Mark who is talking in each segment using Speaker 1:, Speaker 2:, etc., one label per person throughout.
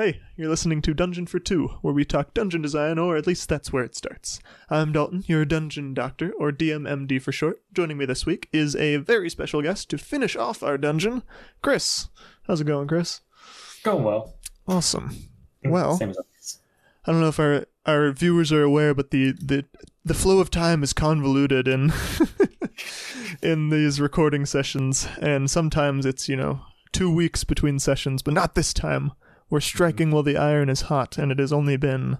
Speaker 1: Hey, you're listening to Dungeon for Two, where we talk dungeon design, or at least that's where it starts. I'm Dalton, your dungeon doctor, or DMMD for short. Joining me this week is a very special guest to finish off our dungeon, Chris. How's it going, Chris?
Speaker 2: Going well.
Speaker 1: Awesome. Mm, well,
Speaker 2: Same as always.
Speaker 1: I don't know if our our viewers are aware, but the the, the flow of time is convoluted in in these recording sessions, and sometimes it's you know two weeks between sessions, but not this time. We're striking while the iron is hot, and it has only been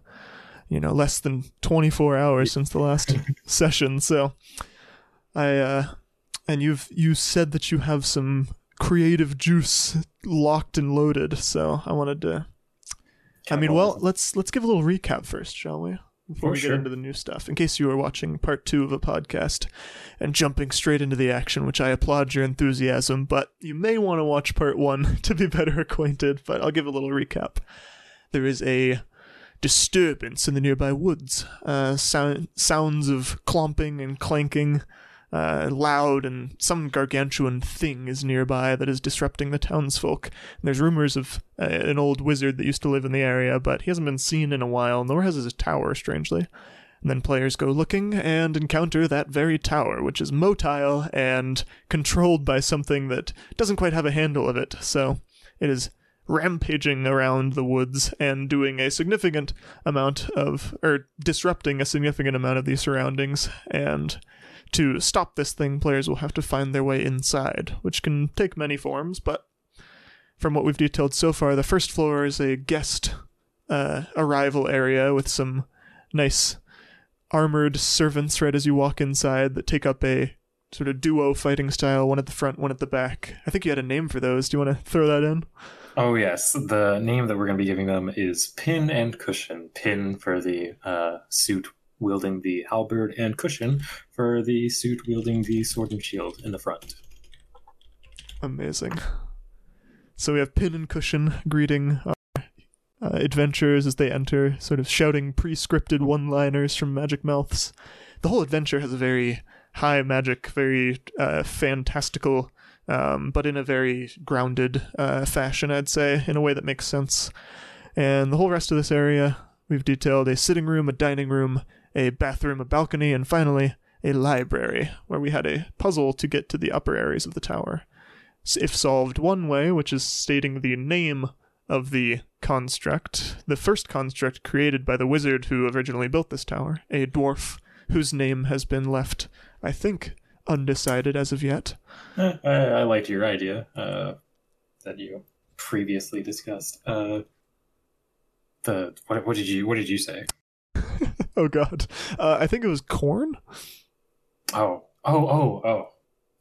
Speaker 1: you know less than 24 hours since the last session. So I uh, and you've you said that you have some creative juice locked and loaded, so I wanted to I mean, well, let's let's give a little recap first, shall we? Before
Speaker 2: For
Speaker 1: we
Speaker 2: sure.
Speaker 1: get into the new stuff, in case you are watching part two of a podcast and jumping straight into the action, which I applaud your enthusiasm, but you may want to watch part one to be better acquainted. But I'll give a little recap. There is a disturbance in the nearby woods. Uh, sound, sounds of clomping and clanking, uh, loud, and some gargantuan thing is nearby that is disrupting the townsfolk. There's rumors of uh, an old wizard that used to live in the area, but he hasn't been seen in a while, nor has his tower, strangely. And then players go looking and encounter that very tower, which is motile and controlled by something that doesn't quite have a handle of it. So it is rampaging around the woods and doing a significant amount of, or disrupting a significant amount of the surroundings. And to stop this thing, players will have to find their way inside, which can take many forms, but from what we've detailed so far, the first floor is a guest uh, arrival area with some nice armored servants right as you walk inside that take up a sort of duo fighting style, one at the front, one at the back. I think you had a name for those. Do you want to throw that in?
Speaker 2: Oh yes, the name that we're going to be giving them is Pin and Cushion. Pin for the uh, suit wielding the halberd, and Cushion for the suit wielding the sword and shield in the front.
Speaker 1: Amazing. So we have Pin and Cushion greeting our uh, adventurers as they enter, sort of shouting pre-scripted one-liners from Magic Mouths. The whole adventure has a very high magic, very uh, fantastical, um, but in a very grounded uh, fashion, I'd say, in a way that makes sense. And the whole rest of this area, we've detailed a sitting room, a dining room, a bathroom, a balcony, and finally a library, where we had a puzzle to get to the upper areas of the tower if solved one way, which is stating the name of the construct, the first construct created by the wizard who originally built this tower, a dwarf whose name has been left, I think, undecided as of yet.
Speaker 2: Eh, I, I liked your idea uh, that you previously discussed. Uh, the what, what did you what did you say?
Speaker 1: oh god. Uh, I think it was corn?
Speaker 2: Oh oh oh oh.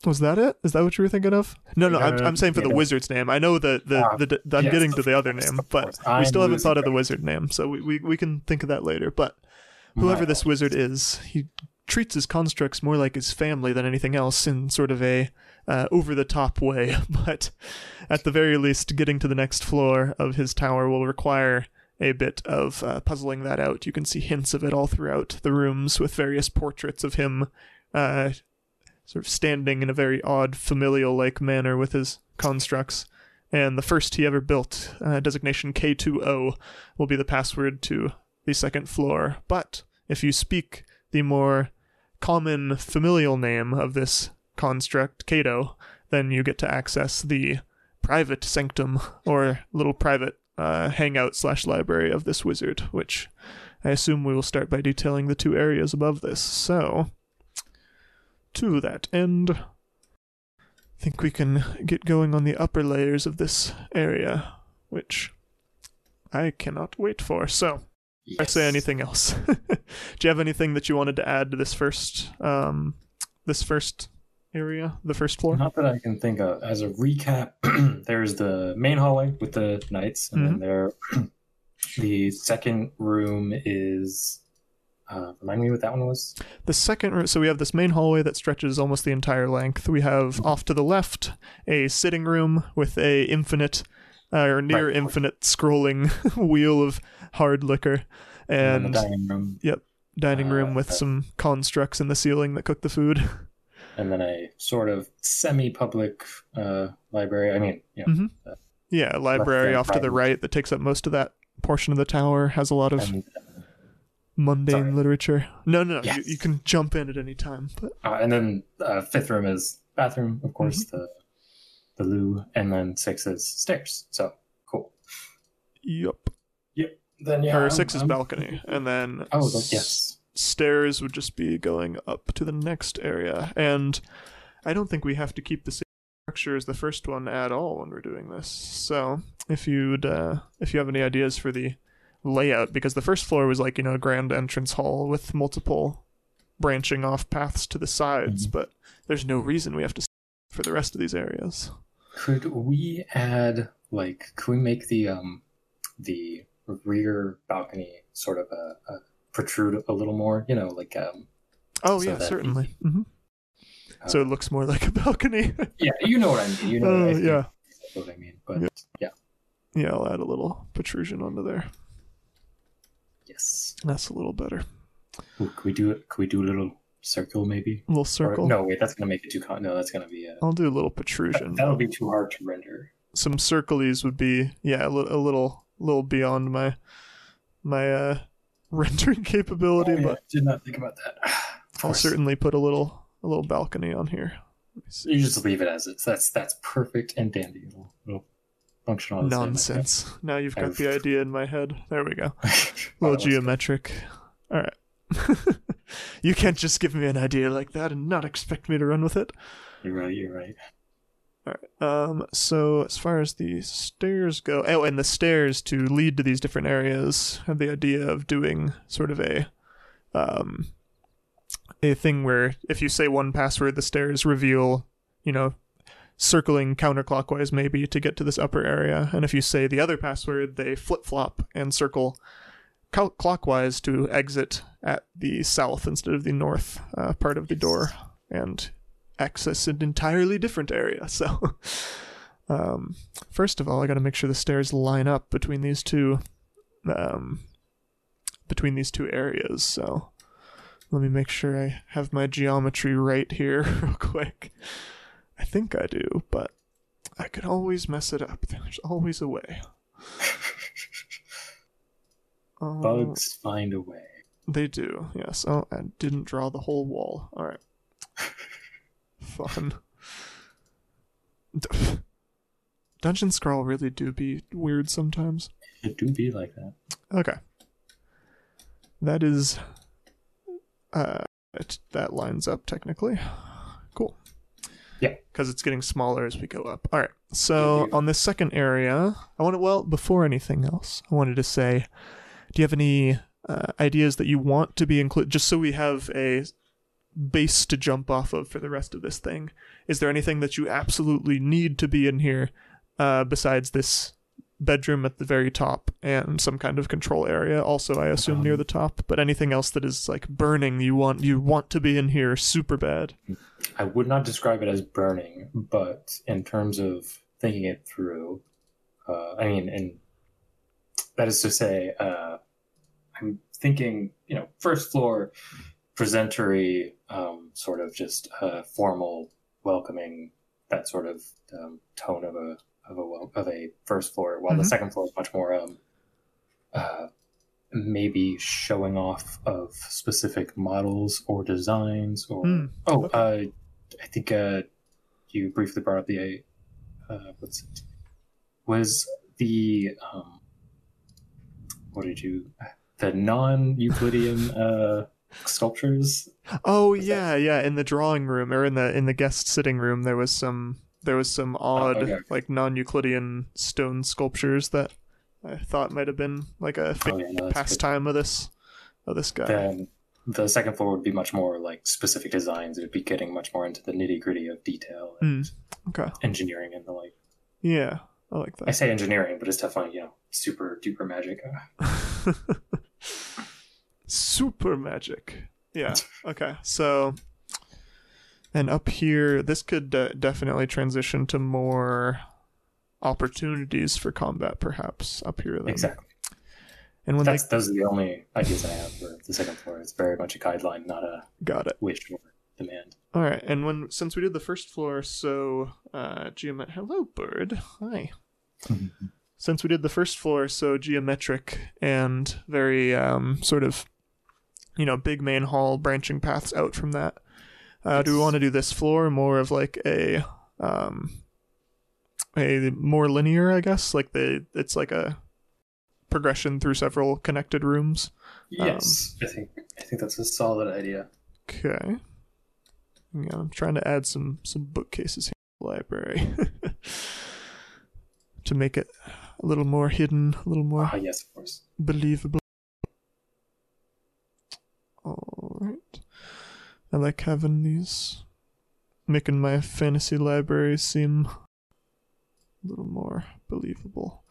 Speaker 1: Was that it? Is that what you were thinking of? No, no, I'm, I'm saying for the wizard's name. I know the the,
Speaker 2: Ah,
Speaker 1: the, the I'm
Speaker 2: yes,
Speaker 1: getting to the other name, but we still haven't thought of the wizard name, so we, we, we can think of that later. But whoever this wizard is, he treats his constructs more like his family than anything else in sort of a uh, over the top way. But at the very least, getting to the next floor of his tower will require a bit of uh, puzzling that out. You can see hints of it all throughout the rooms with various portraits of him. Uh, Sort of standing in a very odd, familial like manner with his constructs. And the first he ever built, uh, designation K2O, will be the password to the second floor. But if you speak the more common familial name of this construct, Kato, then you get to access the private sanctum or little private uh, hangout slash library of this wizard, which I assume we will start by detailing the two areas above this. So, to that end, I think we can get going on the upper layers of this area, which I cannot wait for. So, I say anything else. Do you have anything that you wanted to add to this first, um, this first area, the first floor?
Speaker 2: Not that I can think of. As a recap, there's the main hallway with the knights, and then there, the second room is. Uh, remind me what that one was.
Speaker 1: The second, room, so we have this main hallway that stretches almost the entire length. We have off to the left a sitting room with a infinite, uh, or near
Speaker 2: Right.
Speaker 1: infinite scrolling wheel of hard liquor,
Speaker 2: And,
Speaker 1: and
Speaker 2: dining room,
Speaker 1: dining room
Speaker 2: uh,
Speaker 1: with
Speaker 2: uh,
Speaker 1: some constructs in the ceiling that cook the food.
Speaker 2: and then a sort of semi-public uh, library. I mean, you know,
Speaker 1: Mhm.
Speaker 2: uh,
Speaker 1: Yeah, library
Speaker 2: and
Speaker 1: off to the
Speaker 2: right.
Speaker 1: right that takes up most of that portion of the tower has a lot of
Speaker 2: And,
Speaker 1: mundane
Speaker 2: sorry.
Speaker 1: literature. No, no, no.
Speaker 2: Yes.
Speaker 1: You, you can jump in at any time. But
Speaker 2: uh, and then uh, fifth room is bathroom, of course,
Speaker 1: Mm-hmm.
Speaker 2: the the loo, and then six is stairs. So cool.
Speaker 1: Yep. Yep.
Speaker 2: Then yeah,
Speaker 1: or
Speaker 2: I'm-
Speaker 1: six is
Speaker 2: I'm-
Speaker 1: balcony, and then
Speaker 2: Oh, the- yes.
Speaker 1: Stairs would just be going up to the next area. And I don't think we have to keep the same structure as the first one at all when we're doing this. So if you'd uh, if you have any ideas for the layout, because the first floor was like you know a grand entrance hall with multiple branching off paths to the sides,
Speaker 2: Mhm.
Speaker 1: but there's no reason we have to for the rest of these areas.
Speaker 2: Could we add like? Could we make the um the rear balcony sort of a, a protrude a little more? You know, like um.
Speaker 1: Oh
Speaker 2: So
Speaker 1: yeah,
Speaker 2: that-
Speaker 1: certainly. hmm
Speaker 2: uh,
Speaker 1: so it looks more like a balcony.
Speaker 2: yeah, you know what I mean. You know
Speaker 1: Oh,
Speaker 2: what I
Speaker 1: yeah.
Speaker 2: what I mean. But
Speaker 1: Yeah.
Speaker 2: yeah,
Speaker 1: yeah, I'll add a little protrusion onto there.
Speaker 2: yes.
Speaker 1: That's a little better.
Speaker 2: Ooh, could we do it? Could we do a little circle maybe?
Speaker 1: A little
Speaker 2: Or,
Speaker 1: circle.
Speaker 2: no, wait, that's gonna make it too. Con- no, that's gonna be a.
Speaker 1: I'll do a little protrusion.
Speaker 2: That'll be too hard to render.
Speaker 1: Some circlies would be yeah, a, li- a little little beyond my my uh rendering capability,
Speaker 2: Oh, yeah,
Speaker 1: but
Speaker 2: did not think about that.
Speaker 1: I'll certainly put a little a little balcony on here. Let me see.
Speaker 2: You just leave it as is. That's that's perfect and dandy. It'll, it'll function on its own, I think.
Speaker 1: Nonsense. Now you've got
Speaker 2: I've-
Speaker 1: the idea in my head. There we go. Little
Speaker 2: was good.
Speaker 1: geometric. All right. you can't just give me an idea like that and not expect me to run with it.
Speaker 2: You're right. You're right.
Speaker 1: Um. So as far as the stairs go, oh, and the stairs to lead to these different areas have the idea of doing sort of a, um, a thing where if you say one password, the stairs reveal, you know, circling counterclockwise maybe to get to this upper area, and if you say the other password, they flip flop and circle cl- clockwise to exit at the south instead of the north uh, part of the door and access an entirely different area. So, um, first of all, I got to make sure the stairs line up between these two, um, between these two areas. So, let me make sure I have my geometry right here, real quick. I think I do, but I could always mess it up. There's always a way.
Speaker 2: Bugs find a way.
Speaker 1: they do, yes. Oh, I didn't draw the whole wall. All right. Fun. Dungeon Scrawl really do be weird sometimes.
Speaker 2: It do be like that.
Speaker 1: Okay. That is. Uh, it, that lines up technically. Cool.
Speaker 2: Yeah.
Speaker 1: Because it's getting smaller as we go up. All right. So on this second area, I want to. Well, before anything else, I wanted to say, do you have any uh, ideas that you want to be included? Just so we have a base to jump off of for the rest of this thing. Is there anything that you absolutely need to be in here, uh, besides this bedroom at the very top and some kind of control area also i assume near
Speaker 2: Um,
Speaker 1: the top but anything else that is like burning you want you want to be in here super bad
Speaker 2: I would not describe it as burning, but in terms of thinking it through, uh, I mean, and that is to say, uh, I'm thinking, you know, first floor, presentory, um, sort of just uh, formal, welcoming, that sort of um, tone of a of a of a first floor, while the
Speaker 1: Mhm.
Speaker 2: second floor is much more um, uh, maybe showing off of specific models or designs or
Speaker 1: Hmm.
Speaker 2: oh uh, i think uh, you briefly brought up the uh, what's it was the um, what did you the non-euclidean uh, sculptures?
Speaker 1: Oh
Speaker 2: Was that-
Speaker 1: yeah yeah in the drawing room or in the in the guest sitting room there was some there was some oh, odd
Speaker 2: Oh, okay.
Speaker 1: like non-euclidean stone sculptures that i thought might have been like a
Speaker 2: oh, yeah, no,
Speaker 1: pastime of this of this guy.
Speaker 2: Then the second floor would be much more like specific designs. It would be getting much more into the nitty-gritty of detail and hmm,
Speaker 1: okay.
Speaker 2: engineering and the like.
Speaker 1: Yeah i like that.
Speaker 2: i say engineering but it's definitely you know super duper magic
Speaker 1: Super magic. Yeah. Okay. So, and up here, this could uh, definitely transition to more opportunities for combat, perhaps up here. Then.
Speaker 2: exactly
Speaker 1: And when
Speaker 2: That's those are the only ideas I have for the second floor. It's very much a guideline, not a
Speaker 1: got it.
Speaker 2: wish or demand.
Speaker 1: All right. And when since we did the first floor, so uh, Geomet, hello, bird. Hi. since we did the first floor so geometric and very um, sort of you know big main hall branching paths out from that uh, do we want to do this floor more of like a um, a more linear i guess like the it's like a progression through several connected rooms
Speaker 2: Yes, I think I think that's a solid idea.
Speaker 1: okay yeah i'm trying to add some some bookcases here in the library to make it a little more hidden a little more
Speaker 2: Ah, yes, of course.
Speaker 1: believable. All right. I like having these, making my fantasy library seem a little more believable.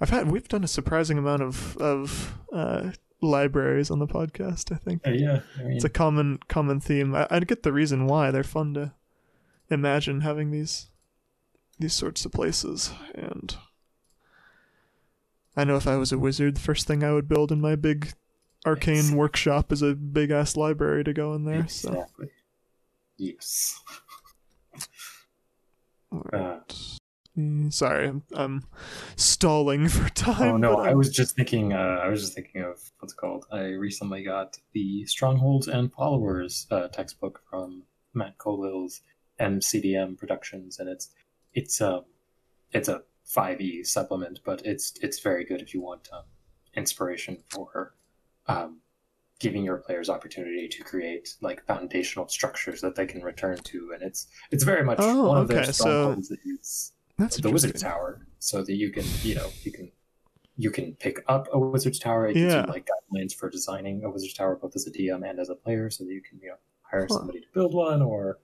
Speaker 1: I've had we've done a surprising amount of of uh, libraries on the podcast. I think
Speaker 2: Uh, yeah, I mean,
Speaker 1: it's a common common theme. I, I get the reason why they're fun to imagine having these these sorts of places, and I know if I was a wizard, the first thing I would build in my big arcane
Speaker 2: Yes.
Speaker 1: workshop is a big ass library to go in there. So
Speaker 2: exactly. Yes.
Speaker 1: Alright. Mm, sorry, I'm, I'm stalling for time.
Speaker 2: oh no, I was just thinking. Uh, I was just thinking of what's it called. I recently got the Strongholds and Followers uh, textbook from Matt Colville's MCDM Productions, and it's it's a it's a five E supplement, but it's it's very good if you want um, inspiration for um, giving your players opportunity to create like foundational structures that they can return to, and it's it's very much
Speaker 1: Oh,
Speaker 2: one of their
Speaker 1: okay, so-
Speaker 2: strongholds is
Speaker 1: That's
Speaker 2: the wizard
Speaker 1: interesting.
Speaker 2: tower so that you can you know you can you can pick up a wizard's tower it gives
Speaker 1: Yeah.
Speaker 2: you like guidelines for designing a wizard's tower both as a dm and as a player so that you can you know hire
Speaker 1: Huh.
Speaker 2: somebody to build one or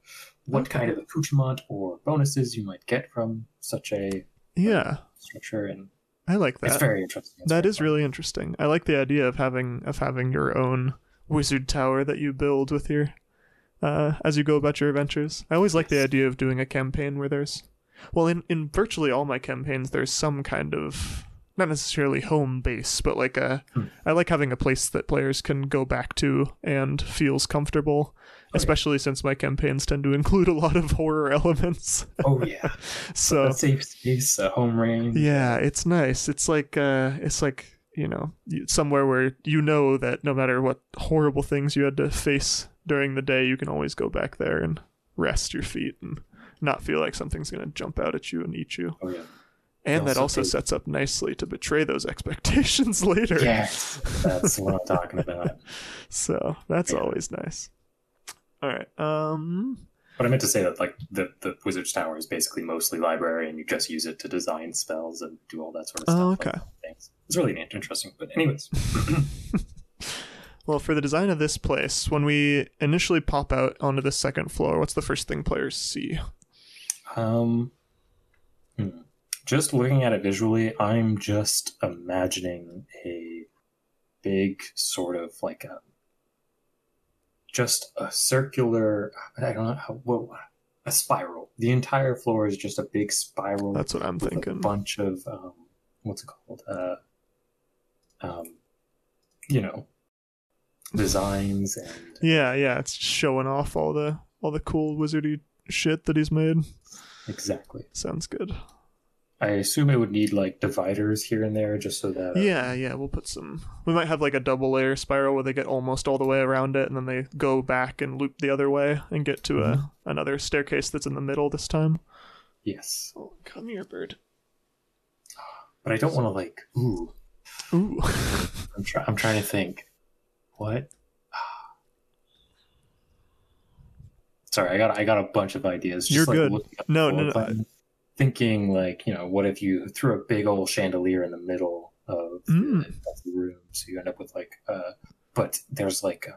Speaker 2: what
Speaker 1: Okay.
Speaker 2: kind of accoutrement or bonuses you might get from such a
Speaker 1: Yeah,
Speaker 2: structure and
Speaker 1: I like
Speaker 2: it's
Speaker 1: that.
Speaker 2: very interesting It's
Speaker 1: That
Speaker 2: very
Speaker 1: is
Speaker 2: fun.
Speaker 1: really interesting. I like the idea of having of having your own wizard tower that you build with your uh, as you go about your adventures. I always like the idea of doing a campaign where there's well in in virtually all my campaigns there's some kind of not necessarily home base, but like a
Speaker 2: Hmm.
Speaker 1: I like having a place that players can go back to and feels comfortable,
Speaker 2: yeah.
Speaker 1: especially since my campaigns tend to include a lot of horror elements.
Speaker 2: oh yeah
Speaker 1: so
Speaker 2: a safe space a home range
Speaker 1: yeah, it's nice. It's like uh it's like, you know, somewhere where you know that no matter what horrible things you had to face during the day, you can always go back there and rest your feet and not feel like something's going to jump out at you and eat you.
Speaker 2: oh yeah
Speaker 1: And that
Speaker 2: also
Speaker 1: sets up nicely to betray those expectations later.
Speaker 2: yes that's what i'm talking about
Speaker 1: So, that's
Speaker 2: Yeah.
Speaker 1: always nice. All right. Um
Speaker 2: But I meant to say that like the the wizard's tower is basically mostly library, and you just use it to design spells and do all that sort of stuff.
Speaker 1: Oh, okay.
Speaker 2: things. It's really interesting. But anyways,
Speaker 1: Well, for the design of this place, when we initially pop out onto the second floor, what's the first thing players see?
Speaker 2: um, hmm. Just looking at it visually, I'm just imagining a big sort of like a just a circular. I don't know how well a spiral. The entire floor is just a big spiral.
Speaker 1: That's what I'm
Speaker 2: with a
Speaker 1: thinking.
Speaker 2: bunch of um, what's it called? Uh, um, you know, designs and
Speaker 1: Yeah, yeah, it's showing off all the all the cool wizardy shit that he's made.
Speaker 2: exactly.
Speaker 1: Sounds good.
Speaker 2: I assume it would need like dividers here and there, just so that uh,
Speaker 1: Yeah, yeah, we'll put some. We might have like a double layer spiral where they get almost all the way around it, and then they go back and loop the other way and get to a another staircase that's in the middle this time.
Speaker 2: yes.
Speaker 1: Oh, come here, bird.
Speaker 2: But I don't want to like. Ooh,
Speaker 1: Ooh.
Speaker 2: I'm trying. I'm trying to think. What? Sorry, I got I got a bunch of ideas. Just
Speaker 1: You're
Speaker 2: like
Speaker 1: good. No, no, no,
Speaker 2: plan, Thinking like you know, what if you threw a big old chandelier in the middle of,
Speaker 1: Mm.
Speaker 2: the, of the room, so you end up with like. uh But there's like, uh,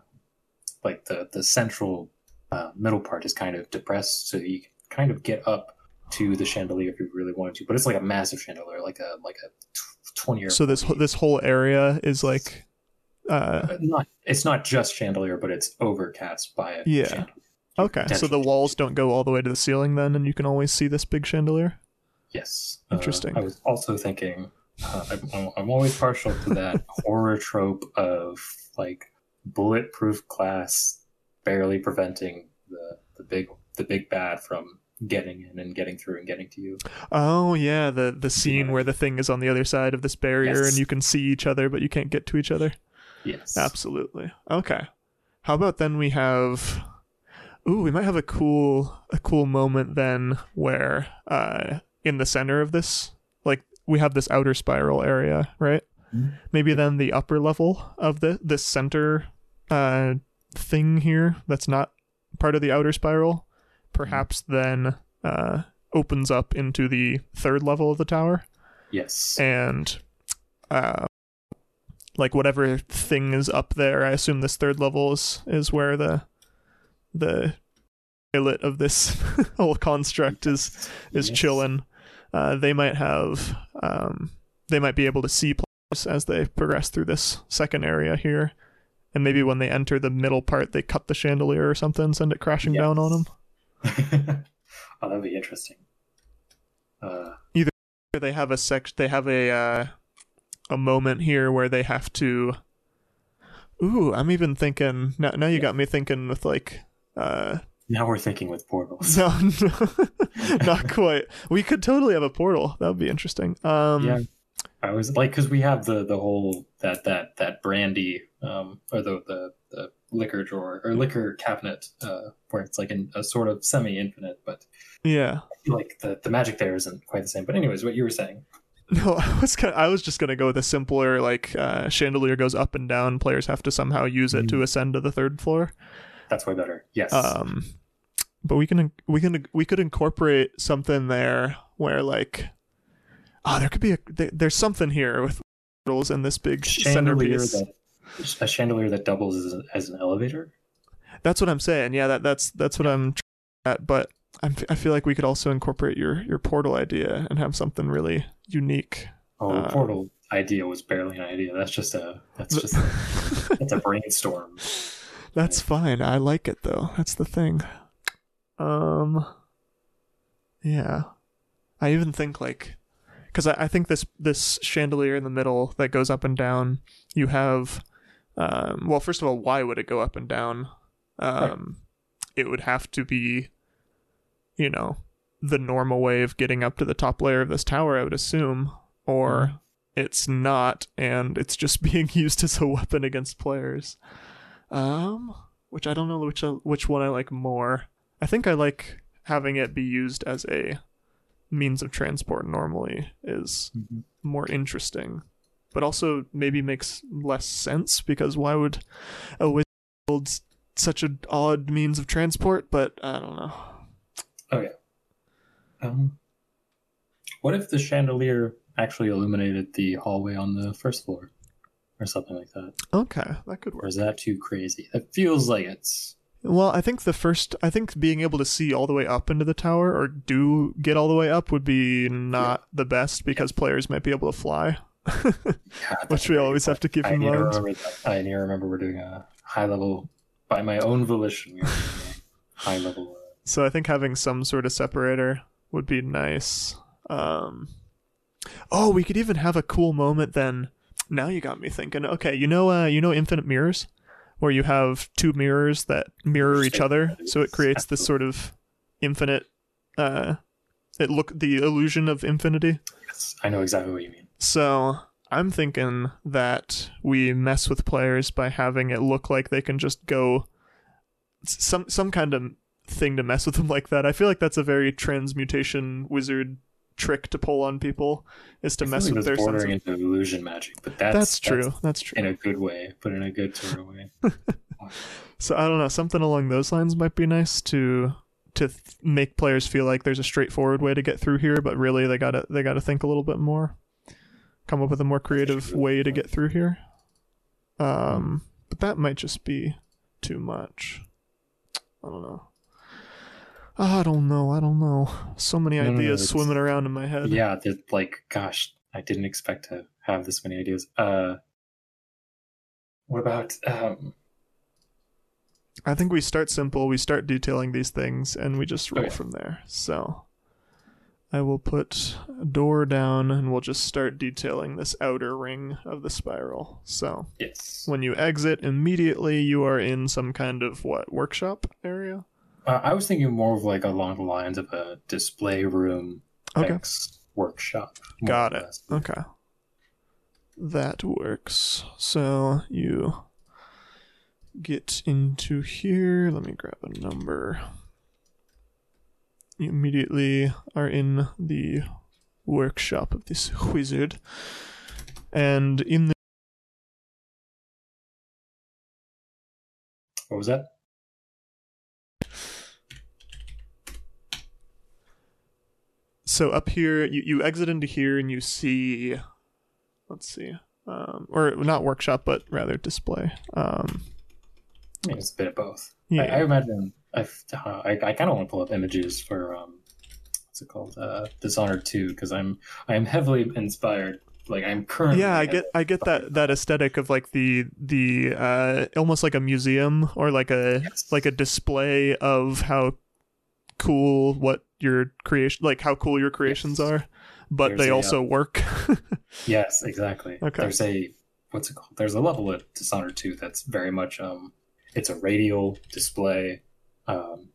Speaker 2: like the the central uh, middle part is kind of depressed, so you can kind of get up to the chandelier if you really wanted to. But it's like a massive chandelier, like a like a tw- twenty or
Speaker 1: so this
Speaker 2: 40
Speaker 1: this whole area is like, uh,
Speaker 2: not it's not just chandelier, but it's overcast by a
Speaker 1: Yeah.
Speaker 2: chandelier.
Speaker 1: Okay. So the walls don't go all the way to the ceiling then, and you can always see this big chandelier.
Speaker 2: Yes, Uh,
Speaker 1: Interesting.
Speaker 2: I was also thinking, uh, I'm- I'm, I'm always partial to that horror trope of like bulletproof glass barely preventing the the big the big bad from getting in and getting through and getting to you.
Speaker 1: Oh yeah, the the scene
Speaker 2: Yeah.
Speaker 1: where the thing is on the other side of this barrier
Speaker 2: Yes.
Speaker 1: and you can see each other but you can't get to each other.
Speaker 2: Yes.
Speaker 1: Absolutely. Okay. How about then we have Ooh, we might have a cool a cool moment then where uh in the center of this like we have this outer spiral area, right?
Speaker 2: Mhm.
Speaker 1: Maybe then the upper level of the this center uh thing here that's not part of the outer spiral perhaps then uh opens up into the third level of the tower
Speaker 2: Yes.
Speaker 1: and uh like whatever thing is up there i assume this third level is is where the the pilot of this whole construct is is
Speaker 2: Yes.
Speaker 1: chilling uh they might have um they might be able to see players as they progress through this second area here and maybe when they enter the middle part they cut the chandelier or something send it crashing
Speaker 2: Yes.
Speaker 1: down on them
Speaker 2: oh, that'd be interesting. Uh, Either
Speaker 1: they have a sec they have a uh, a moment here where they have to ooh i'm even thinking now, now you got me thinking with like uh
Speaker 2: now we're thinking with portals.
Speaker 1: no, not quite we could totally have a portal that would be interesting um
Speaker 2: yeah. I was like, because we have the the whole that that that brandy um or the the the liquor drawer or liquor cabinet uh where it's like in a sort of semi infinite, but
Speaker 1: yeah
Speaker 2: like the the magic there isn't quite the same. But anyways, what you were saying.
Speaker 1: no i was gonna, i was just gonna go with a simpler like uh chandelier goes up and down players have to somehow use it to
Speaker 2: Mm.
Speaker 1: ascend to the third floor
Speaker 2: That's way better. Yes.
Speaker 1: um but we can we can we could incorporate something there where like oh there could be a there's something here with portals and this big
Speaker 2: chandelier
Speaker 1: centerpiece
Speaker 2: that a chandelier that doubles as, as an elevator.
Speaker 1: that's what i'm saying yeah that that's that's what i'm at but I'm, i feel like we could also incorporate your your portal idea and have something really unique
Speaker 2: Oh,
Speaker 1: Uh,
Speaker 2: portal idea was barely an idea. That's just a that's just a, that's a brainstorm.
Speaker 1: That's fine. I like it though. That's the thing. Um yeah. I even think like cuz I, I think this this chandelier in the middle that goes up and down, you have um well first of all, why would it go up and down? Um it would have to be you know, the normal way of getting up to the top layer of this tower, I would assume, or
Speaker 2: Mhm.
Speaker 1: it's not and it's just being used as a weapon against players. Um, which I don't know which which one I like more. I think I like having it be used as a means of transport normally is
Speaker 2: Mhm.
Speaker 1: more interesting, but also maybe makes less sense because why would a wizard build such an odd means of transport? But I don't know. Oh yeah.
Speaker 2: Um, what if the chandelier actually illuminated the hallway on the first floor, or something like that?
Speaker 1: Okay, that could work.
Speaker 2: Or is that too crazy? It feels like it's
Speaker 1: Well, I think the first, I think being able to see all the way up into the tower or do get all the way up would be not the best because players might be able to fly,
Speaker 2: yeah,
Speaker 1: which we always have to keep.
Speaker 2: I
Speaker 1: in mind.
Speaker 2: remember. I need to remember we're doing a high level by my own volition. We're doing a high level. Uh,
Speaker 1: So I think having some sort of separator would be nice. Um, oh, we could even have a cool moment then. Now you got me thinking. Okay, you know, uh, you know, infinite mirrors, where you have two mirrors that mirror each other, so it creates this sort of infinite. Uh, it look the illusion of infinity.
Speaker 2: yes, I know exactly what you mean.
Speaker 1: So I'm thinking that we mess with players by having it look like they can just go some some kind of thing to mess with them like that. I feel like that's a very transmutation wizard trick to pull on people is to
Speaker 2: I
Speaker 1: mess with their sense of,
Speaker 2: into illusion magic, but that's
Speaker 1: that's true. That's, true.
Speaker 2: in a good way, but in a good sort of way.
Speaker 1: So I don't know, something along those lines might be nice to to th- make players feel like there's a straightforward way to get through here, but really they got to they got to think a little bit more. Come up with a more creative way to get through here. Um but that might just be too much. I don't know. I don't know. I don't know. So many
Speaker 2: No, no, no,
Speaker 1: ideas swimming around in my head.
Speaker 2: yeah, like, gosh, I didn't expect to have this many ideas. Uh, what about um?
Speaker 1: I think we start simple, we start detailing these things, and we just roll
Speaker 2: Okay.
Speaker 1: from there. So I will put a door down and we'll just start detailing this outer ring of the spiral. So
Speaker 2: Yes.
Speaker 1: when you exit, immediately you are in some kind of what, workshop area?
Speaker 2: Uh, I was thinking more of like along the lines of a display room
Speaker 1: Okay.
Speaker 2: X workshop.
Speaker 1: Got it.
Speaker 2: less.
Speaker 1: Okay. That works. So you get into here. Let me grab a number. You immediately are in the workshop of this wizard. And in the
Speaker 2: What was that?
Speaker 1: So up here you, you exit into here and you see let's see. Um, or not workshop but rather display. Um,
Speaker 2: I mean, it's a bit of both.
Speaker 1: yeah.
Speaker 2: I, I imagine I've, uh, I I kind of want to pull up images for um, what's it called? Uh, Dishonored two because I'm I'm heavily inspired. Like I'm currently.
Speaker 1: yeah i get i get that that aesthetic of like the the uh almost like a museum or like a
Speaker 2: Yes.
Speaker 1: like a display of how cool what your creation like how cool your creations
Speaker 2: Yes.
Speaker 1: are but
Speaker 2: There's
Speaker 1: they
Speaker 2: a, uh,
Speaker 1: also work
Speaker 2: Yes, exactly.
Speaker 1: Okay.
Speaker 2: There's a what's it called? There's a level at Dishonored 2 that's very much um it's a radial display. Um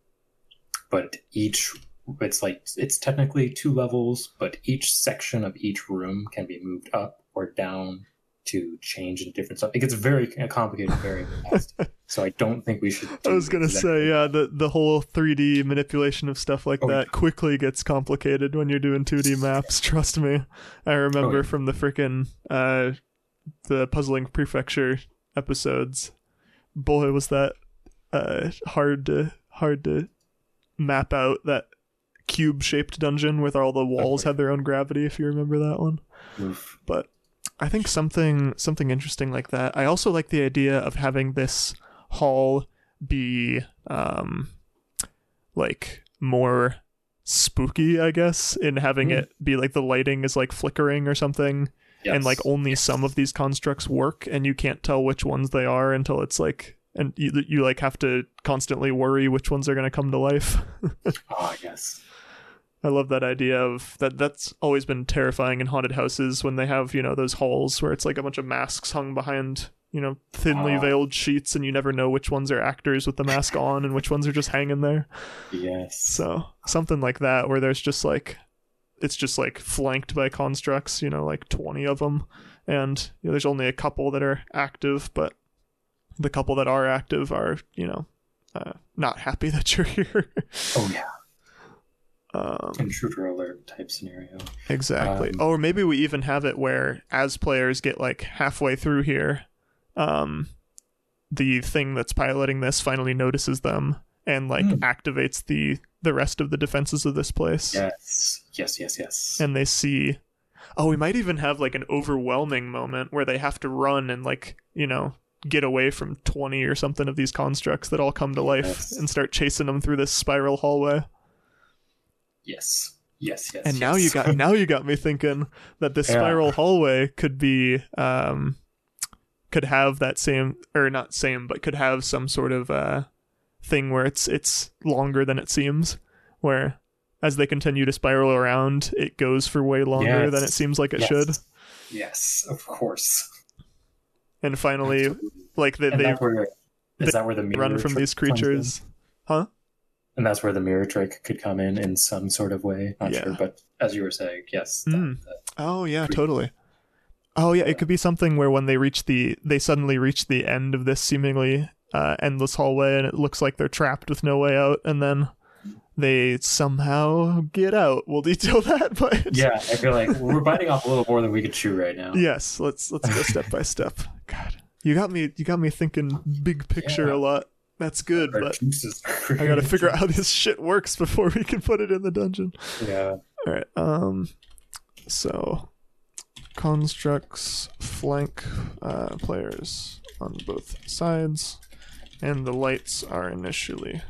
Speaker 2: but each it's like it's technically two levels, but each section of each room can be moved up or down to change into different stuff. It gets very complicated very fast. so I don't think we should
Speaker 1: i was gonna
Speaker 2: exactly
Speaker 1: say yeah the the whole 3d manipulation of stuff like
Speaker 2: Oh,
Speaker 1: that
Speaker 2: yeah.
Speaker 1: quickly gets complicated when you're doing 2d maps trust me i remember
Speaker 2: Oh, yeah.
Speaker 1: from the freaking uh the puzzling prefecture episodes boy was that uh hard to hard to map out that cube shaped dungeon with all the walls
Speaker 2: Okay.
Speaker 1: had their own gravity if you remember that one
Speaker 2: Oof.
Speaker 1: but I think something something interesting like that. I also like the idea of having this hall be um like more spooky, I guess, in having
Speaker 2: Hmm.
Speaker 1: it be like the lighting is like flickering or something and like only some of these constructs work and you can't tell which ones they are until it's like and you you like have to constantly worry which ones are going to come to life.
Speaker 2: Ah, yes.
Speaker 1: I love that idea of that. That's always been terrifying in haunted houses when they have you know those halls where it's like a bunch of masks hung behind you know thinly veiled sheets, and you never know which ones are actors with the mask on and which ones are just hanging there.
Speaker 2: Yes.
Speaker 1: So something like that where there's just like it's just like flanked by constructs, you know, like twenty of them, and you know, there's only a couple that are active, but the couple that are active are you know uh, not happy that you're here.
Speaker 2: Oh yeah.
Speaker 1: Um,
Speaker 2: Intruder alert type scenario.
Speaker 1: Exactly.
Speaker 2: Um,
Speaker 1: or maybe we even have it where as players get like halfway through here, um the thing that's piloting this finally notices them and like
Speaker 2: Hmm.
Speaker 1: activates the the rest of the defenses of this place.
Speaker 2: Yes. Yes. Yes. Yes.
Speaker 1: And they see Oh, we might even have like an overwhelming moment where they have to run and like, you know, get away from 20 or something of these constructs that all come to life
Speaker 2: Yes.
Speaker 1: and start chasing them through this spiral hallway.
Speaker 2: Yes. Yes. Yes.
Speaker 1: and now you got now you got me thinking that this
Speaker 2: Yeah.
Speaker 1: spiral hallway could be um could have that same or not same but could have some sort of uh thing where it's it's longer than it seems where as they continue to spiral around it goes for way longer than it seems like it
Speaker 2: Yes.
Speaker 1: should
Speaker 2: Yes. Of course.
Speaker 1: and finally
Speaker 2: Absolutely.
Speaker 1: like they,
Speaker 2: and
Speaker 1: they
Speaker 2: where is
Speaker 1: they
Speaker 2: that where the
Speaker 1: run from these creatures huh
Speaker 2: and that's where the mirror trick could come in in some sort of way. Not
Speaker 1: Yeah.
Speaker 2: sure, but as you were saying, yes.
Speaker 1: Mm.
Speaker 2: that- that-
Speaker 1: Oh yeah,
Speaker 2: Pretty-
Speaker 1: totally. Oh yeah,
Speaker 2: Yeah.
Speaker 1: it could be something where when they reach the they suddenly reach the end of this seemingly uh, endless hallway and it looks like they're trapped with no way out and then they somehow get out. We'll detail that, but
Speaker 2: yeah, I feel like we're biting off a little more than we could chew right now.
Speaker 1: Yes, let's let's go step by step. God. You got me you got me thinking big picture
Speaker 2: Yeah.
Speaker 1: a lot. That's good, but I got to figure out how this shit works before we can put it in the dungeon.
Speaker 2: Yeah.
Speaker 1: All right. Um. So, constructs flank uh, players on both sides, and the lights are initially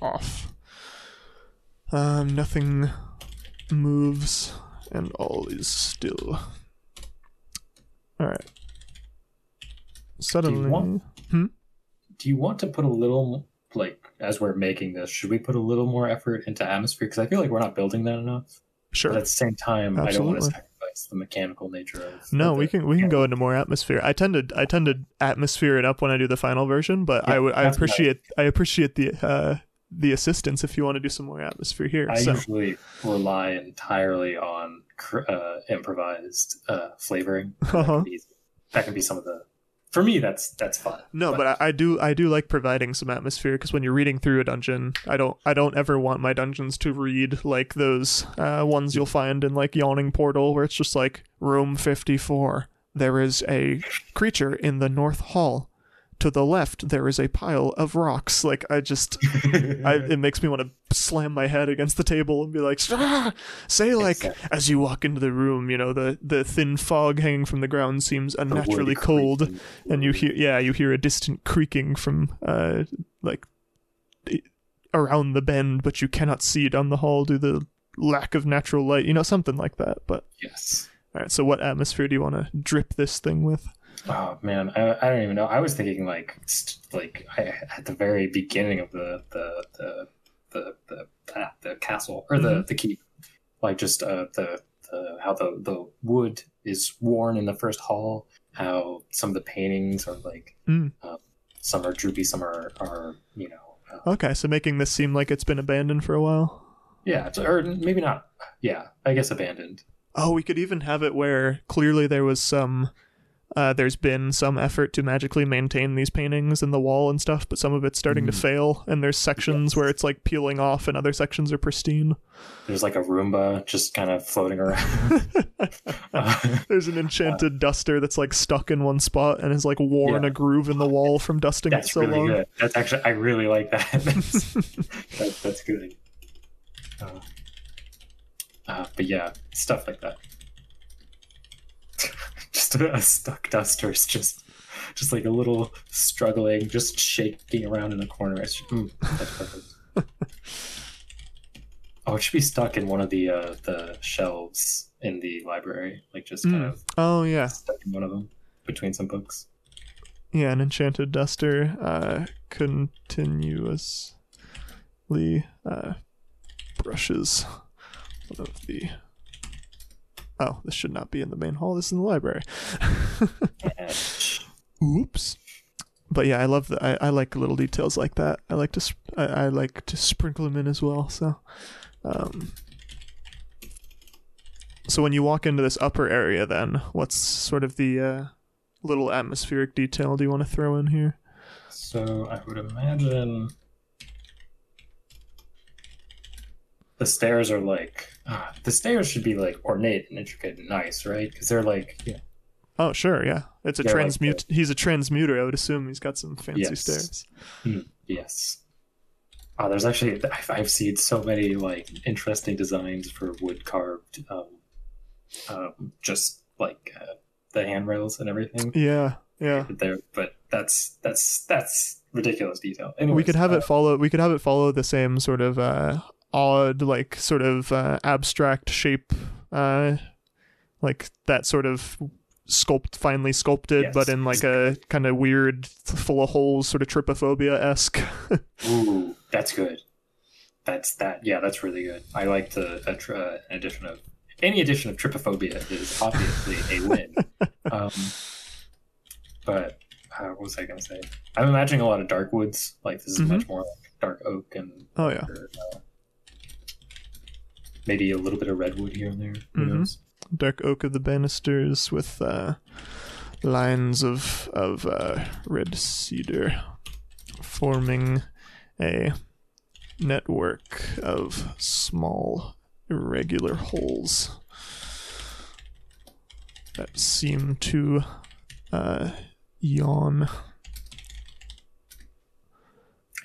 Speaker 1: off. Um. Nothing moves, and all is still. All right. Suddenly, hmm?
Speaker 2: Do you want to put a little like as we're making this? Should we put a little more effort into atmosphere? Because I feel like we're not building that enough.
Speaker 1: sure.
Speaker 2: But at the same time, I don't want to
Speaker 1: Absolutely.
Speaker 2: sacrifice the mechanical nature of.
Speaker 1: No, we can we can go into more atmosphere. I tend to I tend to atmosphere it up when I do the final version, but I
Speaker 2: Yeah,
Speaker 1: would I
Speaker 2: what I-
Speaker 1: appreciate I appreciate the uh the assistance if you want to do some more atmosphere here.
Speaker 2: I
Speaker 1: so
Speaker 2: usually rely entirely on uh, improvised uh, flavoring.
Speaker 1: Uh-huh.
Speaker 2: can, be, that can be some of the. For me, that's that's fun.
Speaker 1: no, but, I, I do I do like providing some atmosphere because when you're reading through a dungeon, I don't I don't ever want my dungeons to read like those uh, ones you'll find in like Yawning Portal where it's just like room 54. There is a creature in the north hall. To the left, there is a pile of rocks. Like I just I, it makes me want to slam my head against the table and be like, "Ah!" say like
Speaker 2: Exactly.
Speaker 1: as you walk into the room, you know the the thin fog hanging from the ground seems unnaturally cold,
Speaker 2: creaking.
Speaker 1: and you hear yeah you hear a distant creaking from uh like around the bend, but you cannot see down the hall due to the lack of natural light, you know something like that. But
Speaker 2: Yes.
Speaker 1: all right, so what atmosphere do you want to drip this thing with?
Speaker 2: Oh man, I, I don't even know. I was thinking like st- like I, at the very beginning of the the the the the, ah, the castle or the
Speaker 1: Mhm.
Speaker 2: the keep, like just uh, the the how the the wood is worn in the first hall. How some of the paintings are like
Speaker 1: Mm.
Speaker 2: um, some are droopy, some are are you know uh,
Speaker 1: Okay, so making this seem like it's been abandoned for a while.
Speaker 2: yeah it's- or maybe not yeah I guess abandoned.
Speaker 1: Oh, we could even have it where clearly there was some uh, there's been some effort to magically maintain these paintings in the wall and stuff, but some of it's starting to
Speaker 2: Mm.
Speaker 1: fail, and there's sections
Speaker 2: Yes.
Speaker 1: where it's like peeling off, and other sections are pristine.
Speaker 2: There's like a Roomba just kind of floating around. Uh,
Speaker 1: there's an enchanted duster that's like stuck in one spot and has like worn
Speaker 2: Yeah.
Speaker 1: a groove in the wall from dusting it
Speaker 2: That's
Speaker 1: so
Speaker 2: really
Speaker 1: long.
Speaker 2: good. That's actually I really like that. That's, that, that's good. Uh, uh, but yeah, stuff like that. Just a, a stuck duster is just just like a little struggling, just shaking around in a corner. Mm, oh, it should be stuck in one of the uh, the shelves in the library, like just kind
Speaker 1: Mm.
Speaker 2: of
Speaker 1: Oh yeah,
Speaker 2: stuck in one of them between some books.
Speaker 1: yeah, an enchanted duster uh, continuously uh, brushes one of the. Oh, this should not be in the main hall. This is in the library. Oops. But yeah, I love that. I, I like little details like that. I like to I, I like to sprinkle them in as well. So, um, so when you walk into this upper area, then what's sort of the uh, little atmospheric detail do you want to throw in here?
Speaker 2: So I would imagine the stairs are like ah, the stairs should be like ornate and intricate and nice, right? Because they're like
Speaker 1: Oh, sure, yeah. It's a
Speaker 2: They're like
Speaker 1: transmute. he's a transmuter. I would assume he's got some fancy
Speaker 2: Yes.
Speaker 1: stairs.
Speaker 2: yes. Oh, there's actually I've, I've seen so many like interesting designs for wood carved, um, um, just like uh, the handrails and everything.
Speaker 1: Yeah, yeah.
Speaker 2: There, but that's that's that's ridiculous detail. Anyways,
Speaker 1: we could have
Speaker 2: uh,
Speaker 1: it follow we could have it follow the same sort of uh odd like sort of uh, abstract shape uh like that sort of sculpt finely sculpted
Speaker 2: Yes.
Speaker 1: but in like a kind of weird full of holes sort of trypophobia-esque
Speaker 2: Ooh, that's good. That's that. Yeah, that's really good. I like the tr- uh, addition of any addition of trypophobia is obviously a win. um, but uh, what was I going to say? I'm imagining a lot of dark woods. Like this is
Speaker 1: Mhm.
Speaker 2: much more like dark oak and
Speaker 1: oh yeah
Speaker 2: or, uh, maybe a little bit of redwood here and there. Who
Speaker 1: Mhm.
Speaker 2: knows?
Speaker 1: dark oak of the banisters with uh lines of of uh red cedar forming a network of small irregular holes that seem to uh yawn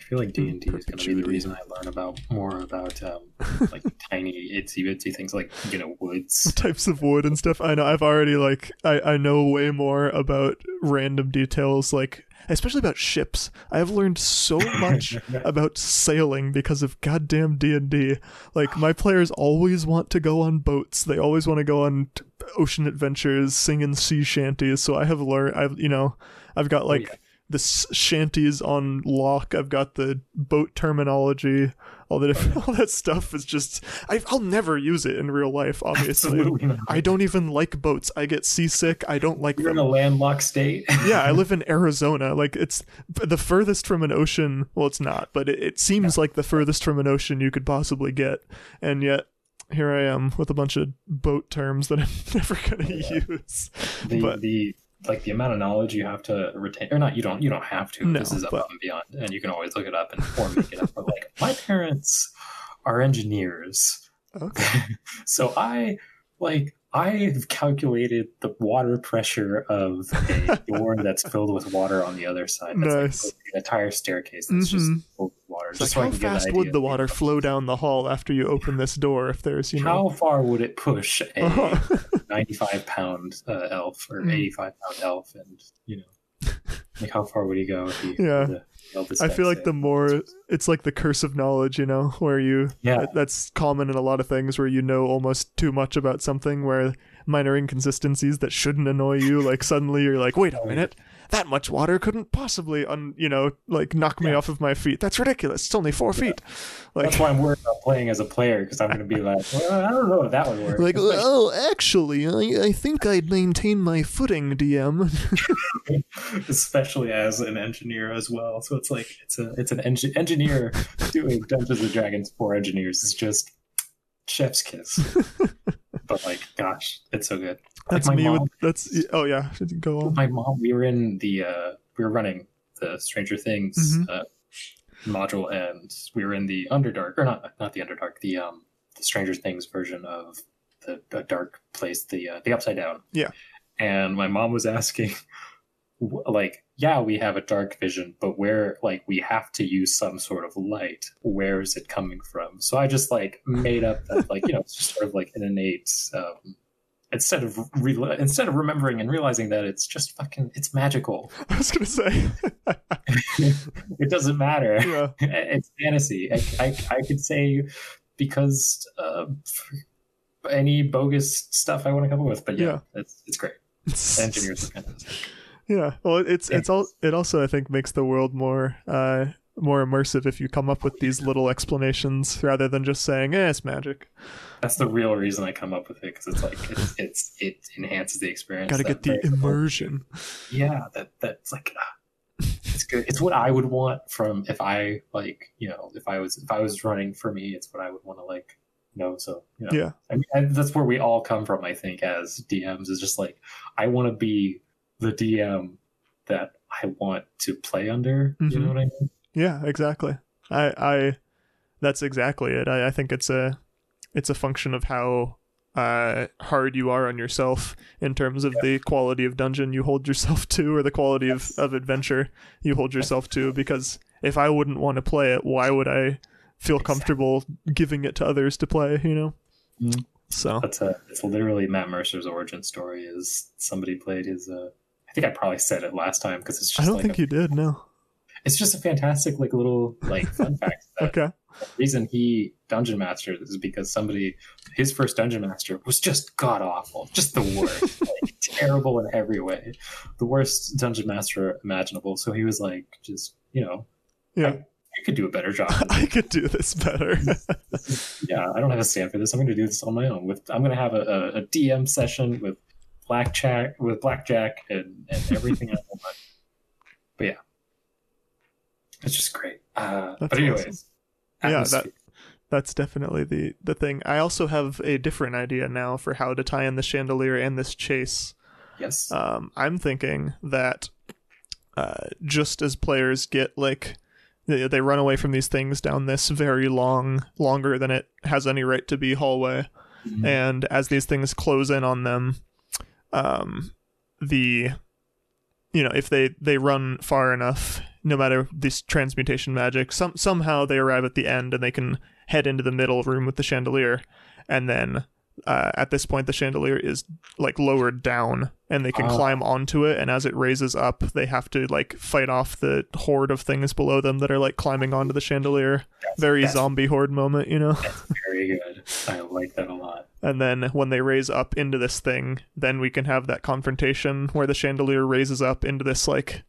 Speaker 2: feel like D and D is going to be the reason I learn about more about um, like tiny itsy bitsy things like you know woods.
Speaker 1: types of wood and stuff. I know I've already like I, I know way more about random details like especially about ships. I have learned so much about sailing because of goddamn D&D. Like my players always want to go on boats. They always want to go on t- ocean adventures, sing in sea shanties. So I have learned I've you know, I've got like
Speaker 2: yeah.
Speaker 1: The shanties on lock. I've got the boat terminology. All different, all that stuff is just. I, I'll never use it in real life. Obviously, I don't even like boats. I get seasick. I don't like
Speaker 2: You're in a landlocked state.
Speaker 1: yeah, I live in Arizona. Like it's the furthest from an ocean. Well, it's not, but it, it seems like the furthest from an ocean you could possibly get, and yet here I am with a bunch of boat terms that I'm never gonna use.
Speaker 2: the
Speaker 1: But-
Speaker 2: the like the amount of knowledge you have to retain or not you don't you don't have to
Speaker 1: No,
Speaker 2: this is
Speaker 1: but-
Speaker 2: above and beyond and you can always look it up and or make it up but like my parents are engineers
Speaker 1: Okay.
Speaker 2: so i like i've calculated the water pressure of a door that's filled with water on the other side that's
Speaker 1: Nice.
Speaker 2: like an entire staircase that's just
Speaker 1: Mhm.
Speaker 2: filled with water
Speaker 1: It's
Speaker 2: just
Speaker 1: like
Speaker 2: so
Speaker 1: how
Speaker 2: can get an
Speaker 1: fast would the water flow down the hall after you open this door? If there's you know.
Speaker 2: how far would it push a
Speaker 1: Uh-huh.
Speaker 2: 95 pound uh, elf or
Speaker 1: Mm.
Speaker 2: 85 pound elf and you know like how far would he go if he
Speaker 1: Yeah.
Speaker 2: were to build this
Speaker 1: I feel like the more it's like the curse of knowledge, you know, where you
Speaker 2: yeah
Speaker 1: that's common in a lot of things where you know almost too much about something where minor inconsistencies that shouldn't annoy you like suddenly you're like wait a minute that much water couldn't possibly un you know like knock me
Speaker 2: Yeah.
Speaker 1: off of my feet. That's ridiculous. It's only four feet. Like
Speaker 2: that's why i'm worried about playing as a player because i'm going to be like well, i don't know if that would work.
Speaker 1: Like oh actually I, I think i'd maintain my footing dm
Speaker 2: especially as an engineer as well. So it's like it's a it's an engi- engineer doing dungeons and dragons for engineers is just chef's kiss. But like gosh it's so good
Speaker 1: that's
Speaker 2: my
Speaker 1: me
Speaker 2: mom-
Speaker 1: with that's oh yeah go on.
Speaker 2: my mom we were in the uh we were running the stranger things
Speaker 1: Mhm.
Speaker 2: uh, module and we were in the underdark or not not the underdark the um the stranger things version of the, the dark place the uh, the upside down.
Speaker 1: Yeah.
Speaker 2: and my mom was asking like yeah we have a dark vision but where like we have to use some sort of light. Where is it coming from? So i just like made up that like you know it's just sort of like an innate um instead of re- instead of remembering and realizing that it's just fucking it's magical.
Speaker 1: I was gonna say.
Speaker 2: It doesn't matter.
Speaker 1: Yeah.
Speaker 2: It's fantasy. I, I, I could say because uh, any bogus stuff i want to come up with but yeah,
Speaker 1: Yeah.
Speaker 2: it's, it's great. Engineers are fantastic.
Speaker 1: Yeah, well, it's it's all it also I think makes the world more uh more immersive if you come up with these little explanations rather than just saying, "Eh, it's magic."
Speaker 2: that's the real reason i come up with it because it's like it's, it's it enhances the experience
Speaker 1: Got to get the immersion.
Speaker 2: yeah that that's like ah, it's good it's what i would want from if i like you know if i was if i was running for me it's what i would want to like know so you know
Speaker 1: Yeah,
Speaker 2: I mean, and that's where we all come from, I think, as DMs is just like I want to be the DM that I want to play under. You
Speaker 1: Mhm.
Speaker 2: know what I mean?
Speaker 1: Yeah, exactly. I I that's exactly it. I, I think it's a it's a function of how uh, hard you are on yourself in terms of the quality of dungeon you hold yourself to or the quality of, of adventure you hold yourself to because if I wouldn't want to play it, why would I feel comfortable giving it to others to play, you know?
Speaker 2: Mhm.
Speaker 1: So
Speaker 2: That's a it's literally Matt Mercer's origin story. Is somebody played his? Uh, I think I probably said it last time because it's just
Speaker 1: I don't
Speaker 2: like
Speaker 1: think
Speaker 2: a,
Speaker 1: you did, no.
Speaker 2: It's just a fantastic like little like fun fact.
Speaker 1: Okay.
Speaker 2: the reason he dungeon mastered is because somebody his first dungeon master was just god awful just the worst like terrible in every way the worst dungeon master imaginable so he was like just you know
Speaker 1: Yeah.
Speaker 2: i could do a better job
Speaker 1: I could do this better.
Speaker 2: yeah i don't have a stand for this i'm going to do this on my own with i'm going to have a, a, a dm session with blackjack with blackjack and, and everything else but, but yeah it's just great uh, but anyways
Speaker 1: awesome. Yeah, that- That's definitely the the thing. I also have a different idea now for how to tie in the chandelier and this chase.
Speaker 2: yes
Speaker 1: Um, I'm thinking that uh, just as players get like they, they run away from these things down this very long, longer than it has any right to be hallway,
Speaker 2: Mhm.
Speaker 1: and as these things close in on them, um, the you know if they they run far enough, no matter this transmutation magic, some somehow they arrive at the end and they can head into the middle room with the chandelier, and then uh, at this point the chandelier is like lowered down and they can
Speaker 2: Ah.
Speaker 1: climb onto it and as it raises up they have to like fight off the horde of things below them that are like climbing onto the chandelier very
Speaker 2: that's-
Speaker 1: zombie horde moment you know
Speaker 2: Very good. I like that a lot.
Speaker 1: and then when they raise up into this thing then we can have that confrontation where the chandelier raises up into this like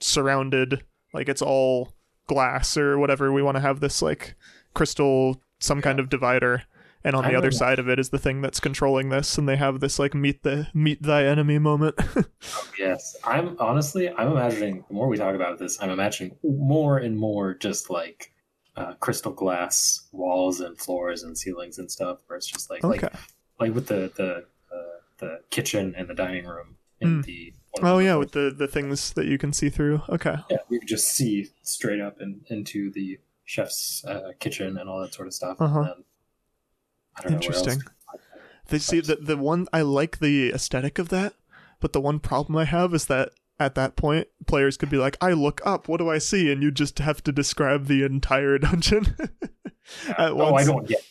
Speaker 1: surrounded like it's all glass or whatever we want to have this like crystal some kind of divider and on
Speaker 2: I
Speaker 1: the other
Speaker 2: know.
Speaker 1: side of it is the thing that's controlling this and they have this like meet the meet thy enemy moment
Speaker 2: Yes, I'm honestly, I'm imagining. The more we talk about this, I'm imagining more and more just like uh, crystal glass walls and floors and ceilings and stuff, where it's just like
Speaker 1: okay
Speaker 2: like like with the the uh, the kitchen and the dining room in
Speaker 1: Mm.
Speaker 2: the.
Speaker 1: Oh yeah with the the things that you can see through okay
Speaker 2: yeah, we could just see straight up in, into the chef's uh, kitchen and all that sort of stuff.
Speaker 1: Uh-huh.
Speaker 2: And then, I don't know else.
Speaker 1: Interesting. They see the the one I like the aesthetic of that, but the one problem I have is that at that point players could be like, I look up, what do I see? And you just have to describe the entire dungeon at
Speaker 2: oh, I don't get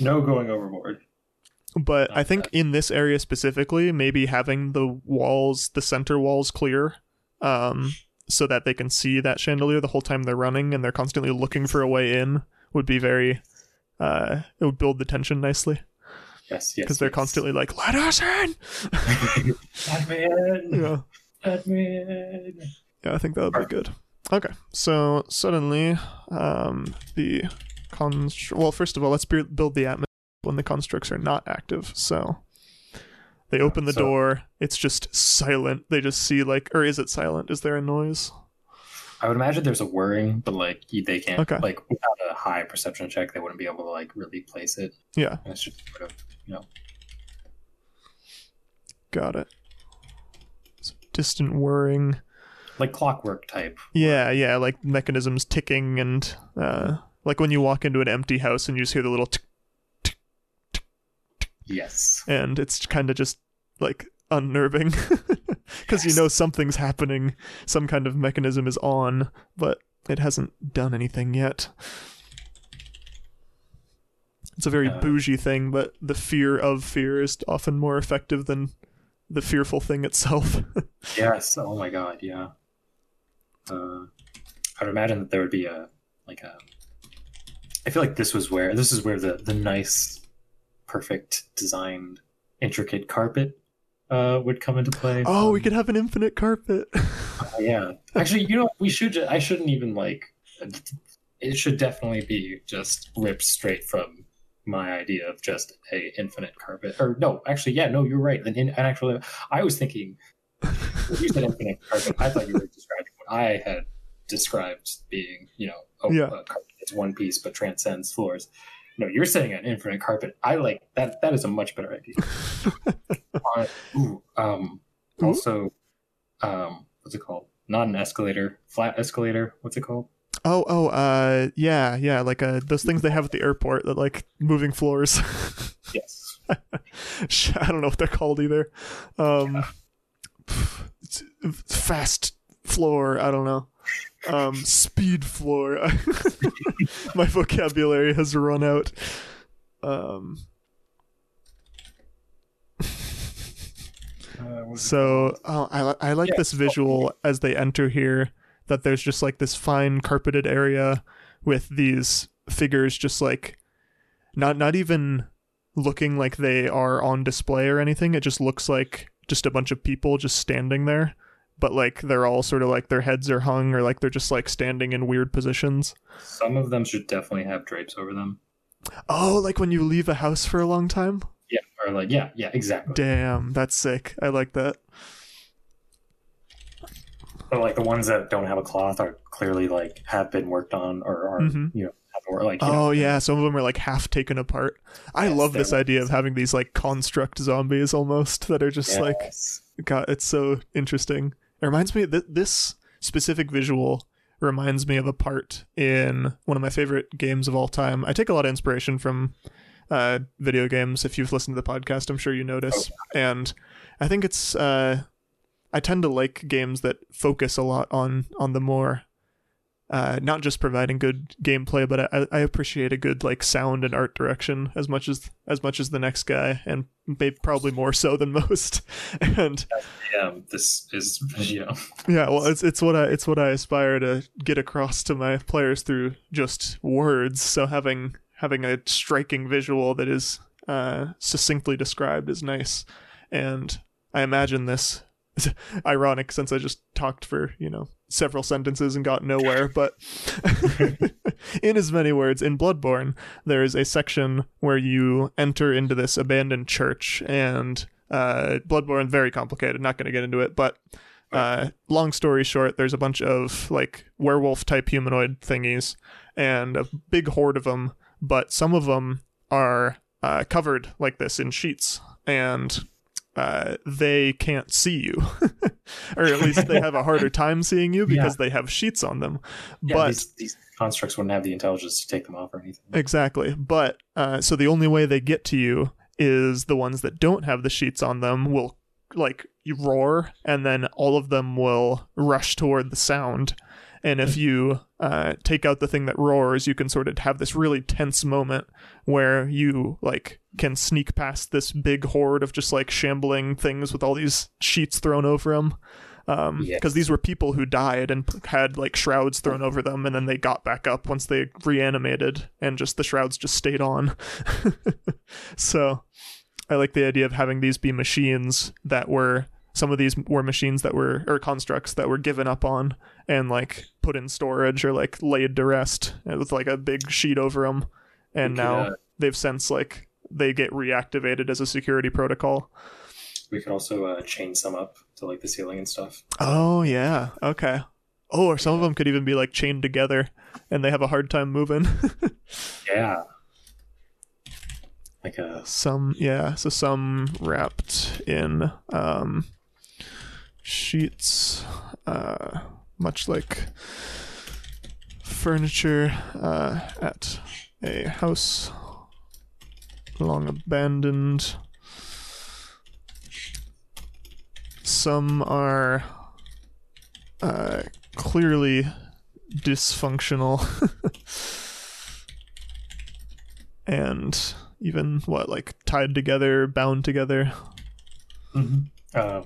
Speaker 2: no going overboard.
Speaker 1: But I think in this area specifically, maybe having the walls, the center walls clear, um, so that they can see that chandelier the whole time they're running and they're constantly looking for a way in would be very uh it would build the tension nicely
Speaker 2: Yes, yes.
Speaker 1: because they're
Speaker 2: yes.
Speaker 1: constantly like let us in
Speaker 2: Let me in.
Speaker 1: yeah
Speaker 2: Let me in.
Speaker 1: Yeah, I think that would be good. Okay, so suddenly, um, the construct. Well, first of all, let's bu- build the atmosphere when the constructs are not active. So they open the
Speaker 2: so-
Speaker 1: door. It's just silent. They just see like, or is it silent? Is there a noise?
Speaker 2: I would imagine there's a whirring, but like they can't
Speaker 1: Okay.
Speaker 2: like without a high perception check, they wouldn't be able to like really place it.
Speaker 1: Yeah,
Speaker 2: And it's just sort of you know
Speaker 1: got it. So distant whirring.
Speaker 2: like clockwork type.
Speaker 1: Yeah, yeah, like mechanisms ticking and uh, like when you walk into an empty house and you just hear the little tick,
Speaker 2: Yes.
Speaker 1: and it's kind of just like unnerving because you know something's happening some kind of mechanism is on but it hasn't done anything yet it's a very
Speaker 2: Uh,
Speaker 1: bougie thing but the fear of fear is often more effective than the fearful thing itself
Speaker 2: Yes. Oh my god. Yeah. Uh, I would imagine that there would be a like a. I feel like this was where this is where the the nice, perfect designed, intricate carpet uh, would come into play.
Speaker 1: oh we
Speaker 2: Um,
Speaker 1: could have an infinite carpet
Speaker 2: yeah. Actually, you know, we should. I shouldn't even like. It should definitely be just ripped straight from my idea of just a infinite carpet. Or no, actually, yeah, no, you're right. And, in, actually, I was thinking you said infinite carpet. I thought you were describing what I had described being, you know, a,
Speaker 1: Yeah.
Speaker 2: a carpet that's one piece but transcends floors. No, you're saying an infinite carpet. I like that. That is a much better idea. uh, ooh, um, also, um, what's it called? Not an escalator, flat escalator. What's it called?
Speaker 1: oh oh uh yeah yeah like uh those things they have at the airport that like moving floors
Speaker 2: Yes.
Speaker 1: I don't know what they're called either. Um, it's- fast floor. I don't know. Um, speed floor. My vocabulary has run out. Um,
Speaker 2: Uh,
Speaker 1: so
Speaker 2: called?
Speaker 1: oh, I I like
Speaker 2: Yeah,
Speaker 1: this visual as they enter here. That there's just like this fine carpeted area with these figures just like not not even looking like they are on display or anything. It just looks like just a bunch of people just standing there, but like they're all sort of like their heads are hung or like they're just like standing in weird positions.
Speaker 2: some of them should definitely have drapes over them.
Speaker 1: Oh, like when you leave a house for a long time?
Speaker 2: Yeah, or like yeah, yeah, exactly.
Speaker 1: Damn, that's sick. I like that.
Speaker 2: But like the ones that don't have a cloth are clearly like have been worked on or are
Speaker 1: Mhm.
Speaker 2: you know have worked like you know,
Speaker 1: Oh yeah, some of them are like half taken apart. I
Speaker 2: Yes,
Speaker 1: love this
Speaker 2: like-
Speaker 1: idea of having these like construct zombies almost that are just like. God, it's so interesting. It reminds me that this specific visual reminds me of a part in one of my favorite games of all time. I take a lot of inspiration from uh, video games. If you've listened to the podcast, I'm sure you notice. And I think it's uh, I tend to like games that focus a lot on on the more uh, not just providing good gameplay, but I, I appreciate a good like sound and art direction as much as as much as the next guy, and maybe probably more so than most. and
Speaker 2: yeah, this is you know
Speaker 1: yeah, well, it's it's what I it's what I aspire to get across to my players through just words. So having having a striking visual that is uh, succinctly described is nice, and I imagine this ironic since I just talked for, you know, several sentences and got nowhere, but in as many words, in Bloodborne, there is a section where you enter into this abandoned church and uh Bloodborne very complicated, not going to get into it, but uh long story short, there's a bunch of like werewolf type humanoid thingies and a big horde of them, but some of them are uh, covered like this in sheets and uh, they can't see you, or at least they have a harder time seeing you because
Speaker 2: Yeah.
Speaker 1: they have sheets on them.
Speaker 2: Yeah,
Speaker 1: but
Speaker 2: these, these constructs wouldn't have the intelligence to take them off or anything.
Speaker 1: exactly, but uh, so the only way they get to you is the ones that don't have the sheets on them will like roar, and then all of them will rush toward the sound. And if you uh, take out the thing that roars, you can sort of have this really tense moment where you like can sneak past this big horde of just like shambling things with all these sheets thrown over them. Um, because
Speaker 2: Yes.
Speaker 1: these were people who died and had like shrouds thrown over them, and then they got back up once they reanimated, and just the shrouds just stayed on. so, I like the idea of having these be machines that were some of these were machines that were or constructs that were given up on and like put in storage or like laid to rest with like a big sheet over them and now
Speaker 2: uh,
Speaker 1: they've since like they get reactivated as a security protocol.
Speaker 2: We could also uh, chain some up to like the ceiling and stuff.
Speaker 1: oh yeah. Okay. Oh or some of them could even be like chained together and they have a hard time moving.
Speaker 2: Yeah. Like uh, a
Speaker 1: some yeah so some wrapped in um sheets uh much like furniture uh at a house long abandoned. Some are uh clearly dysfunctional. And even what like tied together bound together? Mm-hmm.
Speaker 2: um,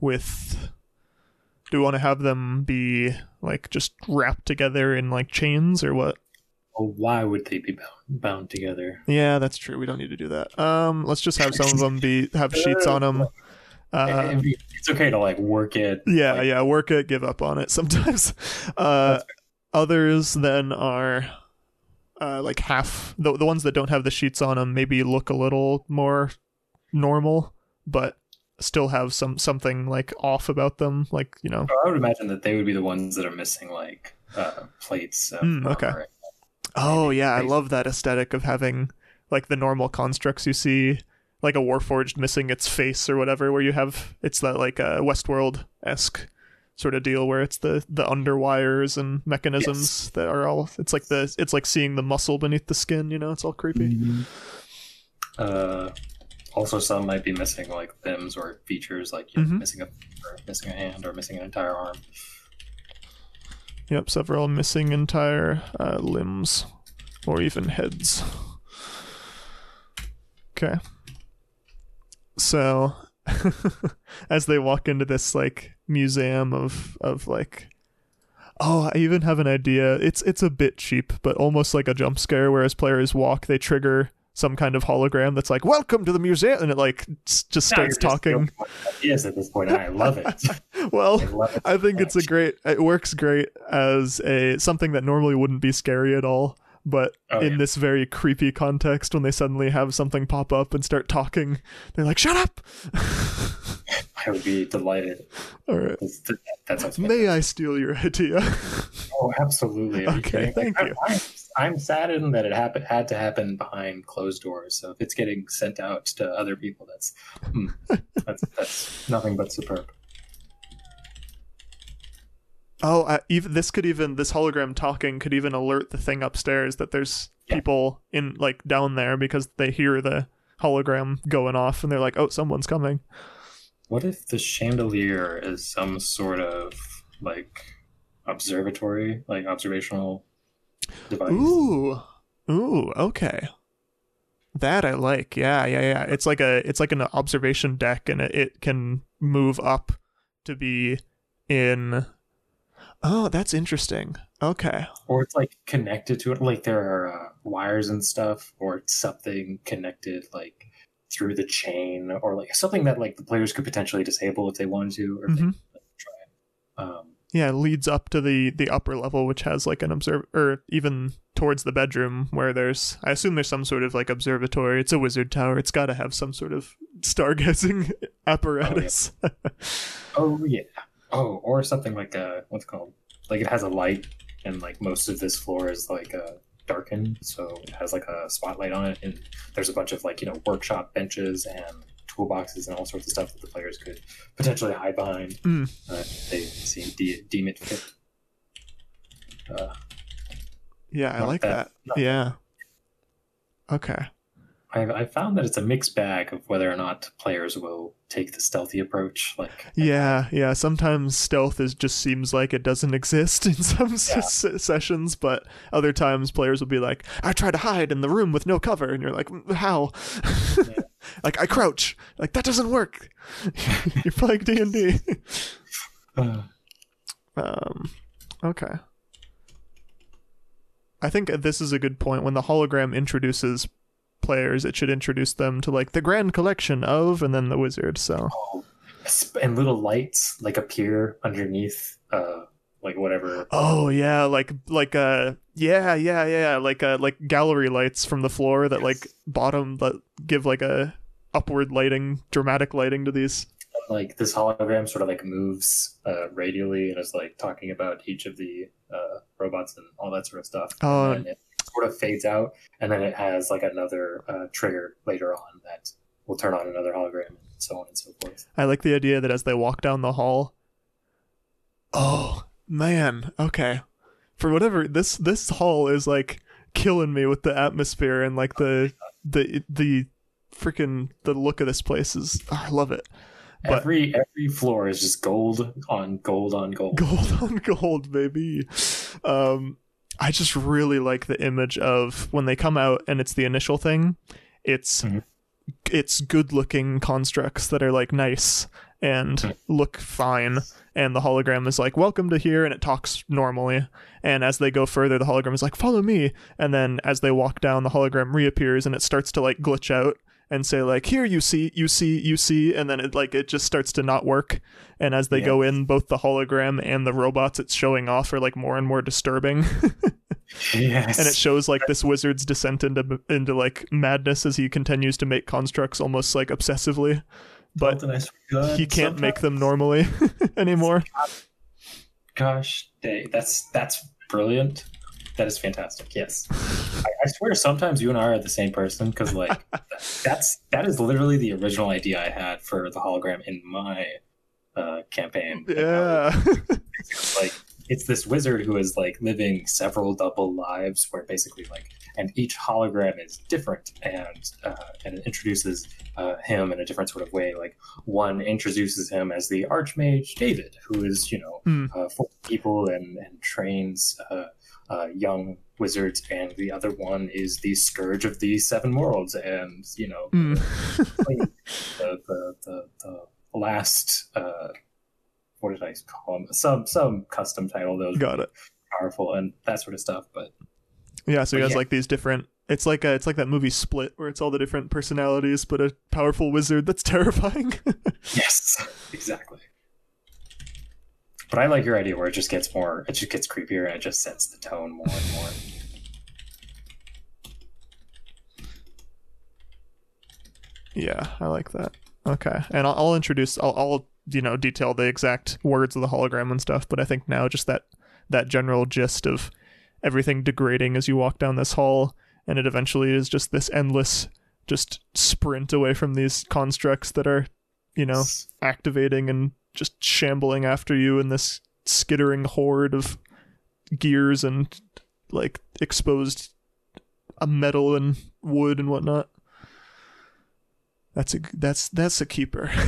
Speaker 1: with do we want to have them be like just wrapped together in like chains or what
Speaker 2: well, why would they be bound, bound together?
Speaker 1: yeah that's true we don't need to do that um let's just have some of them be have sheets on them uh,
Speaker 2: it's okay to like work it.
Speaker 1: yeah
Speaker 2: like,
Speaker 1: yeah work it give up on it sometimes uh others then are uh like half the, the ones that don't have the sheets on them maybe look a little more normal but still have some something like off about them like you know
Speaker 2: I would imagine that they would be the ones that are missing like uh, plates. Of
Speaker 1: Mm, okay.
Speaker 2: armor.
Speaker 1: Oh yeah i love that aesthetic of having like the normal constructs you see like a warforged missing its face or whatever where you have it's that like a westworld-esque sort of deal where it's the the underwires and mechanisms that are all it's like the it's like seeing the muscle beneath the skin you know it's all creepy
Speaker 2: Uh, also, some might be missing like limbs or features, like you know,
Speaker 1: Mhm.
Speaker 2: missing a missing a hand or missing an entire arm.
Speaker 1: Yep, several missing entire uh, limbs or even heads. Okay. So, as they walk into this like museum of of like Oh, I even have an idea. It's it's a bit cheap, but almost like a jump scare where as players walk, they trigger some kind of hologram that's like, "Welcome to the museum," and it like just starts
Speaker 2: just
Speaker 1: talking.
Speaker 2: yes at this point, point I love it.
Speaker 1: Well,
Speaker 2: I love it.
Speaker 1: I think it's a great. It works great as a something that normally wouldn't be scary at all, but
Speaker 2: Oh,
Speaker 1: in
Speaker 2: yeah.
Speaker 1: this very creepy context, when they suddenly have something pop up and start talking, they're like, "Shut up!"
Speaker 2: I would be delighted.
Speaker 1: all right,
Speaker 2: That's, that, that
Speaker 1: may I steal your idea?
Speaker 2: Oh, absolutely. Are
Speaker 1: Okay,
Speaker 2: kidding?
Speaker 1: thank
Speaker 2: Like,
Speaker 1: you.
Speaker 2: I'm, I'm saddened that it happened had to happen behind closed doors. So if it's getting sent out to other people, that's hmm, that's, that's nothing but superb.
Speaker 1: Oh, I, even this could even this hologram talking could even alert the thing upstairs that there's
Speaker 2: Yeah.
Speaker 1: people in like down there because they hear the hologram going off and they're like, "Oh, someone's coming."
Speaker 2: What if the chandelier is some sort of like observatory, like observational device?
Speaker 1: Ooh, ooh, okay. That I like. Yeah, yeah, yeah. It's like a it's like an observation deck, and it, it can move up to be in. Oh, that's interesting. Okay.
Speaker 2: Or it's like connected to it, like there are uh, wires and stuff, or it's something connected, like through the chain or like something that like the players could potentially disable if they wanted to or
Speaker 1: Mhm.
Speaker 2: they try. Um,
Speaker 1: Yeah, it leads up to the the upper level, which has like an observe, or even towards the bedroom where there's. I assume there's some sort of like observatory. It's a wizard tower. It's got to have some sort of stargazing apparatus.
Speaker 2: oh yeah. Oh, or something like uh what's it called? Like it has a light and like most of this floor is like uh darkened, so it has like a spotlight on it and there's a bunch of like, you know, workshop benches and toolboxes and all sorts of stuff that the players could potentially hide behind.
Speaker 1: Mm.
Speaker 2: Uh, they seem de- deem it fit. Uh,
Speaker 1: yeah, I like
Speaker 2: bad.
Speaker 1: that. Yeah. Okay.
Speaker 2: I, I found that it's a mixed bag of whether or not players will take the stealthy approach. Like,
Speaker 1: Yeah, yeah. Sometimes stealth is just seems like it doesn't exist in some
Speaker 2: Yeah.
Speaker 1: s- sessions, but other times players will be like, "I try to hide in the room with no cover," and you're like, "Mm, "How?" like I crouch. Like that doesn't work. you're playing D and D.
Speaker 2: uh,
Speaker 1: Um, okay. I think this is a good point. When the hologram introduces players, it should introduce them to like the grand collection of, and then the wizard. So
Speaker 2: and little lights like appear underneath, uh, like whatever.
Speaker 1: Oh yeah, like like uh yeah yeah yeah like uh like gallery lights from the floor that like bottom that give like a upward lighting, dramatic lighting to these.
Speaker 2: Like this hologram sort of like moves uh, radially and is like talking about each of the uh, robots and all that sort of stuff.
Speaker 1: Oh.
Speaker 2: And it sort of fades out, and then it has like another uh, trigger later on that will turn on another hologram, and so on and so forth.
Speaker 1: I like the idea that as they walk down the hall. Oh man, okay. For whatever this this hall is like killing me with the atmosphere and like the the the freaking the look of this place is oh, I love it. But-
Speaker 2: every every floor is just gold on gold on gold.
Speaker 1: gold on gold baby um i just really like the image of when they come out and it's the initial thing it's
Speaker 2: Mhm.
Speaker 1: it's good looking constructs that are like nice and
Speaker 2: Mhm.
Speaker 1: look fine and the hologram is like welcome to here and it talks normally and as they go further the hologram is like follow me and then as they walk down the hologram reappears and it starts to like glitch out and say like here you see you see you see and then it like it just starts to not work and as they
Speaker 2: Yeah.
Speaker 1: go in both the hologram and the robots it's showing off are like more and more disturbing
Speaker 2: Yes.
Speaker 1: and it shows like this wizard's descent into into like madness as he continues to make constructs almost like obsessively but
Speaker 2: Something I swear to God,
Speaker 1: he can't make them normally anymore
Speaker 2: Gosh, that's that's brilliant. That is fantastic. Yes, I, I swear sometimes you and I are the same person because like that's that is literally the original idea I had for the hologram in my uh, campaign.
Speaker 1: yeah
Speaker 2: It's like it's this wizard who is like living several double lives where basically like and each hologram is different and uh, and it introduces uh, him in a different sort of way like one introduces him as the archmage david who is you know
Speaker 1: Hmm.
Speaker 2: uh, for people and and trains uh, young wizards and the other one is the scourge of the seven worlds and you know
Speaker 1: Mm.
Speaker 2: the, the, the, the last uh, what did I call him? Some some custom title that was
Speaker 1: got it
Speaker 2: powerful and that sort of stuff. But
Speaker 1: yeah so he has
Speaker 2: yeah.
Speaker 1: like these different it's like a, it's like that movie split where it's all the different personalities but a powerful wizard that's terrifying
Speaker 2: yes, exactly. But I like your idea where it just gets more, it just gets creepier and it just sets the tone more and more.
Speaker 1: Yeah, I like that. Okay, and I'll, I'll introduce. I'll, I'll you know detail the exact words of the hologram and stuff. But I think now just that that general gist of everything degrading as you walk down this hall, and it eventually is just this endless just sprint away from these constructs that are you know activating and just shambling after you in this skittering horde of gears and like exposed uh, metal and wood and whatnot. That's a that's that's a keeper.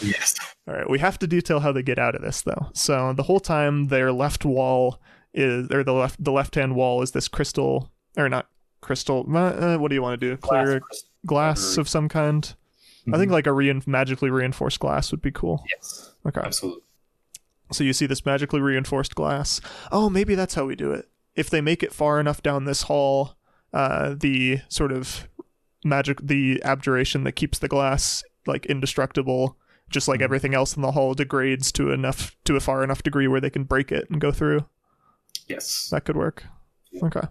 Speaker 2: Yes.
Speaker 1: All right, we have to detail how they get out of this though. So the whole time their left wall is or the left the left hand wall is this crystal or not crystal. Uh, what do you want to do? Clear
Speaker 2: Glass
Speaker 1: glass of some kind. I think like a rein- magically reinforced glass would be cool.
Speaker 2: yes,
Speaker 1: Okay.
Speaker 2: absolutely.
Speaker 1: So you see this magically reinforced glass. Oh, maybe that's how we do it. If they make it far enough down this hall, uh, the sort of magic the abjuration that keeps the glass like indestructible just like
Speaker 2: Mhm.
Speaker 1: everything else in the hall degrades to enough to a far enough degree where they can break it and go through
Speaker 2: Yes.
Speaker 1: that could work
Speaker 2: Yeah.
Speaker 1: okay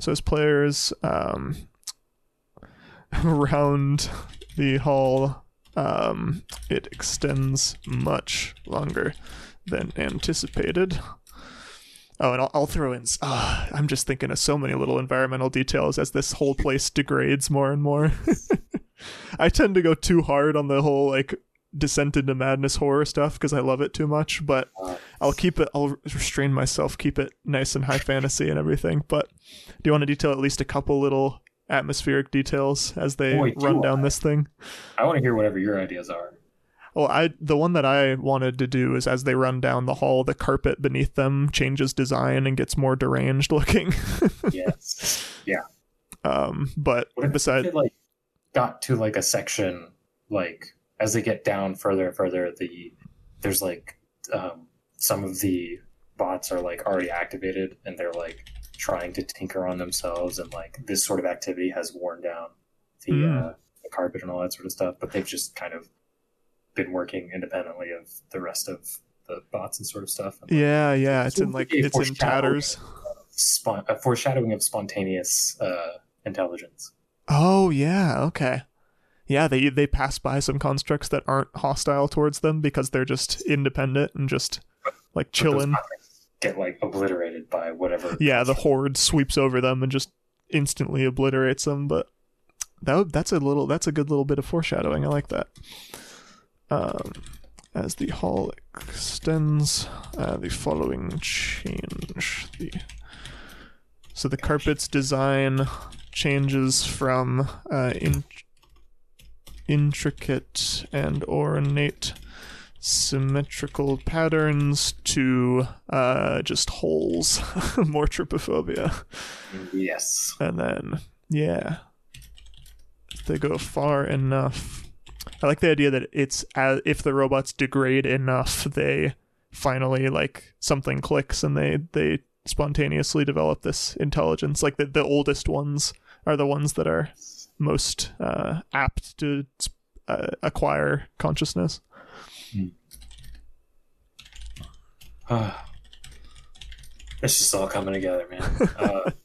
Speaker 1: so as players um around the hall um it extends much longer than anticipated Oh, and I'll, I'll throw in. Uh, I'm just thinking of so many little environmental details as this whole place degrades more and more. I tend to go too hard on the whole like descent into madness horror stuff because I love it too much. But
Speaker 2: Uh,
Speaker 1: I'll keep it. I'll restrain myself, keep it nice and high fantasy and everything. But do you want to detail at least a couple little atmospheric details as they
Speaker 2: Boy,
Speaker 1: run
Speaker 2: do
Speaker 1: down
Speaker 2: I.
Speaker 1: this thing?
Speaker 2: I want to hear whatever your ideas are.
Speaker 1: Well, I the one that I wanted to do is as they run down the hall, the carpet beneath them changes design and gets more deranged looking.
Speaker 2: Yes. Yeah.
Speaker 1: Um, but
Speaker 2: What if
Speaker 1: beside,
Speaker 2: they like got to like a section like as they get down further and further, the there's like um, some of the bots are like already activated and they're like trying to tinker on themselves and like this sort of activity has worn down the,
Speaker 1: Mm.
Speaker 2: uh, the carpet and all that sort of stuff, but they've just kind of been working independently of the rest of the bots and sort of stuff. And, like,
Speaker 1: yeah, yeah, it's
Speaker 2: So
Speaker 1: in like it's in tatters.
Speaker 2: spon- a foreshadowing of spontaneous uh, intelligence.
Speaker 1: Oh yeah, okay. Yeah, they they pass by some constructs that aren't hostile towards them because they're just independent and just like chilling.
Speaker 2: Get like obliterated by whatever.
Speaker 1: Yeah, the horde sweeps over them and just instantly obliterates them. But that that's a little that's a good little bit of foreshadowing. I like that. Um, as the hall extends, uh, the following change the so the carpet's design changes from uh, in, intricate and ornate symmetrical patterns to uh, just holes, more trypophobia.
Speaker 2: Yes.
Speaker 1: And then, yeah, if they go far enough. I like the idea that it's as, if the robots degrade enough, they finally like something clicks and they they spontaneously develop this intelligence. Like the the oldest ones are the ones that are most uh, apt to uh, acquire consciousness.
Speaker 2: it's just all coming together, man. Uh,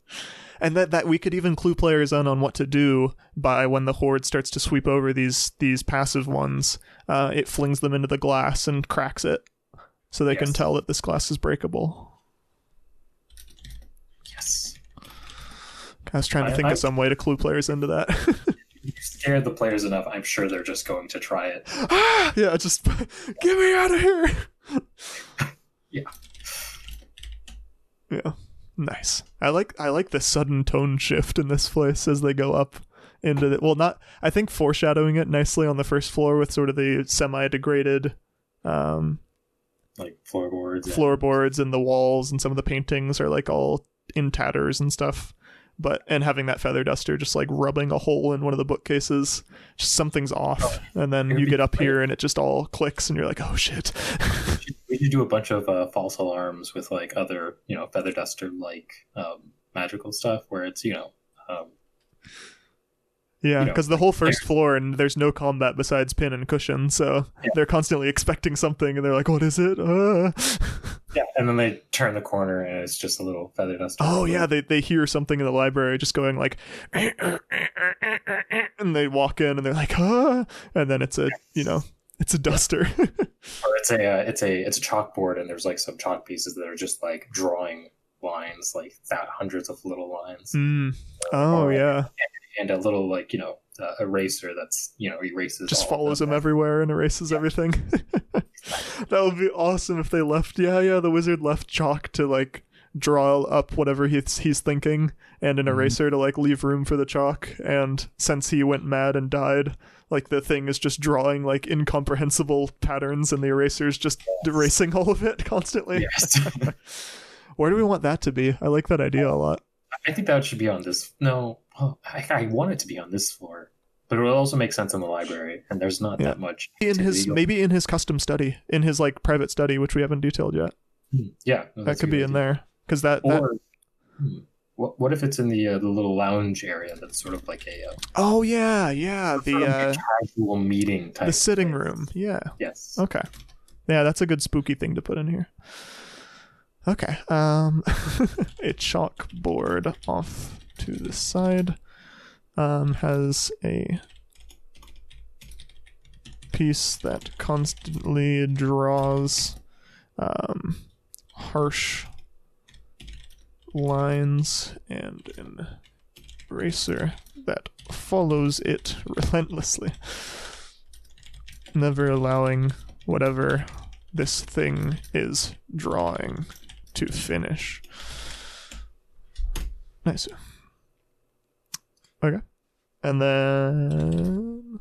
Speaker 1: and that that we could even clue players in on what to do by when the horde starts to sweep over these these passive ones uh, it flings them into the glass and cracks it so they can tell that this glass is breakable
Speaker 2: yes.
Speaker 1: i was trying to
Speaker 2: I-
Speaker 1: think
Speaker 2: I-
Speaker 1: of some way to clue players into that
Speaker 2: You scared the players enough. I'm sure they're just going to try it.
Speaker 1: yeah just get me out of here
Speaker 2: Yeah.
Speaker 1: yeah nice i like i like the sudden tone shift in this place as they go up into the well not i think foreshadowing it nicely on the first floor with sort of the semi-degraded um
Speaker 2: Like floorboards.
Speaker 1: floorboards and the walls and some of the paintings are like all in tatters and stuff but and having that feather duster just like rubbing a hole in one of the bookcases just something's off. And then you get up here and it just all clicks and you're like oh shit.
Speaker 2: We could do a bunch of uh, false alarms with like other, you know, feather duster like um, magical stuff where it's, you know, um,
Speaker 1: yeah
Speaker 2: You know,
Speaker 1: because the whole first floor and there's no combat besides pin and cushion so
Speaker 2: Yeah.
Speaker 1: they're constantly expecting something and they're like what is it uh.
Speaker 2: yeah, and then they turn the corner and it's just a little feather duster.
Speaker 1: oh yeah they, they hear something in the library just going like and they walk in and they're like huh and then it's a you know it's a duster
Speaker 2: Or it's a uh, it's a it's a chalkboard and there's like some chalk pieces that are just like drawing lines, like that hundreds of little lines,
Speaker 1: Mm. Oh
Speaker 2: Or-
Speaker 1: yeah,
Speaker 2: and a little like you know uh, eraser that's you know erases
Speaker 1: just follows him everywhere and erases everything. that would be awesome if they left. Yeah, yeah. The wizard left chalk to like draw up whatever he's he's thinking, and an
Speaker 2: Mhm.
Speaker 1: eraser to like leave room for the chalk. And since he went mad and died, like the thing is just drawing like incomprehensible patterns, and the eraser's just erasing all of it constantly.
Speaker 2: Yes.
Speaker 1: Where do we want that to be? I like that idea a lot.
Speaker 2: I think that should be on this. No, well, I, I want it to be on this floor, but it will also make sense in the library, and there's not
Speaker 1: Yeah.
Speaker 2: that much.
Speaker 1: In his maybe in his custom study, in his like private study, which we haven't detailed yet.
Speaker 2: yeah, no,
Speaker 1: that could be in there because that, that
Speaker 2: Or hmm, what, what if it's in the uh, the little lounge area that's sort of like a uh,
Speaker 1: Oh yeah, yeah. The uh,
Speaker 2: casual meeting type
Speaker 1: the sitting
Speaker 2: place?
Speaker 1: room. Yeah.
Speaker 2: Yes.
Speaker 1: Okay. Yeah, that's a good spooky thing to put in here. Okay. Um a chalkboard off to the side um has a piece that constantly draws um harsh lines and an eraser that follows it relentlessly never allowing whatever this thing is drawing to finish. Nice. Okay. And then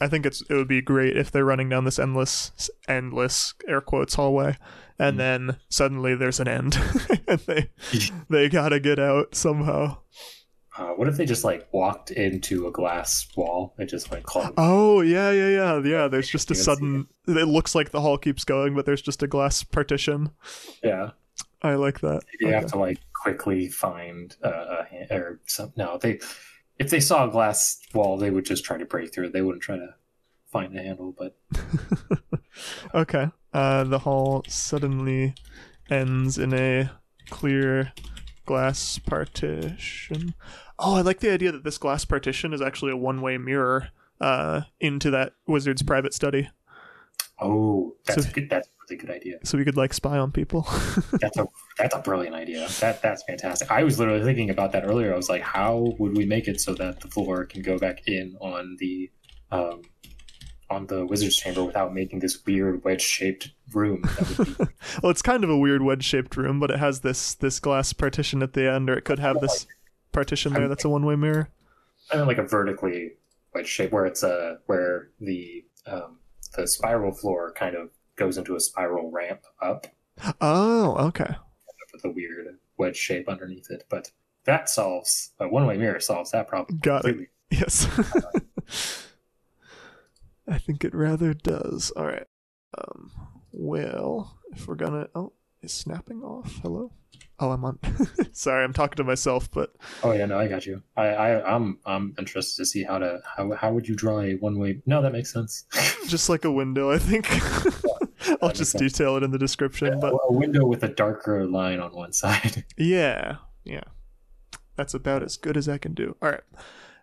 Speaker 1: I think it's it would be great if they're running down this endless endless air quotes hallway and
Speaker 2: Mm.
Speaker 1: then suddenly there's an end and they they got to get out somehow.
Speaker 2: Uh, what if they just like walked into a glass wall and just like clung?
Speaker 1: Oh yeah, yeah, yeah, yeah. There's just a
Speaker 2: You can see
Speaker 1: sudden. It looks like the hall keeps going, but there's just a glass partition.
Speaker 2: Yeah.
Speaker 1: I like that.
Speaker 2: You
Speaker 1: Okay.
Speaker 2: have to like quickly find uh, a hand, or some. No, they if they saw a glass wall, they would just try to break through it. They wouldn't try to find a handle. But
Speaker 1: okay. Uh, the hall suddenly ends in a clear glass partition. Oh, I like the idea that this glass partition is actually a one-way mirror uh, into that wizard's private study,
Speaker 2: oh, that's
Speaker 1: So-
Speaker 2: a good. That's a really good idea.
Speaker 1: so we could like spy on people.
Speaker 2: That's a that's a brilliant idea. That that's fantastic. I was literally thinking about that earlier. I was like, how would we make it so that the floor can go back in on the um, on the wizard's chamber without making this weird wedge shaped room? That would be
Speaker 1: well, it's kind of a weird wedge-shaped room, but it has this this glass partition at the end, or it could have this partition there that's a one-way mirror.
Speaker 2: I mean, like a vertically wedge shape where it's a where the um, the spiral floor kind of goes into a spiral ramp up
Speaker 1: Oh, okay.
Speaker 2: with a weird wedge shape underneath it. But that solves a one way mirror solves that problem.
Speaker 1: Got it.
Speaker 2: completely.
Speaker 1: Yes. I think it rather does. All right. Um, well, if we're gonna, oh, is snapping off? Hello. Oh, I'm on. Sorry, I'm talking to myself, but
Speaker 2: Oh yeah, no, I got you. I, I I'm I'm interested to see how to how how would you draw a one way? No, that makes sense.
Speaker 1: just like a window, I think. I'll just
Speaker 2: sense.
Speaker 1: detail it in the description, but
Speaker 2: a window with a darker line on one side.
Speaker 1: yeah, yeah, that's about as good as I can do. All right,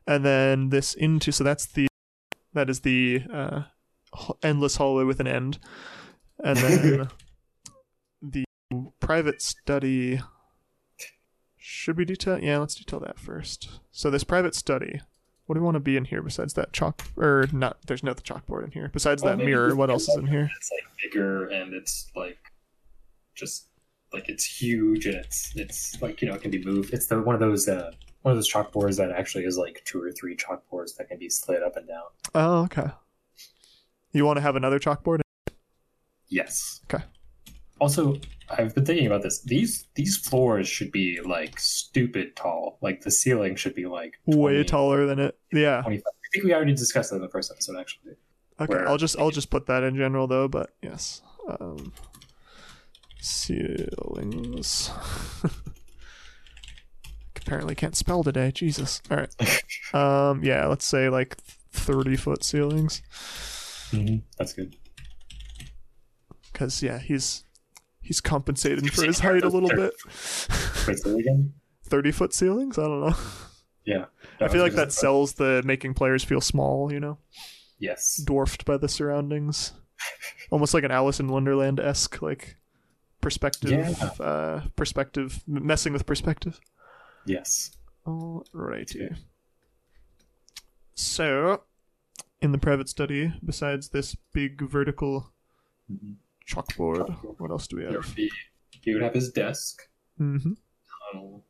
Speaker 1: and then this into so that's the that is the uh, endless hallway with an end, and then the private study. Should we detail? Yeah, let's detail that first. So this private study. What do we want to be in here besides that chalk or not? There's no chalkboard in here. Besides that mirror, what else is in here?
Speaker 2: It's like bigger and it's like just like it's huge and it's it's like you know it can be moved. It's the one of those uh, one of those chalkboards that actually is like two or three chalkboards that can be slid up and down.
Speaker 1: Oh, okay. You want to have another chalkboard?
Speaker 2: Yes.
Speaker 1: Okay.
Speaker 2: Also, I've been thinking about this. These these floors should be like stupid tall. Like the ceiling should be like
Speaker 1: Way taller than it. Yeah.
Speaker 2: 25. I think we already discussed that in the first episode, actually.
Speaker 1: Okay. I'll just I'll just put that in general though, but yes. Um ceilings. Apparently can't spell today. Jesus. All right. Um yeah, let's say like 30 foot ceilings
Speaker 2: That's good.
Speaker 1: cuz yeah, he's he's compensating for his height a little bit.
Speaker 2: Wait, say again?
Speaker 1: 30 foot ceilings? I don't know.
Speaker 2: Yeah.
Speaker 1: I feel like that sells the making players feel small, you know?
Speaker 2: Yes.
Speaker 1: dwarfed by the surroundings. Almost like an Alice in Wonderland esque, like perspective,
Speaker 2: Yeah.
Speaker 1: uh, perspective, messing with perspective.
Speaker 2: Yes.
Speaker 1: Alrighty. So, in the private study, besides this big vertical
Speaker 2: Mhm.
Speaker 1: chalkboard, what else do we have?
Speaker 2: be, he would have his desk.
Speaker 1: Mm-hmm.
Speaker 2: tunnel.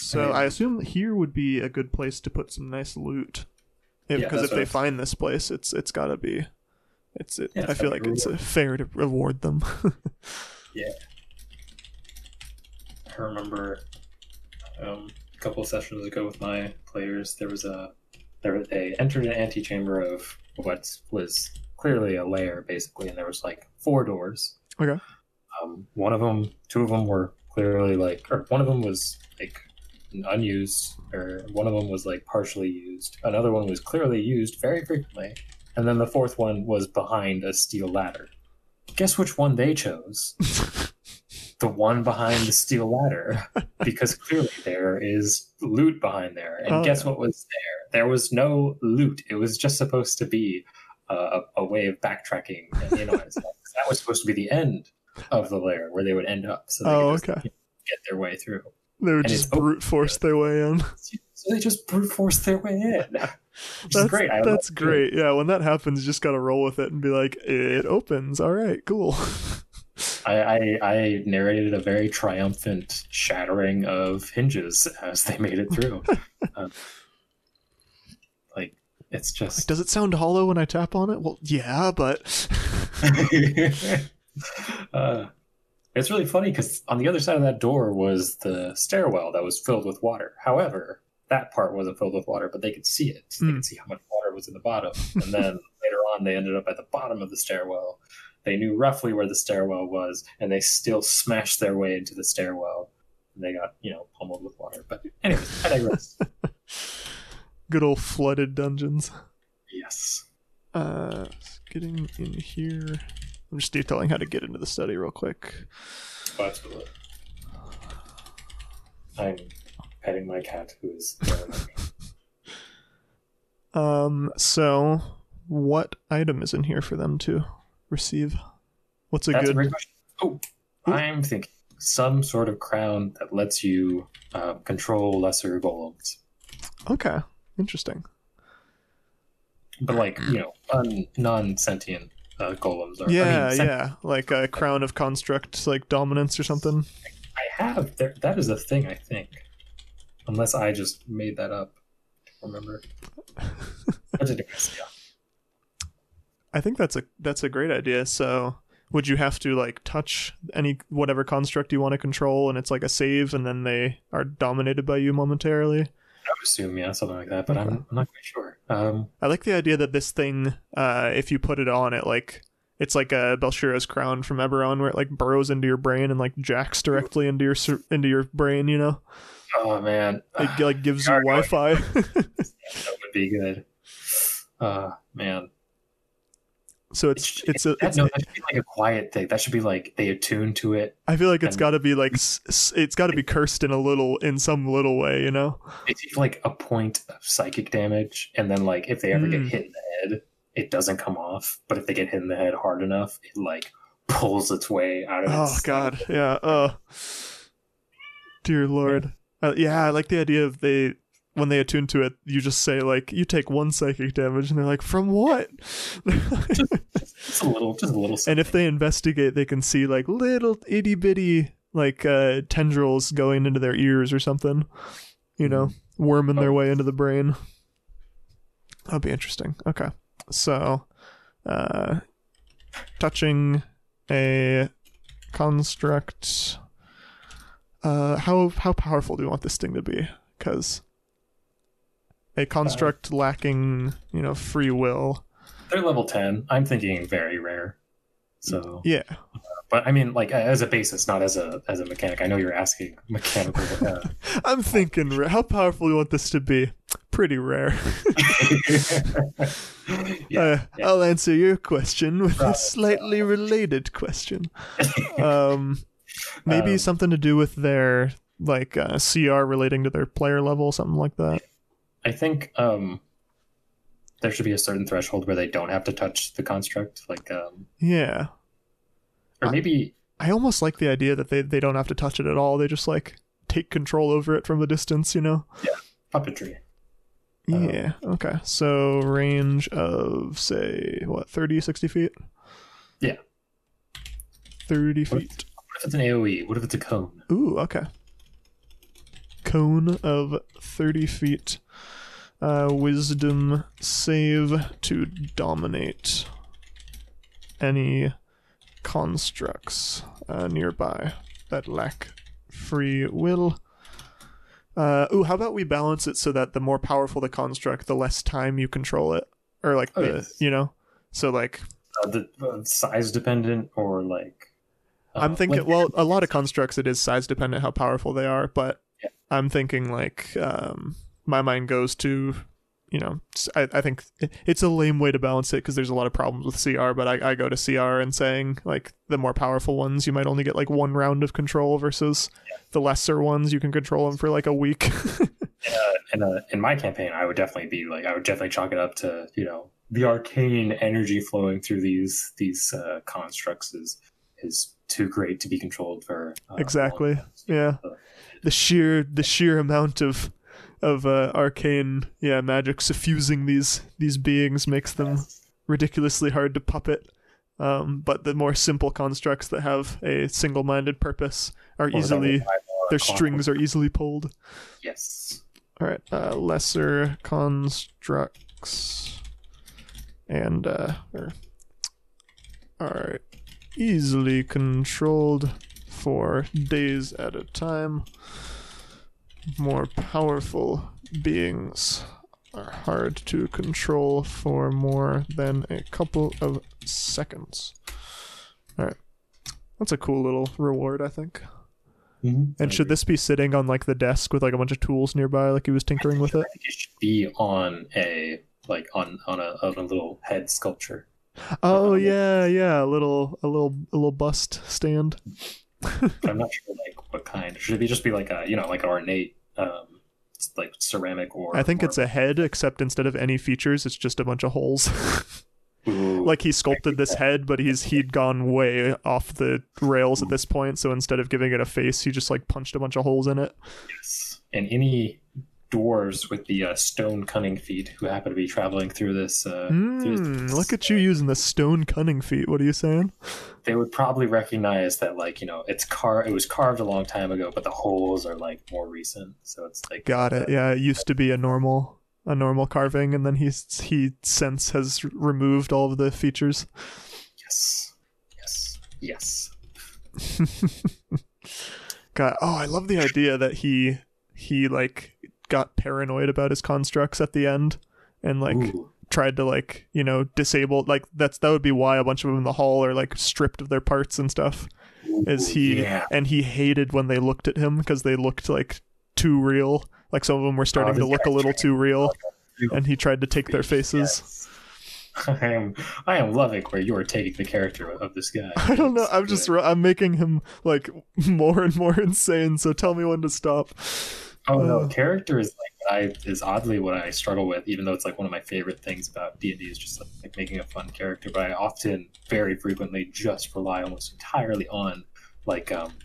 Speaker 1: So I assume here would be a good place to put some nice loot. Because
Speaker 2: Yeah,
Speaker 1: if, they
Speaker 2: what I-
Speaker 1: find this place, it's it's gotta be. It's it.
Speaker 2: Yeah,
Speaker 1: I feel like
Speaker 2: be
Speaker 1: it's fair to reward them.
Speaker 2: I remember um, a couple of sessions ago with my players, there was a there they entered an antechamber of what was clearly a lair basically, and there was like four doors.
Speaker 1: Okay.
Speaker 2: Um, one of them, two of them were clearly like, or one of them was like unused, or one of them was like partially used. Another one was clearly used very frequently, and then the fourth one was behind a steel ladder. Guess which one they chose? the one behind the steel ladder, because clearly there is loot behind there. And
Speaker 1: Oh,
Speaker 2: guess
Speaker 1: yeah.
Speaker 2: what was there? There was no loot. It was just supposed to be uh, a, a way of backtracking and on itself. That was supposed to be the end of the lair where they would end up, so they
Speaker 1: Oh,
Speaker 2: could just
Speaker 1: okay.
Speaker 2: you know, get their way through.
Speaker 1: They would
Speaker 2: And
Speaker 1: just brute force their way in.
Speaker 2: So they just brute force their way in,
Speaker 1: That's
Speaker 2: great. I
Speaker 1: that's
Speaker 2: it.
Speaker 1: great. Yeah, when that happens, you just gotta roll with it and be like, it opens. All right, cool.
Speaker 2: I, I, I narrated a very triumphant shattering of hinges as they made it through. um, like it's just
Speaker 1: Does it sound hollow when I tap on it? Well, yeah, but
Speaker 2: uh, it's really funny because on the other side of that door was the stairwell that was filled with water. However, that part wasn't filled with water, but they could see it. They
Speaker 1: Mm.
Speaker 2: could see how much water was in the bottom. And then later on, they ended up at the bottom of the stairwell. They knew roughly where the stairwell was, and they still smashed their way into the stairwell. And they got, you know, pummeled with water. But anyways, I digress.
Speaker 1: good old flooded dungeons.
Speaker 2: yes.
Speaker 1: Uh, getting in here. I'm just detailing how to get into the study real quick.
Speaker 2: Oh, absolutely. I'm petting my cat who is yelling at me.
Speaker 1: Um, so what item is in here for them to receive? What's a
Speaker 2: That's
Speaker 1: good?
Speaker 2: question. Oh, I'm thinking some sort of crown that lets you uh, control lesser golems,
Speaker 1: Okay, interesting.
Speaker 2: but like you know, un- non-sentient uh, golems. Are,
Speaker 1: Yeah,
Speaker 2: I mean,
Speaker 1: yeah, like a crown of construct, like dominance or something.
Speaker 2: I have there. That is a thing, I think, unless I just made that up. Remember. Yeah.
Speaker 1: I think that's a that's a great idea. So, would you have to like touch any whatever construct you want to control, and it's like a save, and then they are dominated by you momentarily?
Speaker 2: I would assume yeah, something like that, but I'm, I'm not quite sure. Um,
Speaker 1: I like the idea that this thing, uh, if you put it on, it like it's like a Belashyrra's crown from Eberron, where it like burrows into your brain and like jacks directly into your into your brain. You know,
Speaker 2: oh man,
Speaker 1: it like gives you Wi-Fi.
Speaker 2: that would be good. Uh, man,
Speaker 1: so it's it's a it's,
Speaker 2: no, that should be like a quiet thing. That should be like they attune to it.
Speaker 1: I feel like it's got to be like it's got to be cursed in a little in some little way. You know.
Speaker 2: It's like a point of psychic damage, and then like if they ever get
Speaker 1: Mm.
Speaker 2: hit in the head, it doesn't come off. But if they get hit in the head hard enough, it like pulls its way out of.
Speaker 1: It.
Speaker 2: Oh
Speaker 1: God, yeah. Oh, dear Lord. Uh, yeah, I like the idea of they when they attune to it, you just say like, "You take one psychic damage," and they're like, "From what?"
Speaker 2: Just a little, just a little.
Speaker 1: and if they investigate, they can see like little itty bitty like uh, tendrils going into their ears or something. You know, worming their
Speaker 2: Oh.
Speaker 1: way into the brain. That'd be interesting. Okay, so uh, touching a construct. Uh, how how powerful do you want this thing to be? Because a construct lacking, you know, free will.
Speaker 2: they're level ten, I'm thinking very rare. So,
Speaker 1: Yeah,
Speaker 2: but I mean, like as a basis, not as a as a mechanic. I know you're asking mechanical. Uh,
Speaker 1: I'm thinking. How powerful do you want this to be? Pretty rare.
Speaker 2: yeah,
Speaker 1: Uh,
Speaker 2: yeah.
Speaker 1: I'll answer your question with a slightly related question. Um, maybe
Speaker 2: Um,
Speaker 1: something to do with their like uh, CR relating to their player level, something like that.
Speaker 2: I think um, there should be a certain threshold where they don't have to touch the construct, like um,
Speaker 1: Yeah,
Speaker 2: or maybe
Speaker 1: I almost like the idea that they they don't have to touch it at all. They just like take control over it from a distance. You know.
Speaker 2: Yeah, puppetry. Um,
Speaker 1: Yeah. Okay. So range of say what 30, 60 feet.
Speaker 2: Yeah.
Speaker 1: Thirty
Speaker 2: What-
Speaker 1: feet.
Speaker 2: What if it's an AOE? What if it's a cone?
Speaker 1: Ooh, okay. Cone of 30 feet. Uh, wisdom save to dominate any constructs uh, nearby that lack free will. Uh, ooh, how about we balance it so that the more powerful the construct, the less time you control it, or like
Speaker 2: Oh,
Speaker 1: the
Speaker 2: yes.
Speaker 1: you know, so like
Speaker 2: uh, the uh, size dependent or like? uh,
Speaker 1: I'm thinking,
Speaker 2: like-
Speaker 1: well, a lot of constructs it is size dependent how powerful they are, but
Speaker 2: Yeah.
Speaker 1: I'm thinking like um, my mind goes to, you know, I, I think it's a lame way to balance it because there's a lot of problems with CR, but I, I go to CR and saying like the more powerful ones you might only get like one round of control versus the lesser ones you can control them for like a week.
Speaker 2: in a in my campaign, I would definitely be like I would definitely chalk it up to you know the arcane energy flowing through these these uh, constructs is is too great to be controlled for uh,
Speaker 1: Exactly. Yeah. The sheer the sheer amount of of uh, arcane yeah magic suffusing these these beings makes them ridiculously hard to puppet. Um, but the more simple constructs that have a single-minded purpose are easily
Speaker 2: would have a
Speaker 1: their strings are easily pulled.
Speaker 2: Yes.
Speaker 1: All right, uh, lesser constructs and uh, are, are easily controlled for days at a time. More powerful beings are hard to control for more than a couple of seconds. All right, that's a cool little reward, I think.
Speaker 2: Mhm.
Speaker 1: And should this be sitting on like the desk with like a bunch of tools nearby, like he was tinkering with it?
Speaker 2: I think it should be on a like on on a on a little head sculpture.
Speaker 1: Oh
Speaker 2: Um,
Speaker 1: yeah, yeah, a little, a little, a little bust stand.
Speaker 2: I'm not sure like what kind. Should it be just be like a you know like ornate um like ceramic or
Speaker 1: I think
Speaker 2: or-
Speaker 1: it's a head, except instead of any features, it's just a bunch of holes.
Speaker 2: Ooh,
Speaker 1: like he sculpted this head, but he's he'd gone way off the rails at this point. So instead of giving it a face, he just like punched a bunch of holes in it.
Speaker 2: yes. and any dwarves with the uh, stone cunning feet who happen to be traveling through this uh through
Speaker 1: Mm,
Speaker 2: this-
Speaker 1: look at you using the stone cunning feet. What are you saying?
Speaker 2: they would probably recognize that like you know it's car it was carved a long time ago but the holes are like more recent so it's like
Speaker 1: Got it. Yeah, it used to be a normal, a normal carving, and then he's he since has removed all of the features.
Speaker 2: yes yes yes
Speaker 1: God, oh, I love the idea that he he like got paranoid about his constructs at the end and like
Speaker 2: Ooh.
Speaker 1: tried to like you know disable like that's that would be why a bunch of them in the hall are like stripped of their parts and stuff. Is he
Speaker 2: yeah
Speaker 1: and he hated when they looked at him because they looked like too real. Like some of them were starting
Speaker 2: Oh,
Speaker 1: to look a little too real, and he tried to take their faces.
Speaker 2: Yes. I am I am loving where you are taking the character of this guy.
Speaker 1: I don't know. I'm just. I'm making him like more and more insane. So tell me when to stop.
Speaker 2: Oh no, character is like I is oddly what I struggle with, even though it's like one of my favorite things about D and D is just like, like making a fun character. But I often, very frequently, just rely almost entirely on like um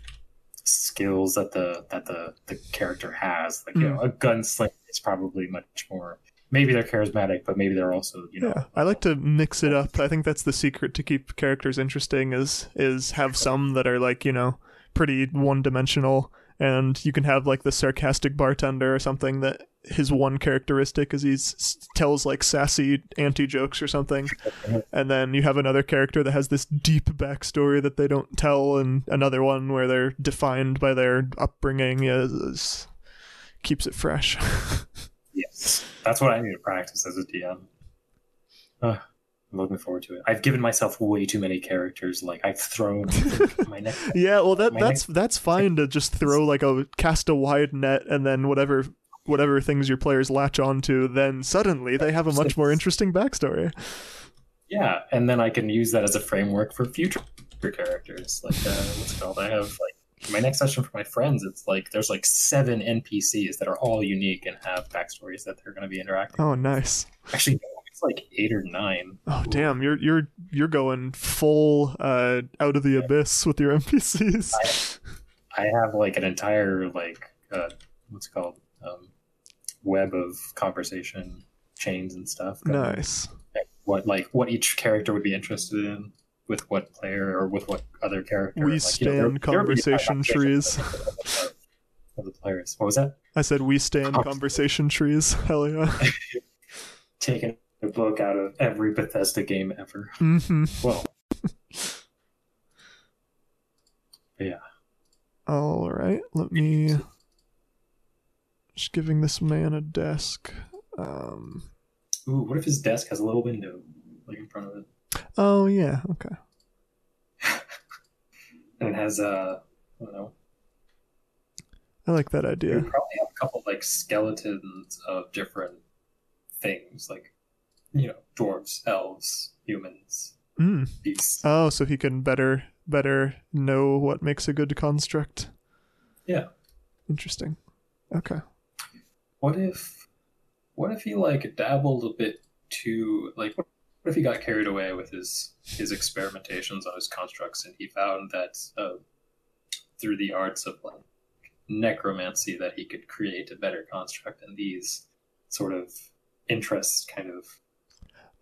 Speaker 2: skills that the that the the character has. Like you
Speaker 1: Mm.
Speaker 2: know, a gunslinger is probably much more. Maybe they're charismatic, but maybe they're also you know.
Speaker 1: Yeah, I like to mix it up. I think that's the secret to keep characters interesting is is have some that are like, you know, pretty one-dimensional and you can have like the sarcastic bartender or something that his one characteristic is he tells like sassy anti-jokes or something. And then you have another character that has this deep backstory that they don't tell and another one where they're defined by their upbringing is, is keeps it fresh.
Speaker 2: Yes, that's what I need to practice as a DM. Uh, I'm looking forward to it. I've given myself way too many characters. Like I've thrown my neck.
Speaker 1: Yeah, well that that's that's fine to just throw like a cast a wide net and then whatever whatever things your players latch onto, then suddenly they have a much more interesting backstory.
Speaker 2: Yeah, and then I can use that as a framework for future characters. Like uh, what's it called? I have like my next session for my friends. It's like there's like seven NPCs that are all unique and have backstories that they're going to be interacting.
Speaker 1: Oh, nice.
Speaker 2: Actually, like eight or nine.
Speaker 1: Oh, damn, you're you're you're going full uh out of the abyss with your NPCs.
Speaker 2: I have like an entire like uh, what's it called um, web of conversation chains and stuff.
Speaker 1: Nice.
Speaker 2: Like, what like what each character would be interested in with what player or with what other character.
Speaker 1: We
Speaker 2: like, you know,
Speaker 1: stand conversation trees.
Speaker 2: of- the players. What was that?
Speaker 1: I said we stand conversation trees. Hell yeah.
Speaker 2: Taking a book out of every Bethesda game ever.
Speaker 1: hmm
Speaker 2: Well, yeah.
Speaker 1: All right, let me just giving this man a desk. Um
Speaker 2: Ooh, what if his desk has a little window like in front of it?
Speaker 1: Oh yeah, okay.
Speaker 2: and it has uh, I don't know.
Speaker 1: I like that idea.
Speaker 2: probably have a couple like skeletons of different things, like you know, dwarves, elves, humans,
Speaker 1: Mm.
Speaker 2: beasts.
Speaker 1: Oh, so he can better better know what makes a good construct.
Speaker 2: Yeah.
Speaker 1: Interesting. Okay.
Speaker 2: What if, what if he like dabbled a bit too like what if he got carried away with his his experimentations on his constructs and he found that uh, through the arts of like necromancy that he could create a better construct and these sort of interests kind of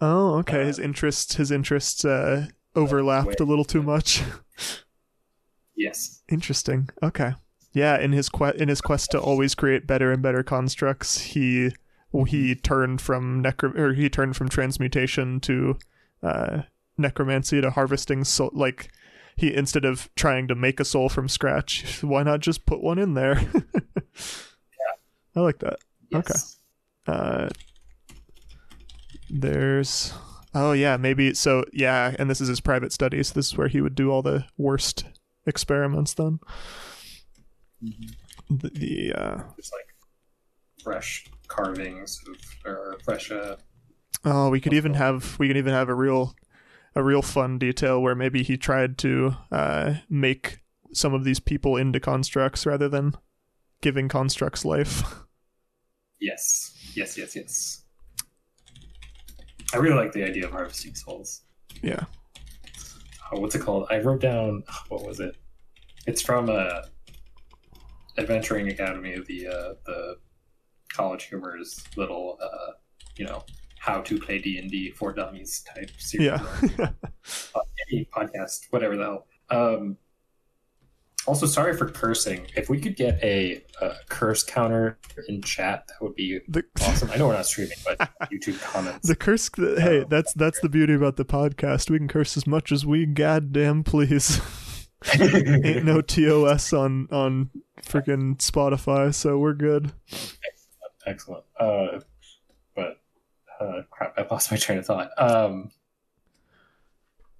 Speaker 1: Oh, okay.
Speaker 2: Uh,
Speaker 1: his interests his interests uh overlapped a little too much.
Speaker 2: yes
Speaker 1: Interesting. Okay. Yeah, in his que- in his quest to always create better and better constructs, he he turned from necro or he turned from transmutation to uh, necromancy to harvesting soul. Like he instead of trying to make a soul from scratch, why not just put one in there? yeah, I like that.
Speaker 2: yes.
Speaker 1: Uh, there's oh yeah maybe so yeah, and this is his private studies. This is where he would do all the worst experiments. Then
Speaker 2: Mhm.
Speaker 1: the, the uh,
Speaker 2: just like fresh carvings of or fresh uh
Speaker 1: oh we could even have we could even have a real a real fun detail where maybe he tried to uh, make some of these people into constructs rather than giving constructs life.
Speaker 2: yes yes yes yes i really like the idea of harvesting souls
Speaker 1: yeah.
Speaker 2: oh, what's it called? I wrote down what was it? It's from uh, Adventuring Academy, of the uh, the College Humor's little uh, you know how to play D and D for dummies type series.
Speaker 1: Yeah.
Speaker 2: Uh, any podcast, whatever the hell. Um, also, sorry for cursing. If we could get a, uh curse counter in chat, that would be
Speaker 1: the
Speaker 2: awesome. I know we're not streaming, but YouTube comments.
Speaker 1: The curse. The, hey,
Speaker 2: Oh.
Speaker 1: that's that's the beauty about the podcast. We can curse as much as we goddamn please. Ain't no TOS on on freaking Spotify, so we're good.
Speaker 2: Excellent. Uh, but uh, crap, I lost my train of thought. Um,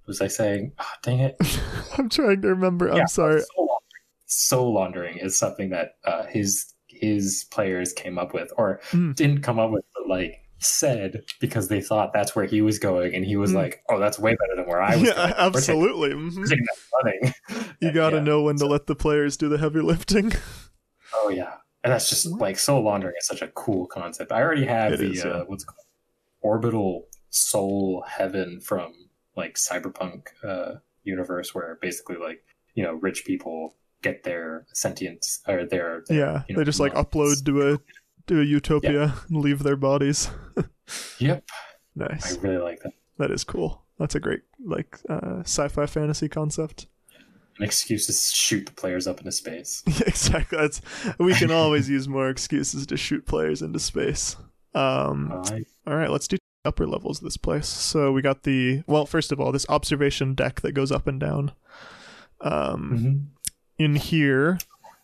Speaker 2: was I saying? Oh, dang it!
Speaker 1: I'm trying to remember. I'm sorry.
Speaker 2: Laundering. Soul laundering is something that uh, his his players came up with, or
Speaker 1: Mm.
Speaker 2: didn't come up with, but like said because they thought that's where he was going, and he was
Speaker 1: Mm.
Speaker 2: like, "Oh, that's way better than where I was
Speaker 1: Yeah,
Speaker 2: going." We're taking-
Speaker 1: absolutely. mhm.
Speaker 2: taking running.
Speaker 1: You got to
Speaker 2: Yeah.
Speaker 1: know when to let the players do the heavy lifting.
Speaker 2: Oh yeah, and that's just like soul laundering is such a cool concept. I already have
Speaker 1: It
Speaker 2: the
Speaker 1: is, yeah.
Speaker 2: uh, what's called orbital soul heaven from like cyberpunk uh, universe, where basically like you know rich people get their sentience or their, their
Speaker 1: yeah,
Speaker 2: you know,
Speaker 1: they just like upload to a to a utopia and leave their bodies.
Speaker 2: Yep,
Speaker 1: nice I
Speaker 2: really like that.
Speaker 1: That is cool. That's a great like uh, sci-fi fantasy concept.
Speaker 2: An excuse to shoot the players up into space.
Speaker 1: Yeah, exactly. That's we can always use more excuses to shoot players into space. Um,
Speaker 2: I,
Speaker 1: all right, let's do upper levels of this place. So we got the well, first of all, this observation deck that goes up and down. Um,
Speaker 2: Mhm.
Speaker 1: In here,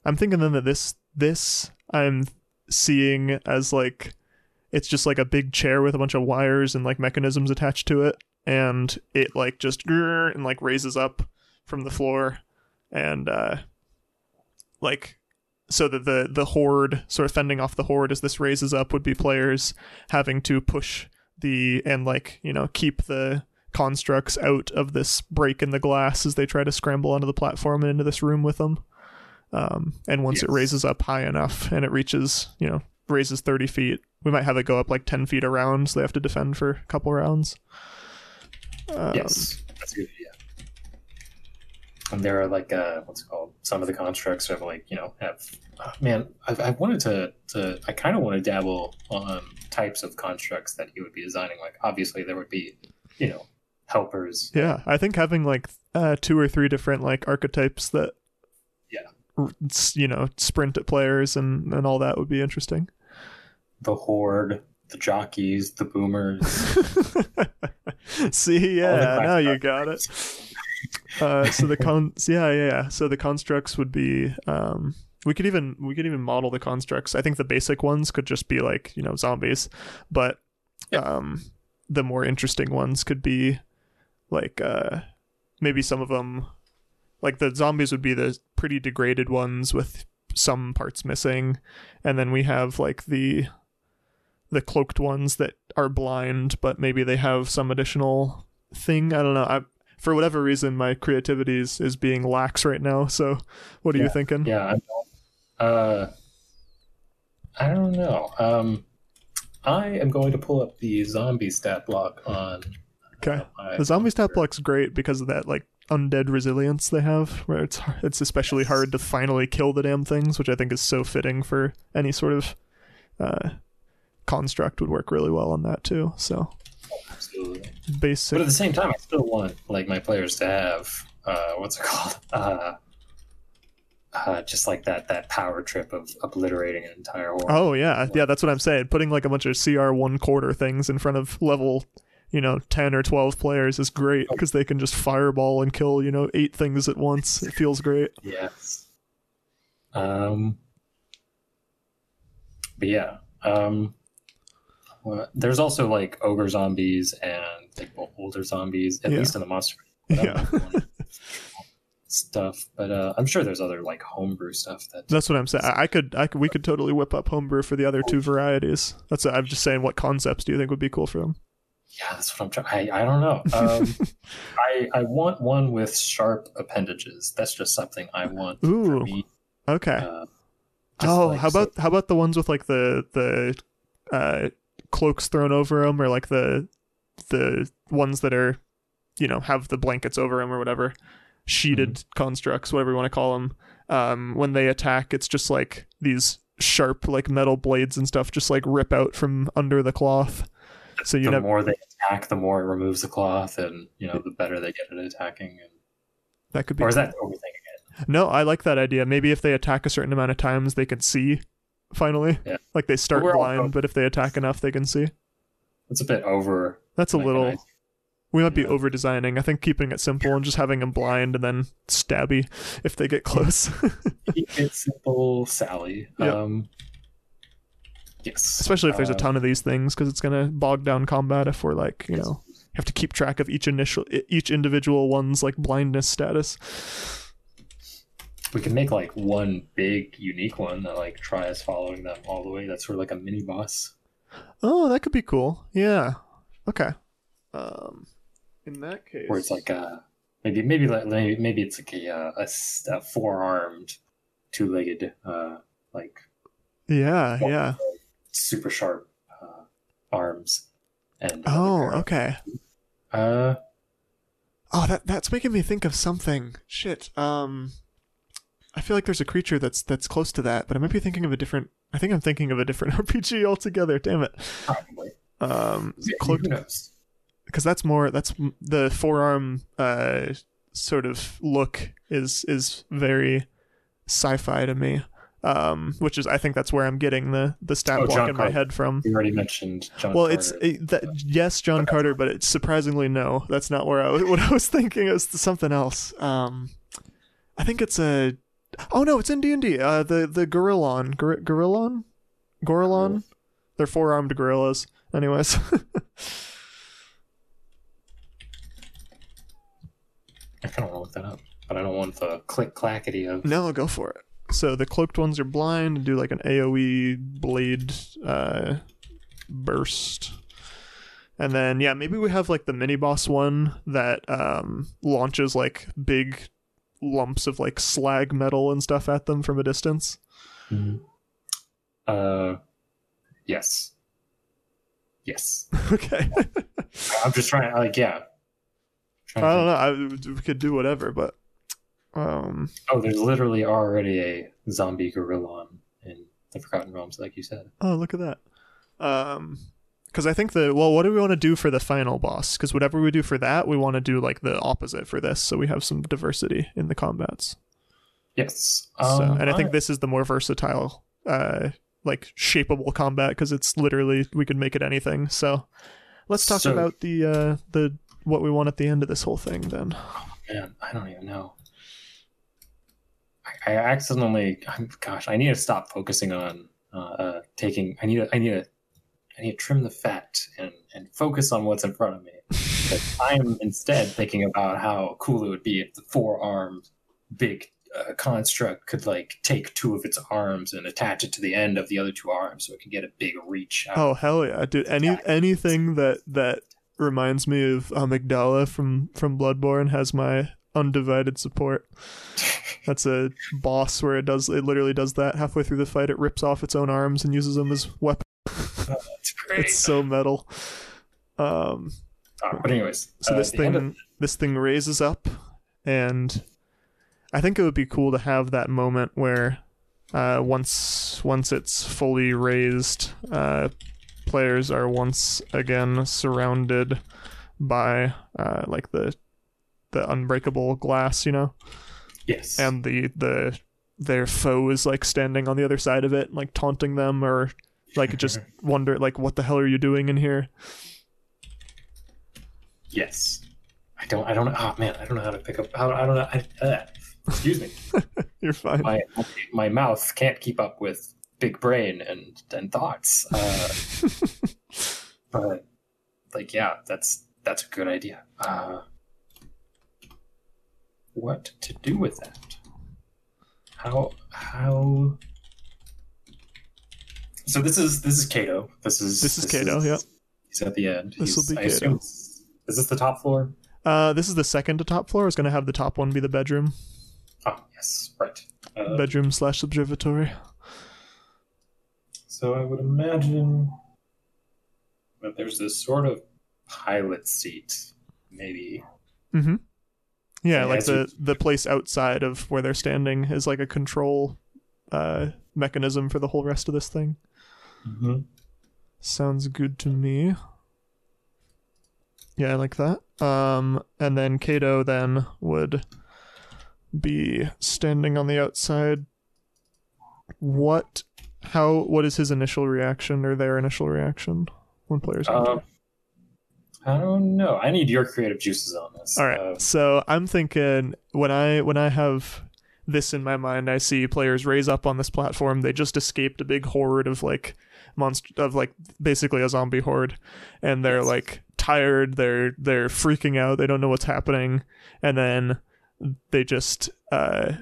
Speaker 1: I'm thinking then that this this I'm seeing as like it's just like a big chair with a bunch of wires and like mechanisms attached to it, and it like just and like raises up from the floor, and uh, like so that the the horde sort of fending off the horde as this raises up would be players having to push the and like you know keep the constructs out of this break in the glass as they try to scramble onto the platform and into this room with them. Um, and once it raises up high enough and it reaches, you know, raises 30 feet, we might have it go up like 10 feet around, so they have to defend for a couple rounds. Um,
Speaker 2: yes, that's a good idea. And there are like uh, what's it called? Some of the constructs have like you know have oh, man. I've, I wanted to to I kind of want to dabble on types of constructs that he would be designing. Like obviously there would be you know helpers.
Speaker 1: Yeah, I think having like uh, two or three different like archetypes that,
Speaker 2: Yeah.
Speaker 1: you know, sprint at players and and all that would be interesting.
Speaker 2: the horde, the jockeys, the boomers.
Speaker 1: See, yeah, now you got it. Uh, so the cons, yeah, yeah, yeah. So the constructs would be, um, we could even we could even model the constructs. I think the basic ones could just be like you know zombies, but
Speaker 2: Yeah.
Speaker 1: um, the more interesting ones could be like uh maybe some of them like the zombies would be the pretty degraded ones with some parts missing. And then we have like the the cloaked ones that are blind but maybe they have some additional thing. I don't know. I, for whatever reason my creativity is, is being lax right now. So what are you thinking?
Speaker 2: Yeah, I'm, uh, I don't know. Um, I am going to pull up the zombie stat block on.
Speaker 1: Okay.
Speaker 2: uh,
Speaker 1: the zombie stat
Speaker 2: computer.
Speaker 1: block's great because of that like undead resilience they have where it's it's especially
Speaker 2: Yes.
Speaker 1: hard to finally kill the damn things which i think is so fitting for any sort of uh construct would work really well on that too so
Speaker 2: Absolutely.
Speaker 1: basic
Speaker 2: But at the same time, I still want like my players to have uh, what's it called? Uh, uh, just like that that power trip of obliterating an entire horde.
Speaker 1: Oh yeah, yeah. That's what I'm saying. Putting like a bunch of CR one quarter things in front of level, you know, ten or twelve players is great because they can just fireball and kill you know eight things at once. It feels great.
Speaker 2: Yes. Um. But yeah. Um. well, There's also like ogre zombies and like older zombies, at
Speaker 1: Yeah.
Speaker 2: least in the monster.
Speaker 1: Yeah.
Speaker 2: stuff, but uh, I'm sure there's other like homebrew stuff that
Speaker 1: That's what I'm saying. I I could, I could, we could totally whip up homebrew for the other two varieties. That's. I'm just saying, what concepts do you think would be cool for them?
Speaker 2: Yeah, that's what I'm trying. I, I don't know. Um, I I want one with sharp appendages. That's just something I want
Speaker 1: Ooh. Okay.
Speaker 2: Uh,
Speaker 1: oh,
Speaker 2: like
Speaker 1: how
Speaker 2: so-
Speaker 1: about how about the ones with like the the uh, cloaks thrown over them, or like the the ones that are, you know, have the blankets over them or whatever, sheeted
Speaker 2: Mm-hmm.
Speaker 1: constructs, whatever you want to call them. Um, when they attack, it's just like these sharp like metal blades and stuff, just like rip out from under the cloth. So you
Speaker 2: the
Speaker 1: never
Speaker 2: more they attack, the more it removes the cloth, and you know the better they get at attacking. And,
Speaker 1: that could be.
Speaker 2: or is that overthinking it?
Speaker 1: No, I like that idea. Maybe if they attack a certain amount of times, they can see. Finally,
Speaker 2: Yeah.
Speaker 1: like they start
Speaker 2: We're all-
Speaker 1: blind, but if they attack enough, they can see.
Speaker 2: It's a bit over.
Speaker 1: That's a little. We might be
Speaker 2: Yeah.
Speaker 1: over designing. I think keeping it simple and just having them blind and then stabby if they get close.
Speaker 2: Keep it simple, Sally.
Speaker 1: Yeah.
Speaker 2: Um, yes.
Speaker 1: Especially if there's a
Speaker 2: Uh,
Speaker 1: ton of these things, because it's gonna bog down combat if we're like, you know, have to keep track of each initial, each individual one's like blindness status.
Speaker 2: we can make like one big unique one that like tries following them all the way. That's sort of like a mini boss.
Speaker 1: Oh, that could be cool. Yeah. Okay. Um, in that case,
Speaker 2: where it's like uh maybe maybe like maybe, it's like a, uh, a, a four-armed two-legged uh like
Speaker 1: yeah, yeah.
Speaker 2: Super sharp uh, arms and
Speaker 1: Oh, okay.
Speaker 2: uh
Speaker 1: Oh, that that's making me think of something. Shit. Um, I feel like there's a creature that's that's close to that, but I might be thinking of a different. I think I'm thinking of a different RPG altogether. Damn it.
Speaker 2: probably
Speaker 1: Um,
Speaker 2: Yeah,
Speaker 1: cloaked because that's more that's the forearm uh sort of look is is very sci-fi to me. Um, which is I think that's where I'm getting the the stat
Speaker 2: Oh,
Speaker 1: block
Speaker 2: John
Speaker 1: in my head from.
Speaker 2: you already mentioned John
Speaker 1: Well,
Speaker 2: Carter.
Speaker 1: it's it, that, yes, John Carter, but it's surprisingly no. That's not where I was. What I was thinking is something else. Um, I think it's a. Oh no, it's in D and D. Uh, the the Girallon, Gor- Girallon, Girallon. They're four armed gorillas. Anyways,
Speaker 2: I kind of want to look that up but I don't want the click clackety of
Speaker 1: no, go for it. So the cloaked ones are blind and do like an AOE blade uh, burst. And then yeah, maybe we have like the mini boss one that um, launches like big lumps of like slag metal and stuff at them from a distance.
Speaker 2: Mhm. uh yes yes
Speaker 1: okay.
Speaker 2: I'm just trying like yeah
Speaker 1: I
Speaker 2: Trying to
Speaker 1: don't know. I, we could do whatever, but um,
Speaker 2: Oh, there's literally already a zombie gorilla in the Forgotten Realms, like you said.
Speaker 1: oh look at that. Um, because I think the well, what do we want to do for the final boss? Because whatever we do for that, we want to do like the opposite for this, so we have some diversity in the combats.
Speaker 2: Yes.
Speaker 1: so,
Speaker 2: Um,
Speaker 1: and I think
Speaker 2: alright.
Speaker 1: this is the more versatile, uh, like shapeable combat because it's literally we could make it anything. So, let's talk
Speaker 2: So-
Speaker 1: about the uh the what we want at the end of this whole thing then.
Speaker 2: man, I don't even know. I, accidentally, gosh, I need to stop focusing on uh, uh, taking. I need to, I need to, I need to trim the fat and and focus on what's in front of me. I'm instead thinking about how cool it would be if the four armed big uh, construct could like take two of its arms and attach it to the end of the other two arms so it can get a big reach out.
Speaker 1: Oh hell yeah, dude! Any anything that that reminds me of Amygdala from from Bloodborne has my undivided support. That's a boss where it does it literally does that halfway through the fight. It rips off its own arms and uses them as weapons.
Speaker 2: Great.
Speaker 1: It's so metal. Um,
Speaker 2: but anyways,
Speaker 1: so
Speaker 2: uh,
Speaker 1: this thing
Speaker 2: of-
Speaker 1: this thing raises up, and I think it would be cool to have that moment where uh, once once it's fully raised, uh, players are once again surrounded by uh, like the the unbreakable glass, you know,
Speaker 2: yes,
Speaker 1: and the the their foe is like standing on the other side of it, like taunting them or like just wonder like what the hell are you doing in here?
Speaker 2: yes. I don't. I don't. Oh man, I don't know how to pick up. How, I don't know. I, uh, excuse me.
Speaker 1: You're fine.
Speaker 2: my my mouth can't keep up with big brain and and thoughts. Uh, but like, yeah, that's that's a good idea. Uh, what to do with that? How how? So this is this is Kato. This is
Speaker 1: This is Kato, yeah.
Speaker 2: He's at the end.
Speaker 1: This will be
Speaker 2: I
Speaker 1: Kato.
Speaker 2: Is this the top floor?
Speaker 1: Uh, this is the second to top floor. I was gonna have the top one be the bedroom,
Speaker 2: Oh yes, right. Uh,
Speaker 1: bedroom slash observatory.
Speaker 2: So I would imagine that there's this sort of pilot seat, maybe.
Speaker 1: Mm-hmm. Yeah, like the the place outside of where they're standing is like a control uh mechanism for the whole rest of this thing.
Speaker 2: Mm-hmm.
Speaker 1: Sounds good to me. Yeah, I like that. Um, and then Kato then would be standing on the outside. What? How? What is his initial reaction or their initial reaction when players?
Speaker 2: Uh, I don't know. I need your creative juices on this.
Speaker 1: All right.
Speaker 2: Uh,
Speaker 1: so I'm thinking when I when I have this in my mind, I see players raise up on this platform. They just escaped a big horde of like monster of like basically a zombie horde, and they're
Speaker 2: Yes.
Speaker 1: like tired. They're they're freaking out. They don't know what's happening, and then they just uh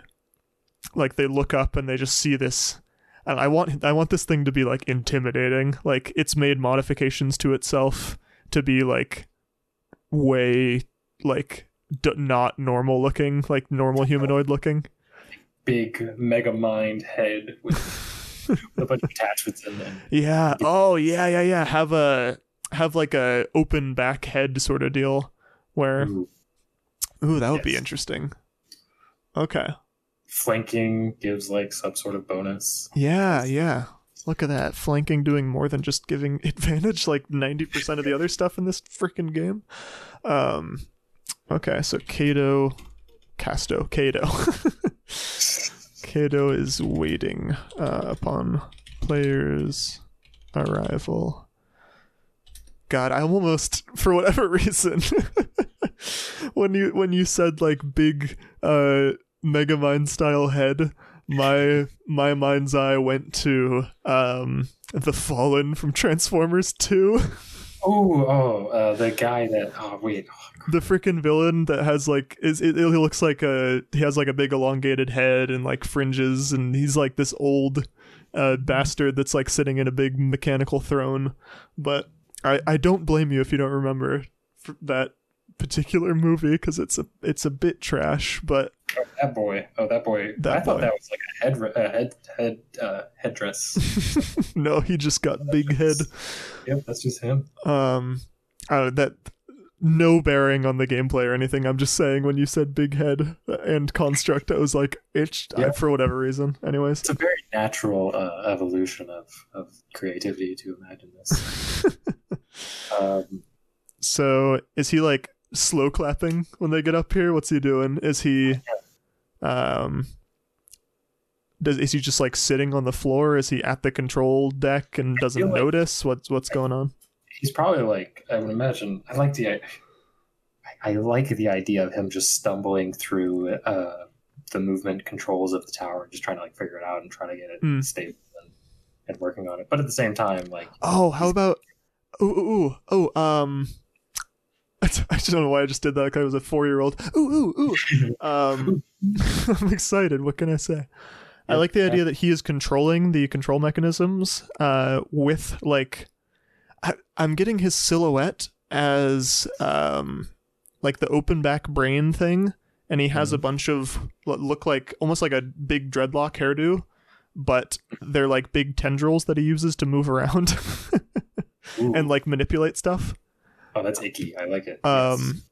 Speaker 1: like they look up and they just see this. And I want I want this thing to be like intimidating. Like it's made modifications to itself to be like way like d- not normal looking, like normal humanoid looking.
Speaker 2: big Megamind head with a bunch of attachments in them.
Speaker 1: Yeah. Oh, yeah, yeah, yeah. Have a have like a open back head sort of deal where
Speaker 2: Ooh,
Speaker 1: ooh, that would be interesting. Okay.
Speaker 2: Flanking gives like some sort of bonus.
Speaker 1: Yeah, yeah. Look at that. Flanking doing more than just giving advantage like 90% of the other stuff in this freaking game. Um okay, so Kato Casto, Kato. Kato is waiting uh, upon players' arrival. God, I almost, for whatever reason, when you when you said like big uh, Megamind style head, my my mind's eye went to um, the Fallen from Transformers Two.
Speaker 2: Oh, uh, the guy that. Oh, wait. Oh,
Speaker 1: the freaking villain that has like is it, it looks like a he has like a big elongated head and like fringes, and he's like this old uh, bastard that's like sitting in a big mechanical throne. But I I don't blame you if you don't remember that particular movie because it's a it's a bit trash, but
Speaker 2: oh, that boy. Oh, that boy.
Speaker 1: That
Speaker 2: I thought that was like a head, a head, head, uh, headdress.
Speaker 1: no, he just got big head.
Speaker 2: yep, that's just him.
Speaker 1: Um, uh, that no bearing on the gameplay or anything. I'm just saying when you said big head and construct, I was like itched I-
Speaker 2: Yeah.
Speaker 1: for whatever reason. Anyways,
Speaker 2: It's a very natural uh, evolution of, of creativity to imagine this. um,
Speaker 1: so is he like slow clapping when they get up here? What's he doing? Is he, um, does is he just like sitting on the floor? Is he at the control deck and doesn't
Speaker 2: like-
Speaker 1: notice what's what's going on?
Speaker 2: he's probably like I would imagine. I like the I, I like the idea of him just stumbling through uh, the movement controls of the tower and just trying to like figure it out and trying to get it
Speaker 1: Hmm.
Speaker 2: stable and, and working on it. But at the same time, like
Speaker 1: Oh, how about ooh ooh ooh, oh um I just don't know why I just did that. I was a four year old. Ooh, ooh, ooh. Um, I'm excited. What can I say? I like the idea that he is controlling the control mechanisms uh, with like I, I'm getting his silhouette as um, like the open back brain thing, and he has a bunch of look like almost like a big dreadlock hairdo, but they're like big tendrils that he uses to move around and like manipulate stuff.
Speaker 2: Oh, that's icky. I like it.
Speaker 1: Um,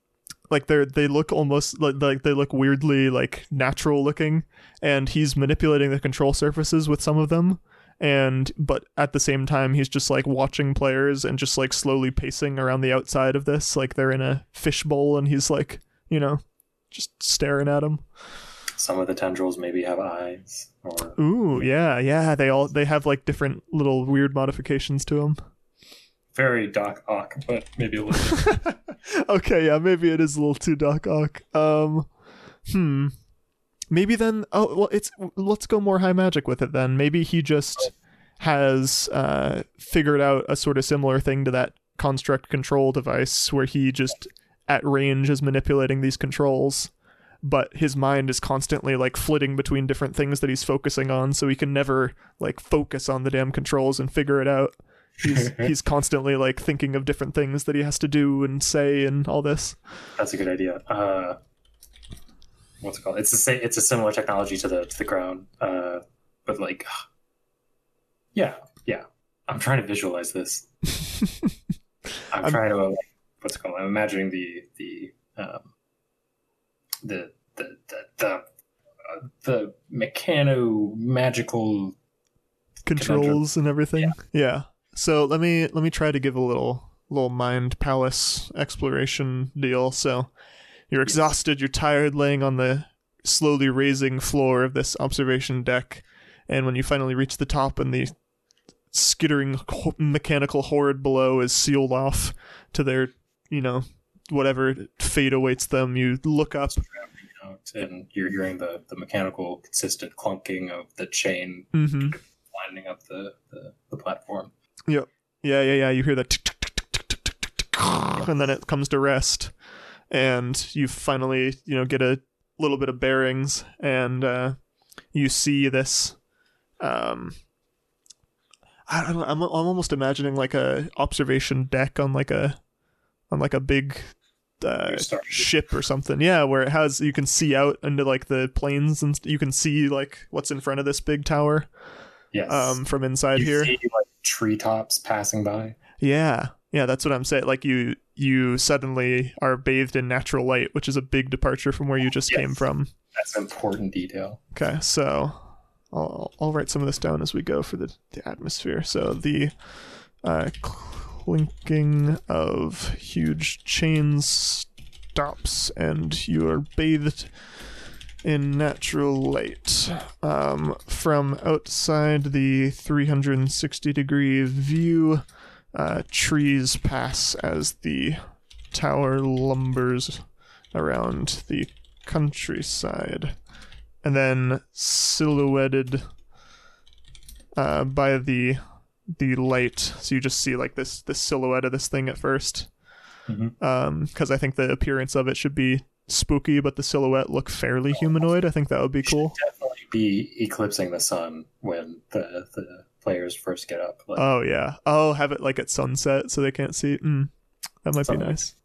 Speaker 1: like they're they look almost like, like they look weirdly like natural looking, and he's manipulating the control surfaces with some of them. And but at the same time, he's just like watching players and just like slowly pacing around the outside of this, like they're in a fishbowl, and he's like, you know, just staring at them.
Speaker 2: Some of the tendrils maybe have eyes, or
Speaker 1: Ooh, yeah, yeah. They all they have like different little weird modifications to them.
Speaker 2: Very Doc Ock, but maybe a little.
Speaker 1: okay, yeah, maybe it is a little too Doc Ock. Um, hmm. Maybe then. Oh, well, it's let's go more high magic with it then. Maybe he just has uh figured out a sort of similar thing to that construct control device where he just at range is manipulating these controls but his mind is constantly like flitting between different things that he's focusing on so he can never like focus on the damn controls and figure it out he's he's constantly like thinking of different things that he has to do and say and all this
Speaker 2: That's a good idea. Uh, what's it called? It's the same. It's a similar technology to the to the crown, uh, but like, yeah, yeah. I'm trying to visualize this. I'm,
Speaker 1: I'm-
Speaker 2: trying to. Uh, what's it called? I'm imagining the the um, the the the the, uh, the mechano magical.
Speaker 1: controls and everything yeah. So let me let me try to give a little little mind palace exploration deal so you're exhausted you're tired laying on the slowly raising floor of this observation deck and when you finally reach the top and the skittering mechanical horde below is sealed off to their you know whatever fate awaits them you look up
Speaker 2: and you're hearing the, the mechanical consistent clunking of the chain
Speaker 1: mm-hmm.
Speaker 2: winding up the, the, the platform. Yep.
Speaker 1: Yeah, yeah, yeah. You hear that, and then it comes to rest, and you finally, you know, get a little bit of bearings, and uh, you see this. Um, I don't know, I'm I'm almost imagining like a observation deck on like a on like a big uh, ship or something. Yeah, where it has you can see out into like the plains and you can see like what's in front of this big tower.
Speaker 2: Yes.
Speaker 1: Um, from inside
Speaker 2: you
Speaker 1: here.
Speaker 2: See, like, treetops passing by.
Speaker 1: Yeah. Yeah, that's what I'm saying. Like you you suddenly are bathed in natural light, which is a big departure from where you just
Speaker 2: Yes.
Speaker 1: came from.
Speaker 2: That's an important detail.
Speaker 1: Okay, so I'll I'll write some of this down as we go for the, the atmosphere. So the uh, clinking of huge chains stops, and you are bathed in natural light. Um, from outside the 360 degree view, uh, trees pass as the tower lumbers around the countryside. And then silhouetted uh, by the the light, so you just see like this this silhouette of this thing at 1st
Speaker 2: Mhm.
Speaker 1: Um, because I think the appearance of it should be spooky, but the silhouette look fairly humanoid. I think that would be cool.
Speaker 2: Definitely be eclipsing the sun when the the players first get up. Like,
Speaker 1: Oh yeah. Oh, have it like at sunset so they can't see. Mm, that might be nice.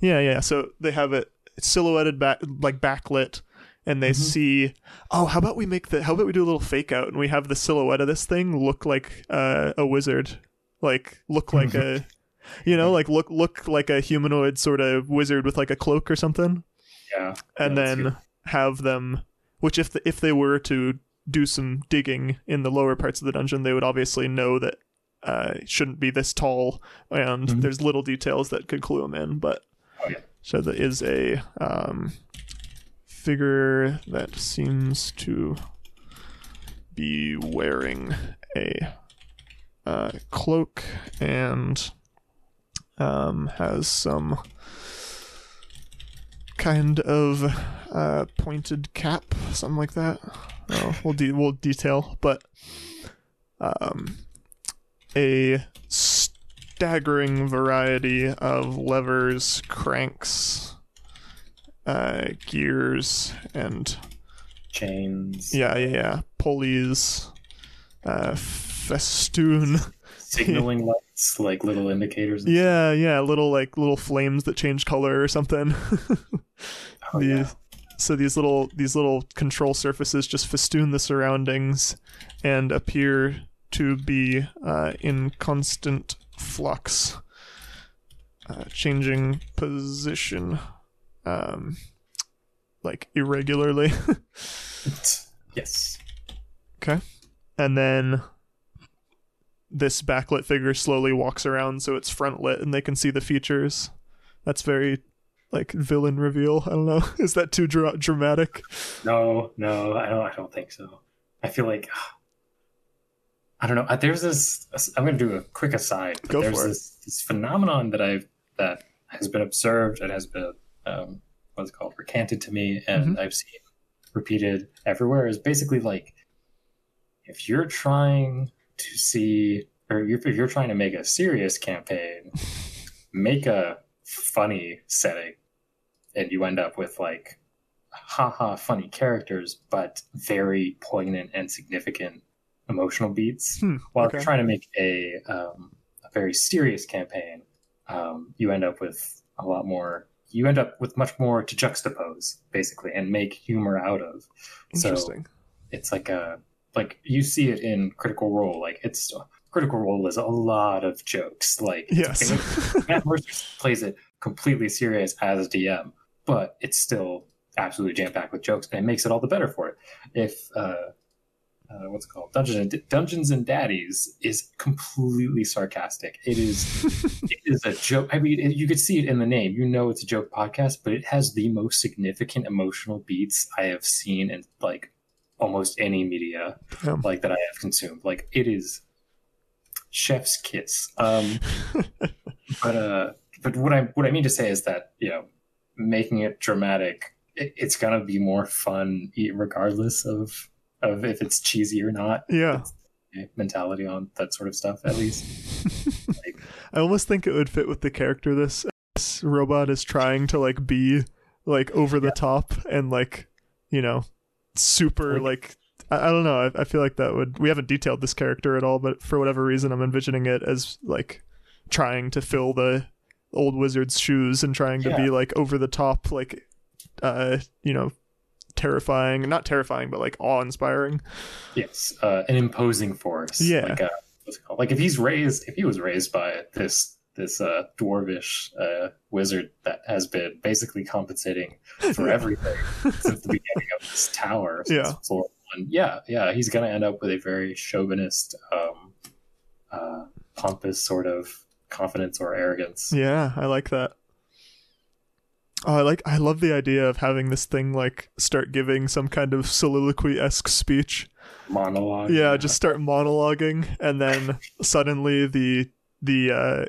Speaker 1: Yeah, yeah. So they have it silhouetted back, like backlit, and they
Speaker 2: Mhm.
Speaker 1: see. Oh, how about we make the? How about we do a little fake out and we have the silhouette of this thing look like uh, a wizard, like look like a, you know, like look look like a humanoid sort of wizard with like a cloak or something,
Speaker 2: yeah.
Speaker 1: and
Speaker 2: Yeah,
Speaker 1: then have them. Which if the, if they were to do some digging in the lower parts of the dungeon, they would obviously know that uh, it shouldn't be this tall, and
Speaker 2: Mhm.
Speaker 1: there's little details that could clue them in. But
Speaker 2: Oh, yeah.
Speaker 1: so there is a um, figure that seems to be wearing a uh, cloak and um, has some kind of uh, pointed cap, something like that. Oh, we'll de- we'll detail, but um, a staggering variety of levers, cranks, uh, gears, and
Speaker 2: Chains,
Speaker 1: yeah, yeah, yeah, pulleys, uh, festoon.
Speaker 2: signaling lights, like little indicators. and
Speaker 1: Yeah, yeah, little like little flames that change color or something.
Speaker 2: Oh, yeah.
Speaker 1: so these little these little control surfaces just festoon the surroundings and appear to be uh, in constant flux, uh, changing position, um, like irregularly.
Speaker 2: Yes.
Speaker 1: Okay, and then this backlit figure slowly walks around so it's front lit and they can see the features. That's very like villain reveal. I don't know. Is that too dra- dramatic?
Speaker 2: No, no, I don't. I don't think so. I feel like I don't know. There's this. I'm going to do a quick aside. but
Speaker 1: Go
Speaker 2: there's
Speaker 1: for it.
Speaker 2: this, this phenomenon that I've that has been observed and has been um, what's it called recanted to me, and
Speaker 1: Mm-hmm.
Speaker 2: I've seen repeated everywhere. Is basically like if you're trying to see, or if you're trying to make a serious campaign, make a funny setting, and you end up with like haha funny characters, but very poignant and significant emotional beats.
Speaker 1: Hmm,
Speaker 2: While
Speaker 1: okay.
Speaker 2: you're trying to make a, um, a very serious campaign, um, you end up with a lot more. You end up with much more to juxtapose, basically, and make humor out of. So
Speaker 1: Interesting.
Speaker 2: it's like a like you see it in Critical Role. Like it's Critical Role is a lot of jokes. Like
Speaker 1: yes.
Speaker 2: Matt Mercer plays it completely serious as a DM, but it's still absolutely jam packed with jokes, and it makes it all the better for it. If uh, uh, what's it called Dungeons and Dungeons and Daddies is completely sarcastic. It is it is a joke. I mean, you could see it in the name. You know, it's a joke podcast, but it has the most significant emotional beats I have seen in like almost any media
Speaker 1: Damn.
Speaker 2: like that I have consumed. Like it is chef's kiss. Um, but uh, but what I what I mean to say is that you know, making it dramatic, it, it's gonna be more fun regardless of of if it's cheesy or not.
Speaker 1: yeah.
Speaker 2: Mentality on that sort of stuff, at least. Like,
Speaker 1: I almost think it would fit with the character this, this robot is trying to like be like over the top and like you know super like I, I don't know I, I feel like that would we haven't detailed this character at all but for whatever reason I'm envisioning it as like trying to fill the old wizard's shoes and trying to be like over the top like uh you know terrifying not terrifying but like awe inspiring
Speaker 2: yes, uh, an imposing force.
Speaker 1: Yeah.
Speaker 2: Like, uh, what's it called? Like if he's raised, if he was raised by this this uh, dwarvish uh, wizard that has been basically compensating for everything since the beginning of this tower.
Speaker 1: Yeah.
Speaker 2: Yeah, yeah. He's going to end up with a very chauvinist, um, uh, pompous sort of confidence or arrogance.
Speaker 1: Yeah, I like that. Oh, I like I love the idea of having this thing like start giving some kind of soliloquy esque speech.
Speaker 2: Monologue.
Speaker 1: Yeah, just start monologuing, and then suddenly the the uh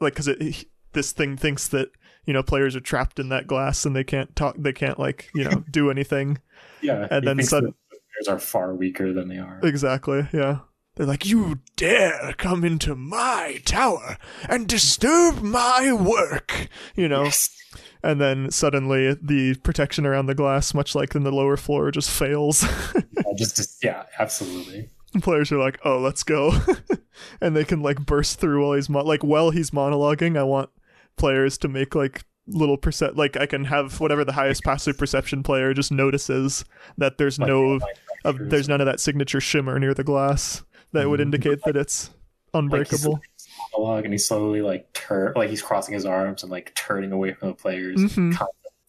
Speaker 1: like because it this thing thinks that you know players are trapped in that glass and they can't talk, they can't like you know do anything.
Speaker 2: yeah.
Speaker 1: and then
Speaker 2: thinks
Speaker 1: sudden-
Speaker 2: that the players are far weaker than they are.
Speaker 1: Exactly. Yeah. They're like, you dare come into my tower and disturb my work, you know.
Speaker 2: Yes.
Speaker 1: and then suddenly the protection around the glass, much like in the lower floor, just fails.
Speaker 2: Yeah, just, just yeah, absolutely.
Speaker 1: Players are like, "Oh, let's go," and they can like burst through while he's mo- like while he's monologuing. I want players to make like little percent like I can have whatever the highest passive perception player just notices that there's
Speaker 2: Like,
Speaker 1: no
Speaker 2: like,
Speaker 1: of, there's none of that signature shimmer near the glass that would
Speaker 2: Mhm.
Speaker 1: indicate that it's
Speaker 2: like he's
Speaker 1: unbreakable.
Speaker 2: monologue and he's slowly like turn like he's crossing his arms and like turning away from the players
Speaker 1: Mhm.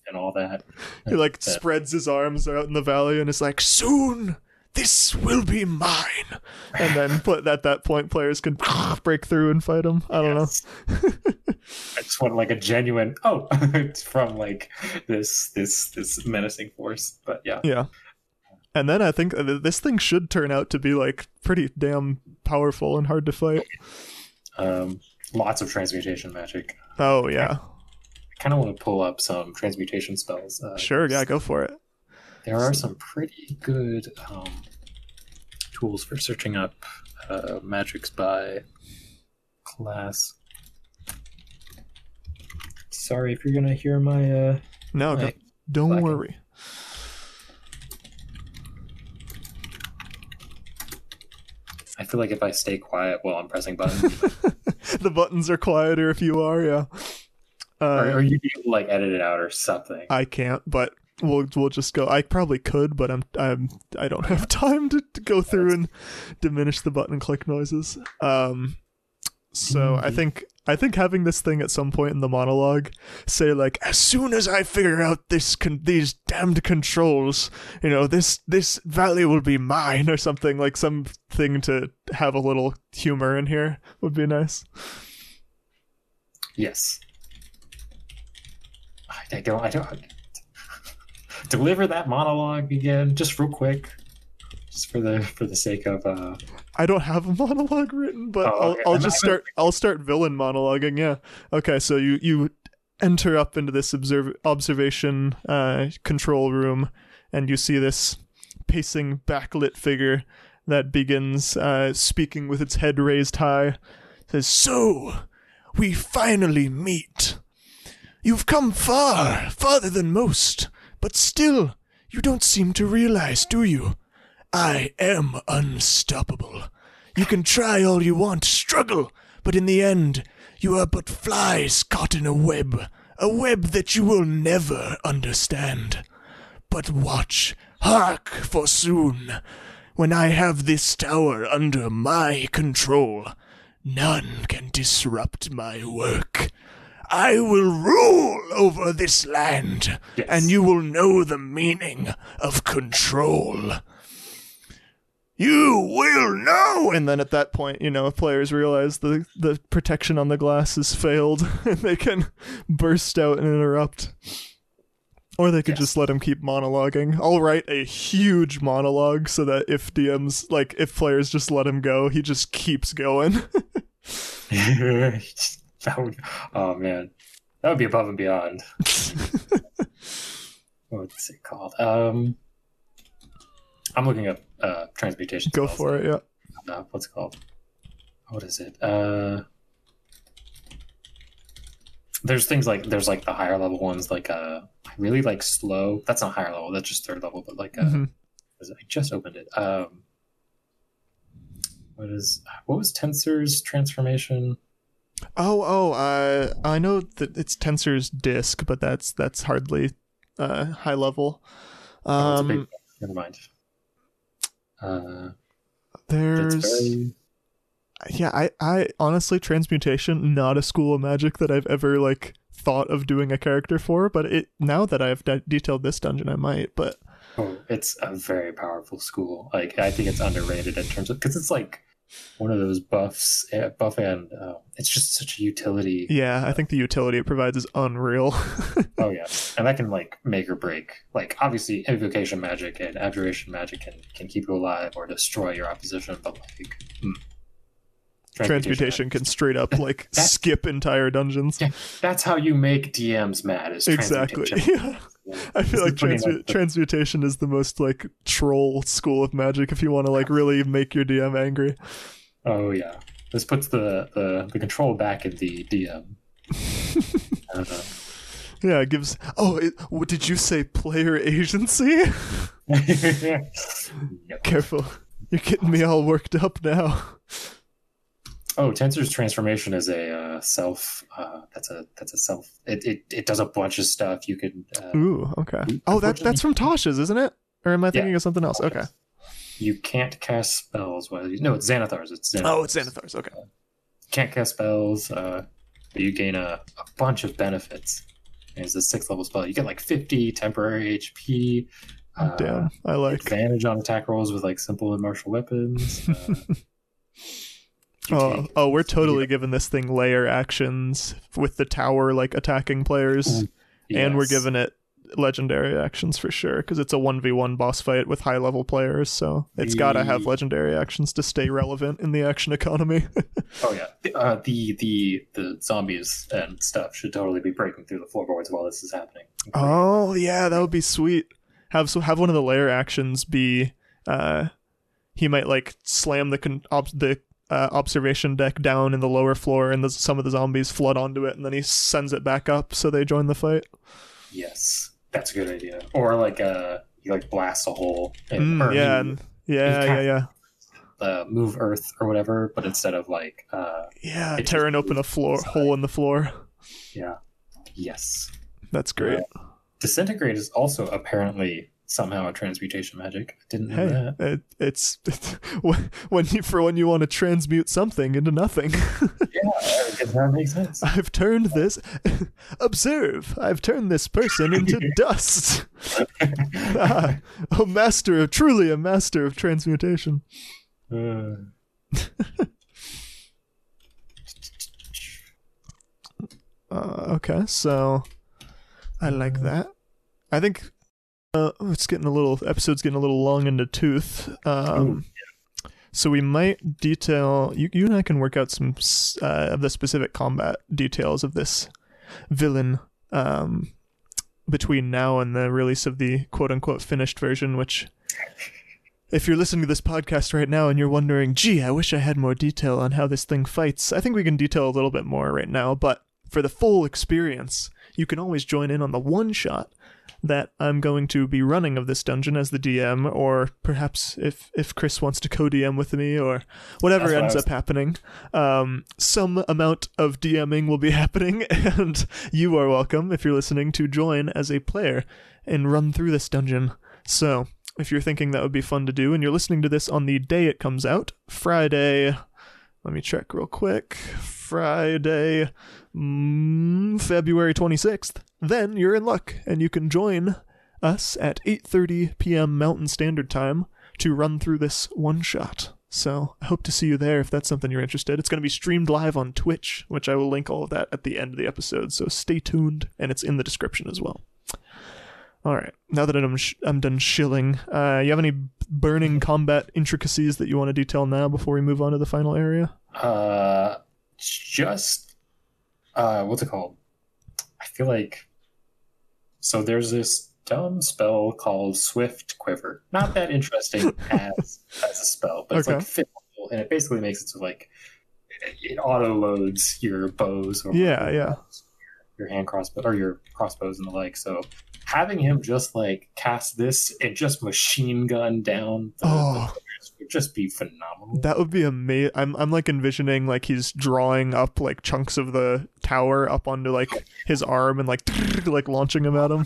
Speaker 2: and all that.
Speaker 1: He like spreads his arms out in the valley and is like, "Soon, this will be mine." And then put at that point, players can break through and fight him. I don't know.
Speaker 2: I just want like a genuine oh it's from like this this this menacing force. But yeah.
Speaker 1: Yeah. And then I think this thing should turn out to be like pretty damn powerful and hard to fight.
Speaker 2: Um lots of transmutation magic.
Speaker 1: Oh yeah,
Speaker 2: I kinda want to pull up some transmutation spells. Uh,
Speaker 1: sure, yeah, go for it.
Speaker 2: There are some pretty good um, tools for searching up uh, magics by class. Sorry if you're gonna hear my. uh
Speaker 1: No,
Speaker 2: my
Speaker 1: don't, worry.
Speaker 2: I feel like if I stay quiet while I'm pressing buttons,
Speaker 1: the buttons are quieter if you are, yeah. Uh,
Speaker 2: or, or you able to like edit it out or something.
Speaker 1: I can't, but we'll we'll just go. I probably could, but I'm I'm I don't have time to, to go through and diminish the button click noises. Um, so I
Speaker 2: Mhm.
Speaker 1: think I think having this thing at some point in the monologue say like, as soon as I figure out this con- these damned controls, you know this this valley will be mine or something like something to have a little humor in here would be nice.
Speaker 2: Yes. I, I don't. I don't. Deliver that monologue again, just real quick, just for the for the sake of. uh
Speaker 1: I don't have a monologue written, but
Speaker 2: Oh,
Speaker 1: I'll,
Speaker 2: okay.
Speaker 1: I'll
Speaker 2: I'm
Speaker 1: just start. I'll start villain monologuing. Yeah. Okay. So you you enter up into this observ- observation uh, control room, and you see this pacing backlit figure that begins uh, speaking with its head raised high. Says, "So, we finally meet. You've come far, farther than most, but still, you don't seem to realize, do you? I am unstoppable. You can try all you want, struggle, but in the end, you are but flies caught in a web, a web that you will never understand. But watch, hark, for soon, when I have this tower under my control, none can disrupt my work. I will rule over this land,
Speaker 2: Yes.
Speaker 1: and you will know the meaning of control. You will know! And then at that point, you know, players realize the, the protection on the glass has failed, and they can burst out and interrupt. Or they could
Speaker 2: Yes.
Speaker 1: just let him keep monologuing. I'll write a huge monologue so that if DMs, like, if players just let him go, he just keeps going.
Speaker 2: that would, oh man, that would be above and beyond. What's it called? Um, I'm looking up uh transmutation.
Speaker 1: Go for it, yeah.
Speaker 2: Uh, what's it called? What is it? Uh, there's things like there's like the higher level ones like uh really like slow. That's not higher level. That's just third level. But like uh,
Speaker 1: Mhm.
Speaker 2: it? I just opened it. Um, what is what was Tenser's transformation?
Speaker 1: Oh, oh, uh, I know that it's Tenser's disk, but that's that's hardly uh, high level.
Speaker 2: Oh,
Speaker 1: Um,
Speaker 2: big, never mind. Uh,
Speaker 1: there's
Speaker 2: very
Speaker 1: yeah, I, I honestly transmutation not a school of magic that I've ever like thought of doing a character for, but it now that I've de- detailed this dungeon, I might. But
Speaker 2: oh, it's a very powerful school. Like I think it's underrated in terms of because it's like one of those buffs, uh, buff and uh, it's just such a utility.
Speaker 1: yeah, I think the utility it provides is unreal.
Speaker 2: Oh yeah, and that can like make or break. Like obviously, invocation magic and abjuration magic can can keep you alive or destroy your opposition, but like hmm.
Speaker 1: transmutation can straight up like skip entire dungeons.
Speaker 2: Yeah, that's how you make DMs mad. Is
Speaker 1: Exactly.
Speaker 2: transmutation.
Speaker 1: Yeah. I feel like transmu- transmutation is the most like troll school of magic if you want to like really make your DM angry.
Speaker 2: Oh yeah, this puts the the, the control back in the DM. Uh,
Speaker 1: Yeah, it gives. Oh, it, what did you say? Player agency? Careful, you're getting me all worked up now.
Speaker 2: Oh, Tenser's transformation is a uh, self. Uh, that's a that's a self. It, it it does a bunch of stuff. You can. Uh,
Speaker 1: Ooh, okay. Oh, that that's from Tasha's, isn't it? Or am I thinking of something else? Okay.
Speaker 2: You can't cast spells while you. No, it's Xanathar's. It's Xanathar's.
Speaker 1: Oh, it's Xanathar's. Okay.
Speaker 2: Can't cast spells. Uh, but you gain a, a bunch of benefits. And It's a sixth level spell. You get like fifty temporary HP. Uh,
Speaker 1: Damn, I like.
Speaker 2: Advantage on attack rolls with like simple and martial weapons. Uh,
Speaker 1: Oh, oh, we're totally giving this thing lair actions with the tower like attacking players, and we're giving it legendary actions for sure because it's a 1v1 boss fight with high level players so it's got to have legendary actions to stay relevant in the action economy.
Speaker 2: Oh yeah, The- uh, the the the zombies and stuff should totally be breaking through the floorboards while this is happening.
Speaker 1: oh yeah that would be sweet. Have so have one of the lair actions be uh he might like slam the con- ob- the uh, observation deck down in the lower floor, and the, some of the zombies flood onto it, and then he sends it back up so they join the fight.
Speaker 2: Yes, that's a good idea. Or like uh, he like blasts a hole. And,
Speaker 1: Mm, yeah,
Speaker 2: he,
Speaker 1: and, yeah, yeah, yeah,
Speaker 2: uh, move Earth or whatever, but instead of like uh,
Speaker 1: yeah. Tearing open a floor
Speaker 2: inside.
Speaker 1: hole in the floor.
Speaker 2: yeah, yes.
Speaker 1: That's great.
Speaker 2: Disintegrate is also apparently somehow a transmutation magic. I didn't know
Speaker 1: Hey,
Speaker 2: that.
Speaker 1: it, it's when when you for when you want to transmute something into nothing.
Speaker 2: Yeah, that makes sense.
Speaker 1: I've turned this. Observe, I've turned this person into dust. Ah, a master of truly a master of transmutation.
Speaker 2: Uh,
Speaker 1: Uh, okay, so I like that. I think uh, oh, it's getting a little episode's getting a little long in the tooth. Um, so we might detail you. You and I can work out some uh, of the specific combat details of this villain um, between now and the release of the quote unquote finished version, which. If you're listening to this podcast right now and you're wondering, gee, I wish I had more detail on how this thing fights, I think we can detail a little bit more right now. But for the full experience, you can always join in on the one shot that I'm going to be running of this dungeon as the DM, or perhaps if if Chris wants to co-DM with me, or whatever
Speaker 2: That's what
Speaker 1: ends
Speaker 2: was-
Speaker 1: up happening, um, some amount of DMing will be happening, and you are welcome if you're listening to join as a player and run through this dungeon. So. If you're thinking that would be fun to do, and you're listening to this on the day it comes out, Friday, let me check real quick. Friday, mm, February 26th. Then you're in luck and you can join us at 8:30 p.m. Mountain Standard Time to run through this one shot. So, I hope to see you there if that's something you're interested. It's going to be streamed live on Twitch, which I will link all of that at the end of the episode. So, stay tuned and it's in the description as well. All right. Now that I'm sh- I'm done shilling, uh, you have any burning combat intricacies that you want to detail now before we move on to the final area?
Speaker 2: Uh, just uh, what's it called? I feel like so. There's this dumb spell called Swift Quiver. Not that interesting as as a spell, but it's like physical, and it basically makes it so like it, it auto loads your bows or
Speaker 1: Yeah, yeah.
Speaker 2: your hand crossbow or your crossbows and the like. So having him just like cast this and just machine gun down the, the
Speaker 1: Oh.
Speaker 2: players would just be phenomenal.
Speaker 1: That would be amazing. I'm I'm like envisioning like he's drawing up like chunks of the tower up onto like his arm and like like launching them at him.